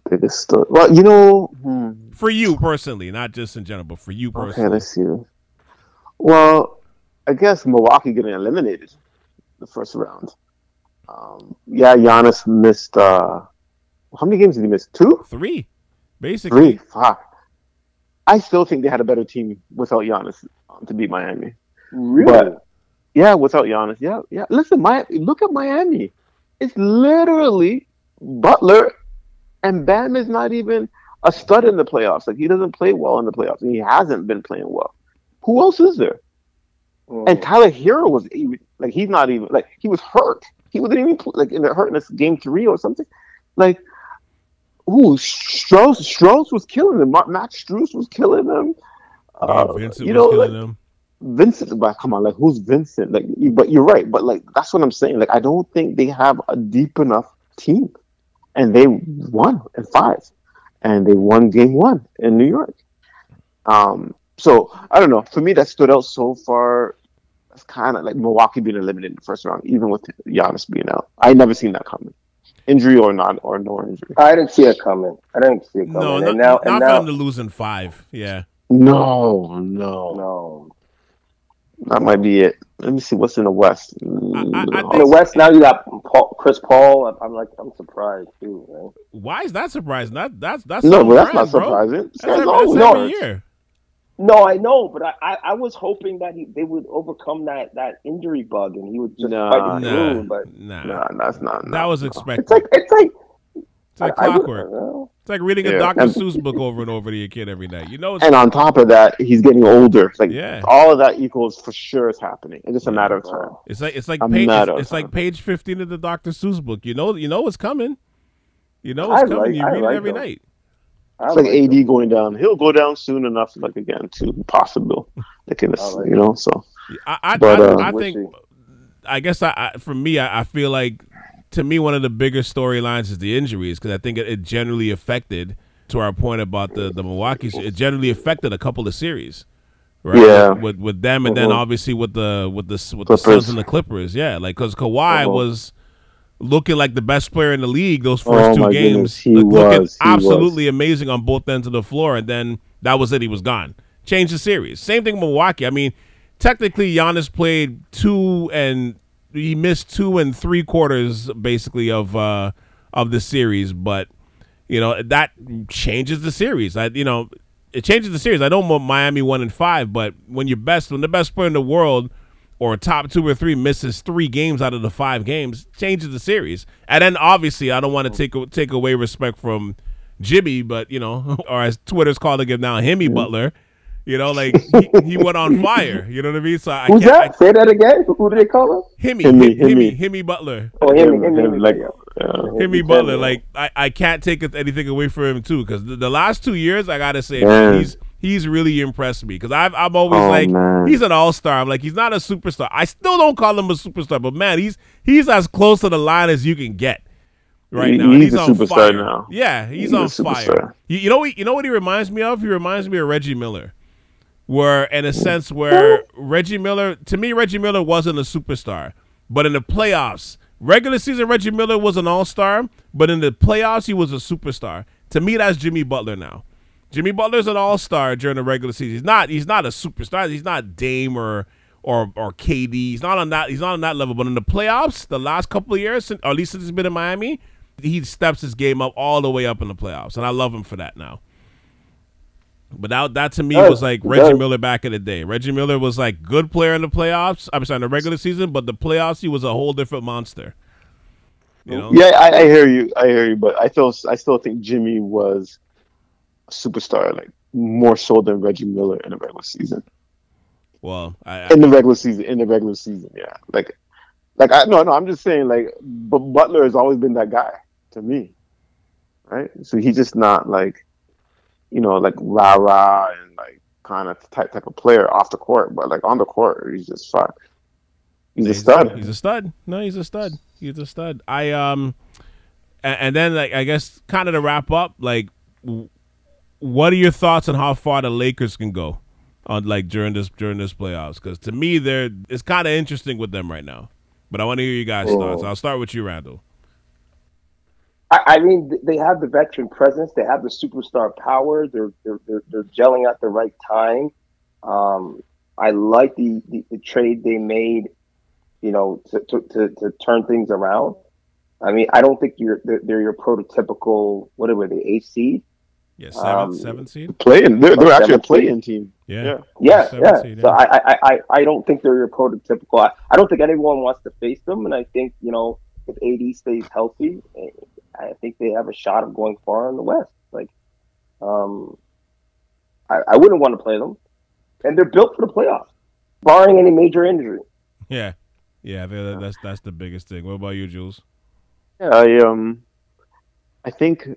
Speaker 4: Biggest story. Well, you know. Hmm.
Speaker 1: For you personally, not just in general, but for you personally.
Speaker 4: Okay, let's see. Well, I guess Milwaukee getting eliminated the first round. Um, yeah, Giannis missed. Uh, how many games did he miss? Two,
Speaker 1: Three, basically.
Speaker 4: three. Fuck. I still think they had a better team without Giannis um, to beat Miami.
Speaker 3: Really?
Speaker 4: But yeah, without Giannis, yeah, yeah. Listen, Miami. Look at Miami. It's literally Butler, and Bam is not even a stud in the playoffs. Like he doesn't play well in the playoffs, and he hasn't been playing well. Who else is there?
Speaker 3: Mm.
Speaker 4: And Tyler Herro was even, like he's not even like he was hurt. He wasn't even like in the hurt in this game three or something. Like, ooh, Strus Strus was killing him. Matt Strus was killing him.
Speaker 1: Yeah,
Speaker 4: Uh,
Speaker 1: Vincent
Speaker 4: you
Speaker 1: was
Speaker 4: know,
Speaker 1: killing
Speaker 4: like,
Speaker 1: them.
Speaker 4: Vincent, but come on, like who's Vincent? Like, but you're right. But like that's what I'm saying. Like I don't think they have a deep enough team, and they won in five, and they won game one in New York. Um, so I don't know. For me, that stood out so far. It's kind of like Milwaukee being eliminated in the first round, even with Giannis being out. I never seen that coming, injury or not, or no injury.
Speaker 3: I didn't see it coming. I didn't see it coming.
Speaker 1: No,
Speaker 3: and
Speaker 1: not,
Speaker 3: now,
Speaker 1: not
Speaker 3: and
Speaker 1: for
Speaker 3: now,
Speaker 1: them to lose in five. Yeah.
Speaker 4: No, no,
Speaker 3: no.
Speaker 4: That might be it. Let me see what's in the West.
Speaker 1: I- I
Speaker 4: No.
Speaker 3: In the West, now you got Paul, Chris Paul. I'm, I'm like, I'm surprised too. Man.
Speaker 1: Why is that surprising? That that's that's
Speaker 4: No, but that's not surprising.
Speaker 1: That's,
Speaker 4: That's
Speaker 1: every, that's every year.
Speaker 3: No, I know, but I, I, I was hoping that he, they would overcome that, that injury bug and he would just
Speaker 4: Nah.
Speaker 3: fight it
Speaker 1: Nah,
Speaker 3: through. But
Speaker 1: nah.
Speaker 4: Nah, that's not.
Speaker 1: that
Speaker 4: no,
Speaker 1: was expected.
Speaker 3: it's like it's like
Speaker 1: It's like
Speaker 3: I- I
Speaker 1: clockwork.
Speaker 3: well,
Speaker 1: It's like reading a Dr.
Speaker 4: And-
Speaker 1: Seuss book over and over to your kid every night. You know, it's,
Speaker 4: And on top of that, he's getting older. It's Like
Speaker 1: Yeah.
Speaker 4: all of that equals for sure is happening. It's just a matter of time.
Speaker 1: it's like it's like
Speaker 4: a
Speaker 1: page
Speaker 4: matter of
Speaker 1: it's like page fifteen of the Dr. Seuss book. You know, you know what's coming. You know
Speaker 3: I
Speaker 1: coming.
Speaker 3: like-
Speaker 1: you
Speaker 3: I
Speaker 1: read it
Speaker 3: like
Speaker 1: every
Speaker 3: those.
Speaker 1: night.
Speaker 3: I
Speaker 4: It's like
Speaker 3: like
Speaker 4: AD going down. He'll go down soon enough, like again, to possible. Like in this,
Speaker 3: like
Speaker 4: you know. So
Speaker 1: I I,
Speaker 4: But,
Speaker 1: I,
Speaker 4: uh,
Speaker 1: I think I guess I, I for me I, I feel like to me one of the bigger storylines is the injuries because I think it, it generally affected to our point about the the Milwaukee it generally affected a couple of series. Right?
Speaker 4: Yeah.
Speaker 1: with with them and then
Speaker 4: Mhm.
Speaker 1: obviously with the with the with the
Speaker 4: Clippers.
Speaker 1: Suns and the Clippers, yeah, like because Kawhi
Speaker 4: Mhm.
Speaker 1: was looking like the best player in the league those first
Speaker 4: Oh
Speaker 1: two games,
Speaker 4: goodness, he
Speaker 1: like, looking
Speaker 4: was,
Speaker 1: absolutely amazing on both ends of the floor, and then that was it. He was gone. Changed the series. Same thing with Milwaukee. I mean, technically, Giannis played two and he missed two and three quarters basically of uh of the series, but you know that changes the series. I you know it changes the series. I know Mo- Miami one and five, but when you're best, when the best player in the world or top two or three misses three games out of the five games, changes the series. And then obviously, I don't want to take take away respect from Jimmy, but you know, or as Twitter's calling him now, Himmy Butler. You know, like he, he went on fire. You know what I mean? So I
Speaker 3: Who's
Speaker 1: can't.
Speaker 3: that? Say that again. Who, who do they call
Speaker 1: him? Himmy,
Speaker 4: Himmy,
Speaker 1: Himmy,
Speaker 4: Himmy.
Speaker 1: Himmy Butler.
Speaker 3: Oh, him, him,
Speaker 4: Him-
Speaker 3: him,
Speaker 4: him, like,
Speaker 3: yeah.
Speaker 4: yeah.
Speaker 1: Himmy Butler, like I, I can't take anything away from him too, because the, the last two years I gotta say
Speaker 4: Yeah.
Speaker 1: he's he's really impressed me. Because I've I'm always
Speaker 4: Oh,
Speaker 1: like
Speaker 4: man.
Speaker 1: he's an all star. I'm like he's not a superstar. I still don't call him a superstar, but man, he's he's as close to the line as you can get right
Speaker 4: He-
Speaker 1: now. And
Speaker 4: he's a
Speaker 1: on
Speaker 4: superstar
Speaker 1: fire.
Speaker 4: now.
Speaker 1: Yeah, he's,
Speaker 4: He's
Speaker 1: on fire. You, you know what? You know what he reminds me of? He reminds me of Reggie Miller. Where in a sense where Reggie Miller to me Reggie Miller wasn't a superstar, but in the playoffs, regular season Reggie Miller was an all-star, but in the playoffs he was a superstar. To me that's Jimmy Butler now. Jimmy Butler's an all-star during the regular season. He's not he's not a superstar. He's not Dame or or or KD. He's not on that he's not on that level, but in the playoffs, the last couple of years, or at least since he's been in Miami, he steps his game up all the way up in the playoffs, and I love him for that now. But that, that to me
Speaker 3: Does,
Speaker 1: was like Reggie
Speaker 3: does.
Speaker 1: Miller back in the day. Reggie Miller was like good player in the playoffs. I'm sorry, in the regular season, but the playoffs he was a whole different monster. You know?
Speaker 4: Yeah, I, I hear you. I hear you, but I still, I still think Jimmy was a superstar, like more so than Reggie Miller in the regular season.
Speaker 1: Well, I, I
Speaker 4: In the regular season, in the regular season, yeah. Like Like I no no, I'm just saying like, but Butler has always been that guy to me, right? So he's just not like, you know, like rah rah and like kind of type type of player off the court, but like on the court, he's just fuck. He's, he's a stud.
Speaker 1: He's a stud. No, he's a stud. He's a stud. I um, and, and then like I guess kind of to wrap up, like, what are your thoughts on how far the Lakers can go? on like during this during this playoffs because to me they're it's kind of interesting with them right now. But I want to hear you guys' oh. thoughts. I'll start with you, Randle.
Speaker 3: I, I, mean, they have the veteran presence. They have the superstar power. They're they're they're, they're gelling at the right time. Um, I like the, the, the trade they made. You know, to, to, to, to turn things around. I mean, I don't think you're they're, they're your prototypical whatever the eighth seed.
Speaker 1: Yeah, seventh, um, seventh seed.
Speaker 4: Playing, they're, they're actually a play-in team.
Speaker 1: Yeah,
Speaker 3: yeah, yeah. yeah. Seed, yeah. So I, I, I, don't think they're your prototypical. I, I don't think anyone wants to face them, and I think you know if AD stays healthy, I think they have a shot of going far in the West. Like, um, I, I wouldn't want to play them, and they're built for the playoffs, barring any major injury.
Speaker 1: Yeah, yeah, that's that's the biggest thing. What about you, Jules?
Speaker 4: Yeah, I um, I think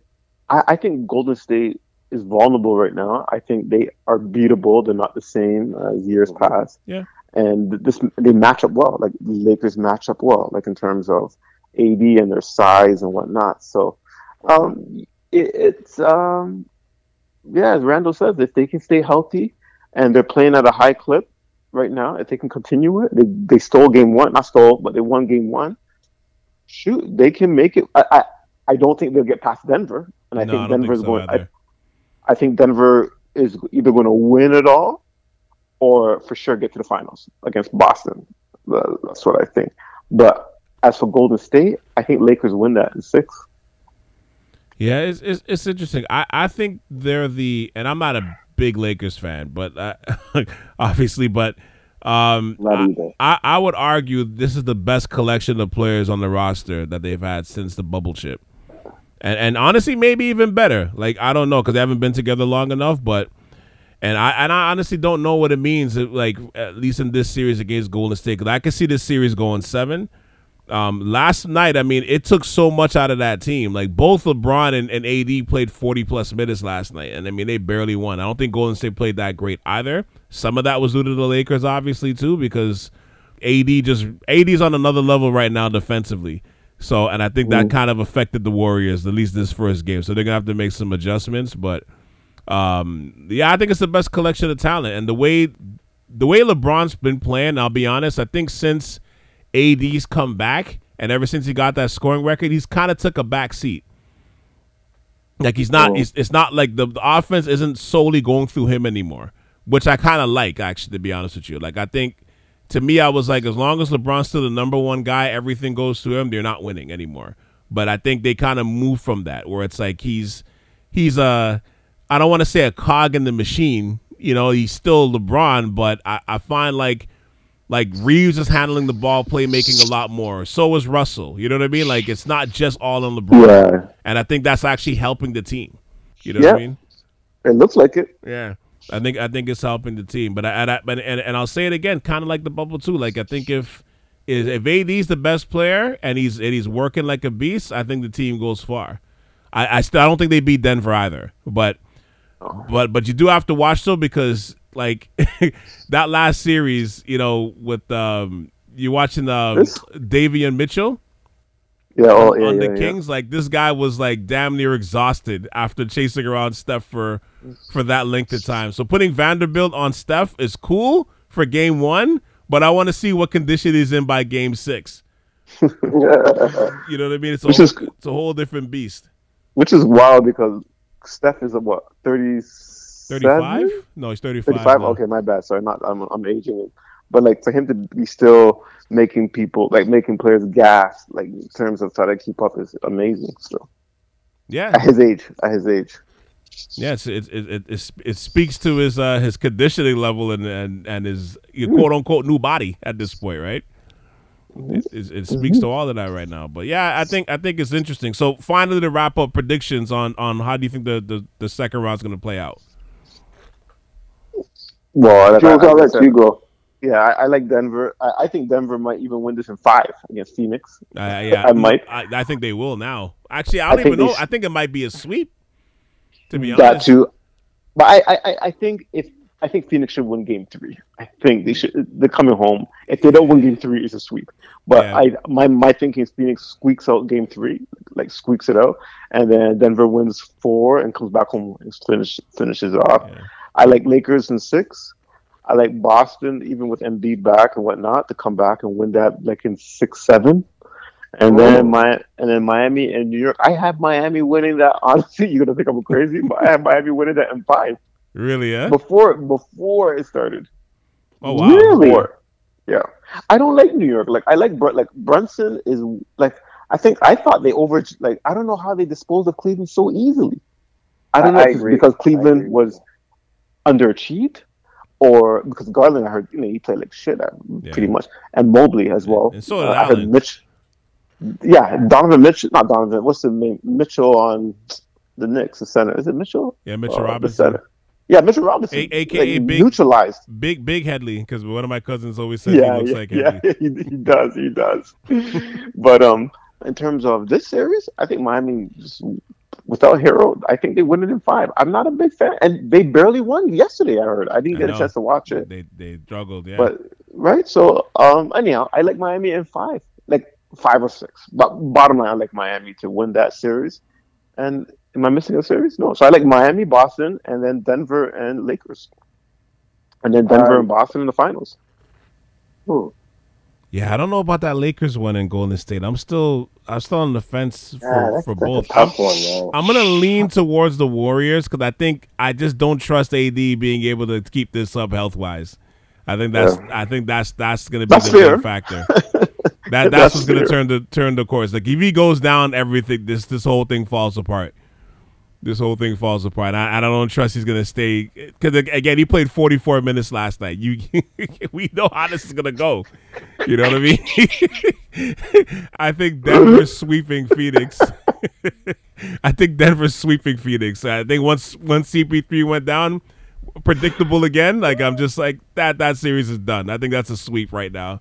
Speaker 4: I, I think Golden State is vulnerable right now. I think they are beatable. They're not the same as years past.
Speaker 1: Yeah.
Speaker 4: And this they match up well. Like the Lakers match up well, like in terms of AD and their size and whatnot. So um, it, it's um, yeah, as Randle says, if they can stay healthy and they're playing at a high clip right now, if they can continue it, they, they stole game one, not stole, but they won game one. Shoot, they can make it. I, I, I don't think they'll get past Denver and I no, think I Denver's think so going. I, I, think Denver is either going to win it all, or for sure get to the finals against Boston. That's what I think. But as for Golden State, I think Lakers win that in six.
Speaker 1: Yeah, it's it's, it's interesting. I, I think they're the, and I'm not a big Lakers fan, but uh, obviously, but um, I, I, I would argue this is the best collection of players on the roster that they've had since the bubble chip and and honestly, maybe even better. Like I don't know because they haven't been together long enough, but. And I and I honestly don't know what it means. Like at least in this series against Golden State, because I can see this series going seven. Um, last night, I mean, it took so much out of that team. Like both LeBron and, and AD played forty plus minutes last night, and I mean they barely won. I don't think Golden State played that great either. Some of that was due to the Lakers, obviously too, because AD just AD's on another level right now defensively. So, and I think that kind of affected the Warriors, at least this first game. So they're gonna have to make some adjustments. But um, yeah, I think it's the best collection of talent. And the way the way LeBron's been playing, I'll be honest, I think since AD's come back and ever since he got that scoring record, he's kind of took a back seat. Like he's not, he's, it's not like the, the offense isn't solely going through him anymore, which I kind of like actually, to be honest with you. Like I think to me, I was like, as long as LeBron's still the number one guy, everything goes to him. They're not winning anymore. But I think they kind of move from that, where it's like he's he's a I don't want to say a cog in the machine. You know, he's still LeBron, but I, I find like like Reaves is handling the ball playmaking a lot more. So is Russell. You know what I mean? Like it's not just all on LeBron. Yeah. And I think that's actually helping the team. You know yeah. what I mean?
Speaker 4: It looks like it.
Speaker 1: Yeah. I think I think it's helping the team. But I, and, I, and, and I'll say it again, kind of like the bubble too. Like I think if is if AD's the best player and he's and he's working like a beast, I think the team goes far. I I, still, I don't think they beat Denver either, but oh. but but you do have to watch though because like that last series, you know, with um you watching um Davion Mitchell
Speaker 4: yeah, oh, yeah,
Speaker 1: on
Speaker 4: yeah,
Speaker 1: the Kings. Like this guy was like damn near exhausted after chasing around Steph for for that length of time. So putting Vanderbilt on Steph is cool for game one, but I want to see what condition he's in by game six. you know what I mean? It's a, whole, is, it's a whole different beast.
Speaker 4: Which is wild because Steph is a what, 30,
Speaker 1: 35? No, he's 35.
Speaker 4: 35? Okay, my bad. Sorry, not I'm, I'm aging it. But like for him to be still making people like making players gas, like in terms of trying to keep up, is amazing. So
Speaker 1: yeah,
Speaker 4: at his age, at his age.
Speaker 1: Yeah, it, it, it, it, it speaks to his uh, his conditioning level and and, and his mm-hmm. quote unquote new body at this point, right? Mm-hmm. It, it, it, speaks to mm-hmm. all of that right now. But yeah, I think I think it's interesting. So finally, to wrap up predictions on on how do you think the the, the second round is going to play out?
Speaker 4: Well, Jules, I'll let you go. Yeah, I, I like Denver. I, I think Denver might even win this in five against Phoenix.
Speaker 1: Uh, yeah,
Speaker 4: I might.
Speaker 1: I, I think they will now. Actually, I
Speaker 4: I
Speaker 1: don't
Speaker 4: think
Speaker 1: even know.
Speaker 4: sh-
Speaker 1: I think it might be a sweep. To be
Speaker 4: that
Speaker 1: honest,
Speaker 4: too. But I, I, I- I think if I think Phoenix should win Game Three. I think they should. They're coming home. If they don't win Game Three, it's a sweep. But
Speaker 1: Yeah.
Speaker 4: I, my my thinking is Phoenix squeaks out Game Three, like squeaks it out, and then Denver wins four and comes back home and finish finishes it off.
Speaker 1: Yeah.
Speaker 4: I like Lakers in six. I like Boston, even with Embiid back and whatnot, to come back and win that like in six, seven. And then my and then Miami and New York. I have Miami winning that. Honestly, you're gonna think I'm crazy, but I have Miami winning that in five
Speaker 1: really? Yeah.
Speaker 4: before before it started.
Speaker 1: Oh wow.
Speaker 3: Really?
Speaker 4: Before. Yeah, I don't like New York. Like I like Br- like Brunson is like I think I thought they over like I don't know how they disposed of Cleveland so easily. I don't
Speaker 3: I-
Speaker 4: know
Speaker 3: I
Speaker 4: if it's because Cleveland was underachieved or because Garland I heard you know he played like shit
Speaker 1: Yeah.
Speaker 4: pretty much and Mobley as well.
Speaker 1: And so did
Speaker 4: Uh, I heard. Mitch. Yeah, Donovan Mitchell, not Donovan. What's the name? Mitchell on the Knicks, the center. Is it Mitchell?
Speaker 1: Yeah, Mitchell
Speaker 4: Uh, the
Speaker 1: Robinson.
Speaker 4: Yeah, Mitchell Robinson.
Speaker 1: A- AKA
Speaker 4: like,
Speaker 1: Big-
Speaker 4: neutralized.
Speaker 1: Big Big Headley, because one of my cousins always says
Speaker 4: Yeah,
Speaker 1: he looks
Speaker 4: yeah,
Speaker 1: like
Speaker 4: yeah,
Speaker 1: Headley.
Speaker 4: he, he does, he does. but um, in terms of this series, I think Miami just, without Herro, I think they win it in five. I'm not a big fan, and they barely won yesterday. I heard. I didn't get
Speaker 1: know.
Speaker 4: a chance to watch it,
Speaker 1: They they struggled. Yeah.
Speaker 4: but right. So um, anyhow, I like Miami in five, like five or six. But bottom line, I like Miami to win that series. And am I missing a series? No. So I like Miami, Boston, and then Denver and Lakers, and then Denver
Speaker 3: Um,
Speaker 4: and Boston in the finals.
Speaker 3: Hmm.
Speaker 1: Yeah, I don't know about that Lakers one in Golden State. I'm still I'm still on the fence for,
Speaker 3: Yeah,
Speaker 1: for both.
Speaker 3: a tough one, man.
Speaker 1: I'm gonna lean towards the Warriors because I think I just don't trust AD being able to keep this up health wise. I think that's I think that's that's gonna be
Speaker 4: That's
Speaker 1: the
Speaker 4: fair.
Speaker 1: factor. That that's,
Speaker 4: That's
Speaker 1: what's gonna turn the turn the course. Like if he goes down, everything this this whole thing falls apart. This whole thing falls apart. I, I don't trust he's gonna stay because again he played 44 minutes last night. You we know how this is gonna go. You know what I mean? I think Denver's sweeping Phoenix. I think Denver's sweeping Phoenix. I think once once CP3 went down, predictable again. Like I'm just like that. That series is done. I think that's a sweep right now.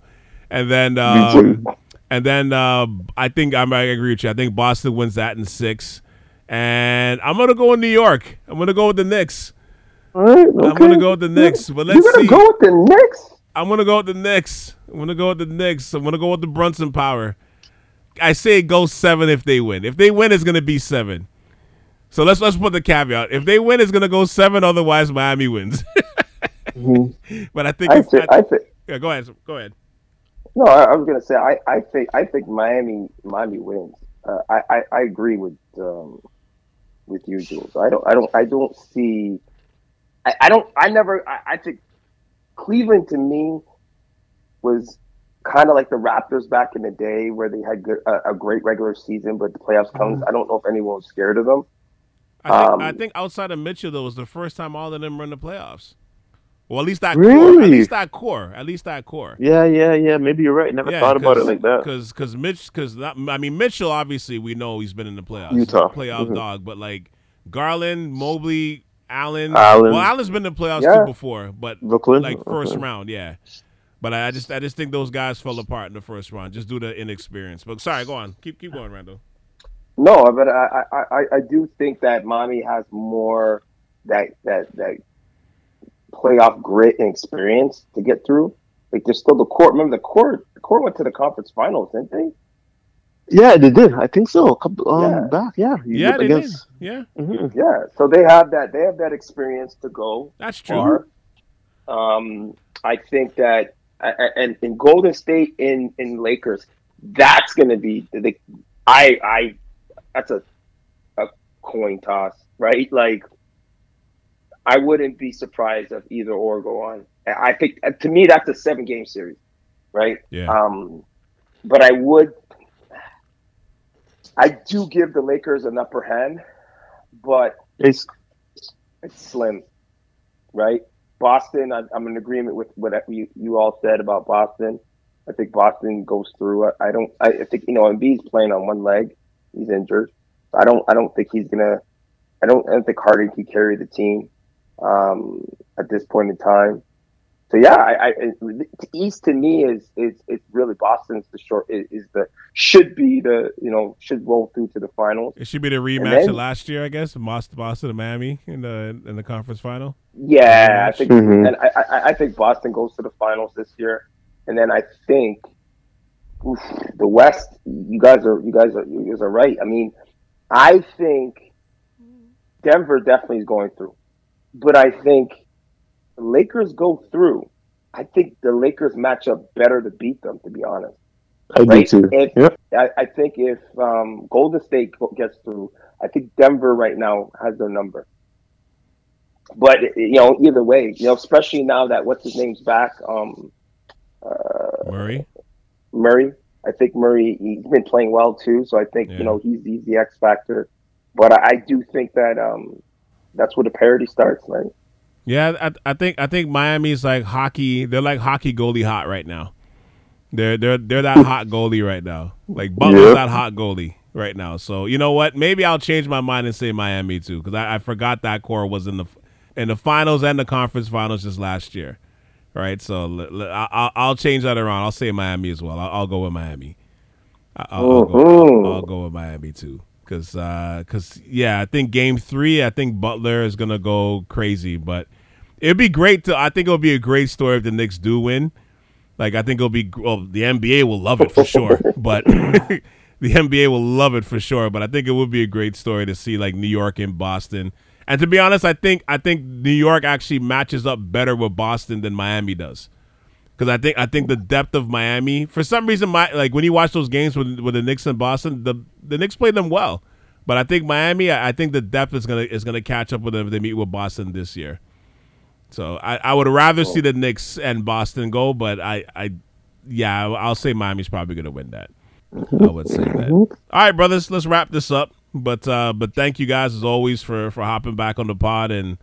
Speaker 1: And then um, and then uh, I think I'm, I agree with you. I think Boston wins that in six. And I'm gonna go with New York. I'm gonna go with the Knicks.
Speaker 3: All right,
Speaker 1: I'm gonna go with the Knicks. But let's
Speaker 3: You're gonna
Speaker 1: see.
Speaker 3: go with the Knicks?
Speaker 1: I'm gonna go with the Knicks. I'm gonna go with the Knicks. I'm gonna go with the Brunson power. I say it goes seven if they win. If they win, it's gonna be seven. So let's let's put the caveat. If they win, it's gonna go seven. Otherwise, Miami wins. but I think
Speaker 3: I think,
Speaker 1: I-
Speaker 3: I think,
Speaker 1: yeah, go ahead. Go ahead.
Speaker 3: no, I, I was gonna say, I, I think, I think Miami, Miami wins. Uh, I, I, I agree with, um, with you, Jules. I don't, I don't, I don't see. I, I don't, I never, I, I think Cleveland to me was kind of like the Raptors back in the day, where they had good, a, a great regular season, but the playoffs comes. I don't know if anyone was scared of them.
Speaker 1: I think,
Speaker 3: Um,
Speaker 1: I think outside of Mitchell, though, was the first time all of them were in the playoffs. Well, at least that core. At least that core. At least that core.
Speaker 4: Yeah, yeah, yeah. Maybe you're right. Never thought about it like that.
Speaker 1: Because because Mitch because I mean Mitchell obviously we know he's been in the playoffs.
Speaker 4: Utah.
Speaker 1: playoff
Speaker 4: Mhm.
Speaker 1: dog, but like Garland, Mobley, Allen.
Speaker 4: Allen.
Speaker 1: Well, Allen's been in the playoffs
Speaker 3: Yeah.
Speaker 1: too before, but
Speaker 4: Brooklyn,
Speaker 1: like first
Speaker 4: Okay.
Speaker 1: round, yeah. But I I just I just think those guys fell apart in the first round just due to inexperience. But sorry, go on. Keep keep going, Randle.
Speaker 3: No, but I, I, I, I do think that Miami has more that that that playoff grit and experience to get through. Like there's still the court. Remember the court? The court went to the conference finals, didn't they?
Speaker 4: Yeah, they did. I think so. A couple um,
Speaker 3: Yeah.
Speaker 4: back. Yeah,
Speaker 1: Yeah, they
Speaker 4: against,
Speaker 1: did. Yeah,
Speaker 4: Mhm.
Speaker 3: Yeah. So they have that. They have that experience to go
Speaker 1: that's true.
Speaker 3: far. Um, I think that I- I- and in Golden State in in Lakers, that's going to be the. I I that's a a coin toss, right? Like I wouldn't be surprised if either or go on. I think to me that's a seven game series, right?
Speaker 1: Yeah.
Speaker 3: Um, but I would. I do give the Lakers an upper hand, but
Speaker 4: It's
Speaker 3: it's slim, right? Boston, I, I'm in agreement with what you, you all said about Boston. I think Boston goes through. I, I don't. I, I think you know Embiid's playing on one leg. He's injured. I don't. I don't think he's gonna. I don't. I don't think Harden can carry the team um, at this point in time. so yeah, I, I East to me is is it's really Boston's the short is, is, the should be the you know should roll through to the finals.
Speaker 1: It should be the rematch then, of last year, I guess, Boston, Boston and Miami in the in the conference final.
Speaker 3: Yeah, I think mm-hmm. and I, I, I think Boston goes to the finals this year, and then I think oof, the West. You guys are you guys are you guys are right. I mean, I think Denver definitely is going through, but I think the Lakers go through, I think the Lakers match up better to beat them. To be honest,
Speaker 4: I right? do too. If,
Speaker 3: yep. I, I, think if um, Golden State gets through, I think Denver right now has their number. But you know, either way, you know, especially now that what's his name's back, um,
Speaker 1: uh, Murray.
Speaker 3: Murray. I think Murray he's been playing well too, so I think yeah. you know he's, he's the X factor. But I, I do think that um, that's where the parity starts, right?
Speaker 1: Yeah, I, I think I think Miami's like hockey. They're like hockey goalie hot right now. They're they're they're that hot goalie right now. Like Butler's that hot goalie right now. So you know what? Maybe I'll change my mind and say Miami too, because I, I forgot that core was in the in the finals and the conference finals just last year. Right, so I'll, I'll change that around. I'll say Miami as well. I'll, I'll go with Miami. I'll, I'll, go, mm-hmm. I'll go with Miami too because uh, yeah, I think Game Three, I think Butler is gonna go crazy, but it'd be great to. I think it'll be a great story if the Knicks do win. Like I think it'll be. Well, the NBA will love it for sure, but the NBA will love it for sure. But I think it would be a great story to see like New York and Boston. And to be honest, I think I think New York actually matches up better with Boston than Miami does. Because I think I think the depth of Miami, for some reason, my like when you watch those games with with the Knicks and Boston, the the Knicks played them well. But I think Miami, I, I think the depth is gonna is gonna catch up with them if they meet with Boston this year. So I, I would rather see the Knicks and Boston go, but I, I yeah, I'll say Miami's probably going to win that. I would say that. All right, brothers, let's wrap this up. But uh, but thank you guys as always for for hopping back on the pod and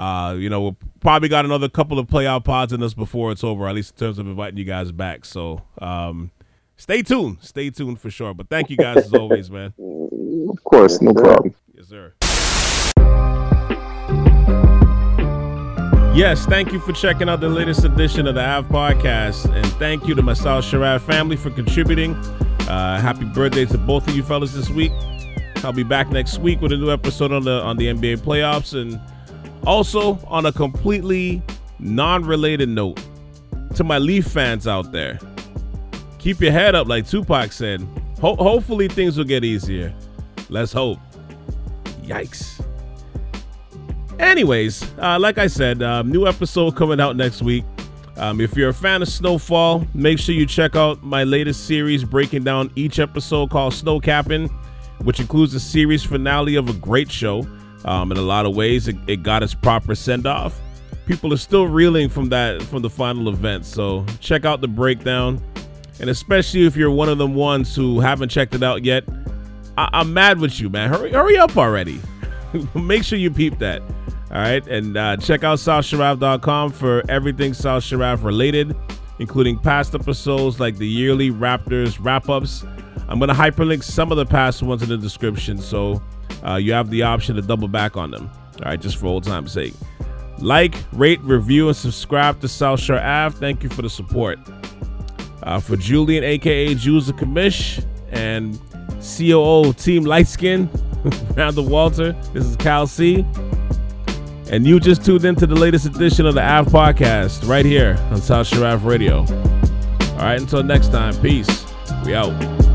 Speaker 1: uh, you know, we'll probably got another couple of playoff pods in us before it's over, at least in terms of inviting you guys back. So um, stay tuned. Stay tuned for sure. But thank you guys as always, man.
Speaker 4: Of course, no problem.
Speaker 1: Yes, sir. Yes, thank you for checking out the latest edition of the Ave Podcast, and thank you to my South Shore Ave family for contributing. Uh, happy birthday to both of you fellas this week. I'll be back next week with a new episode on the on the NBA playoffs, and also on a completely non-related note to my Leaf fans out there. Keep your head up, like Tupac said. Ho- hopefully things will get easier. Let's hope. Yikes. Anyways, uh, like I said, uh, new episode coming out next week. Um, if you're a fan of Snowfall, make sure you check out my latest series breaking down each episode called Snow Capping, which includes the series finale of a great show. Um, in a lot of ways, it, it got its proper send off. People are still reeling from that from the final event, so check out the breakdown. And especially if you're one of them ones who haven't checked it out yet, I- I'm mad with you, man. Hurry, hurry up already. make sure you peep that. All right. And uh, check out SouthShoreAve.com for everything South Shore Ave related, including past episodes like the yearly Raptors wrap ups. I'm going to hyperlink some of the past ones in the description so uh, you have the option to double back on them. All right. Just for old time's sake. Like, rate, review, and subscribe to South Shore Ave. Thank you for the support. Uh, for Julian, aka Jules the Commish, and COO Team Lightskin, Randall Walter, this is Cal C. And you just tuned into the latest edition of the Ave Podcast right here on South Shore Ave Radio. All right, until next time, peace. We out.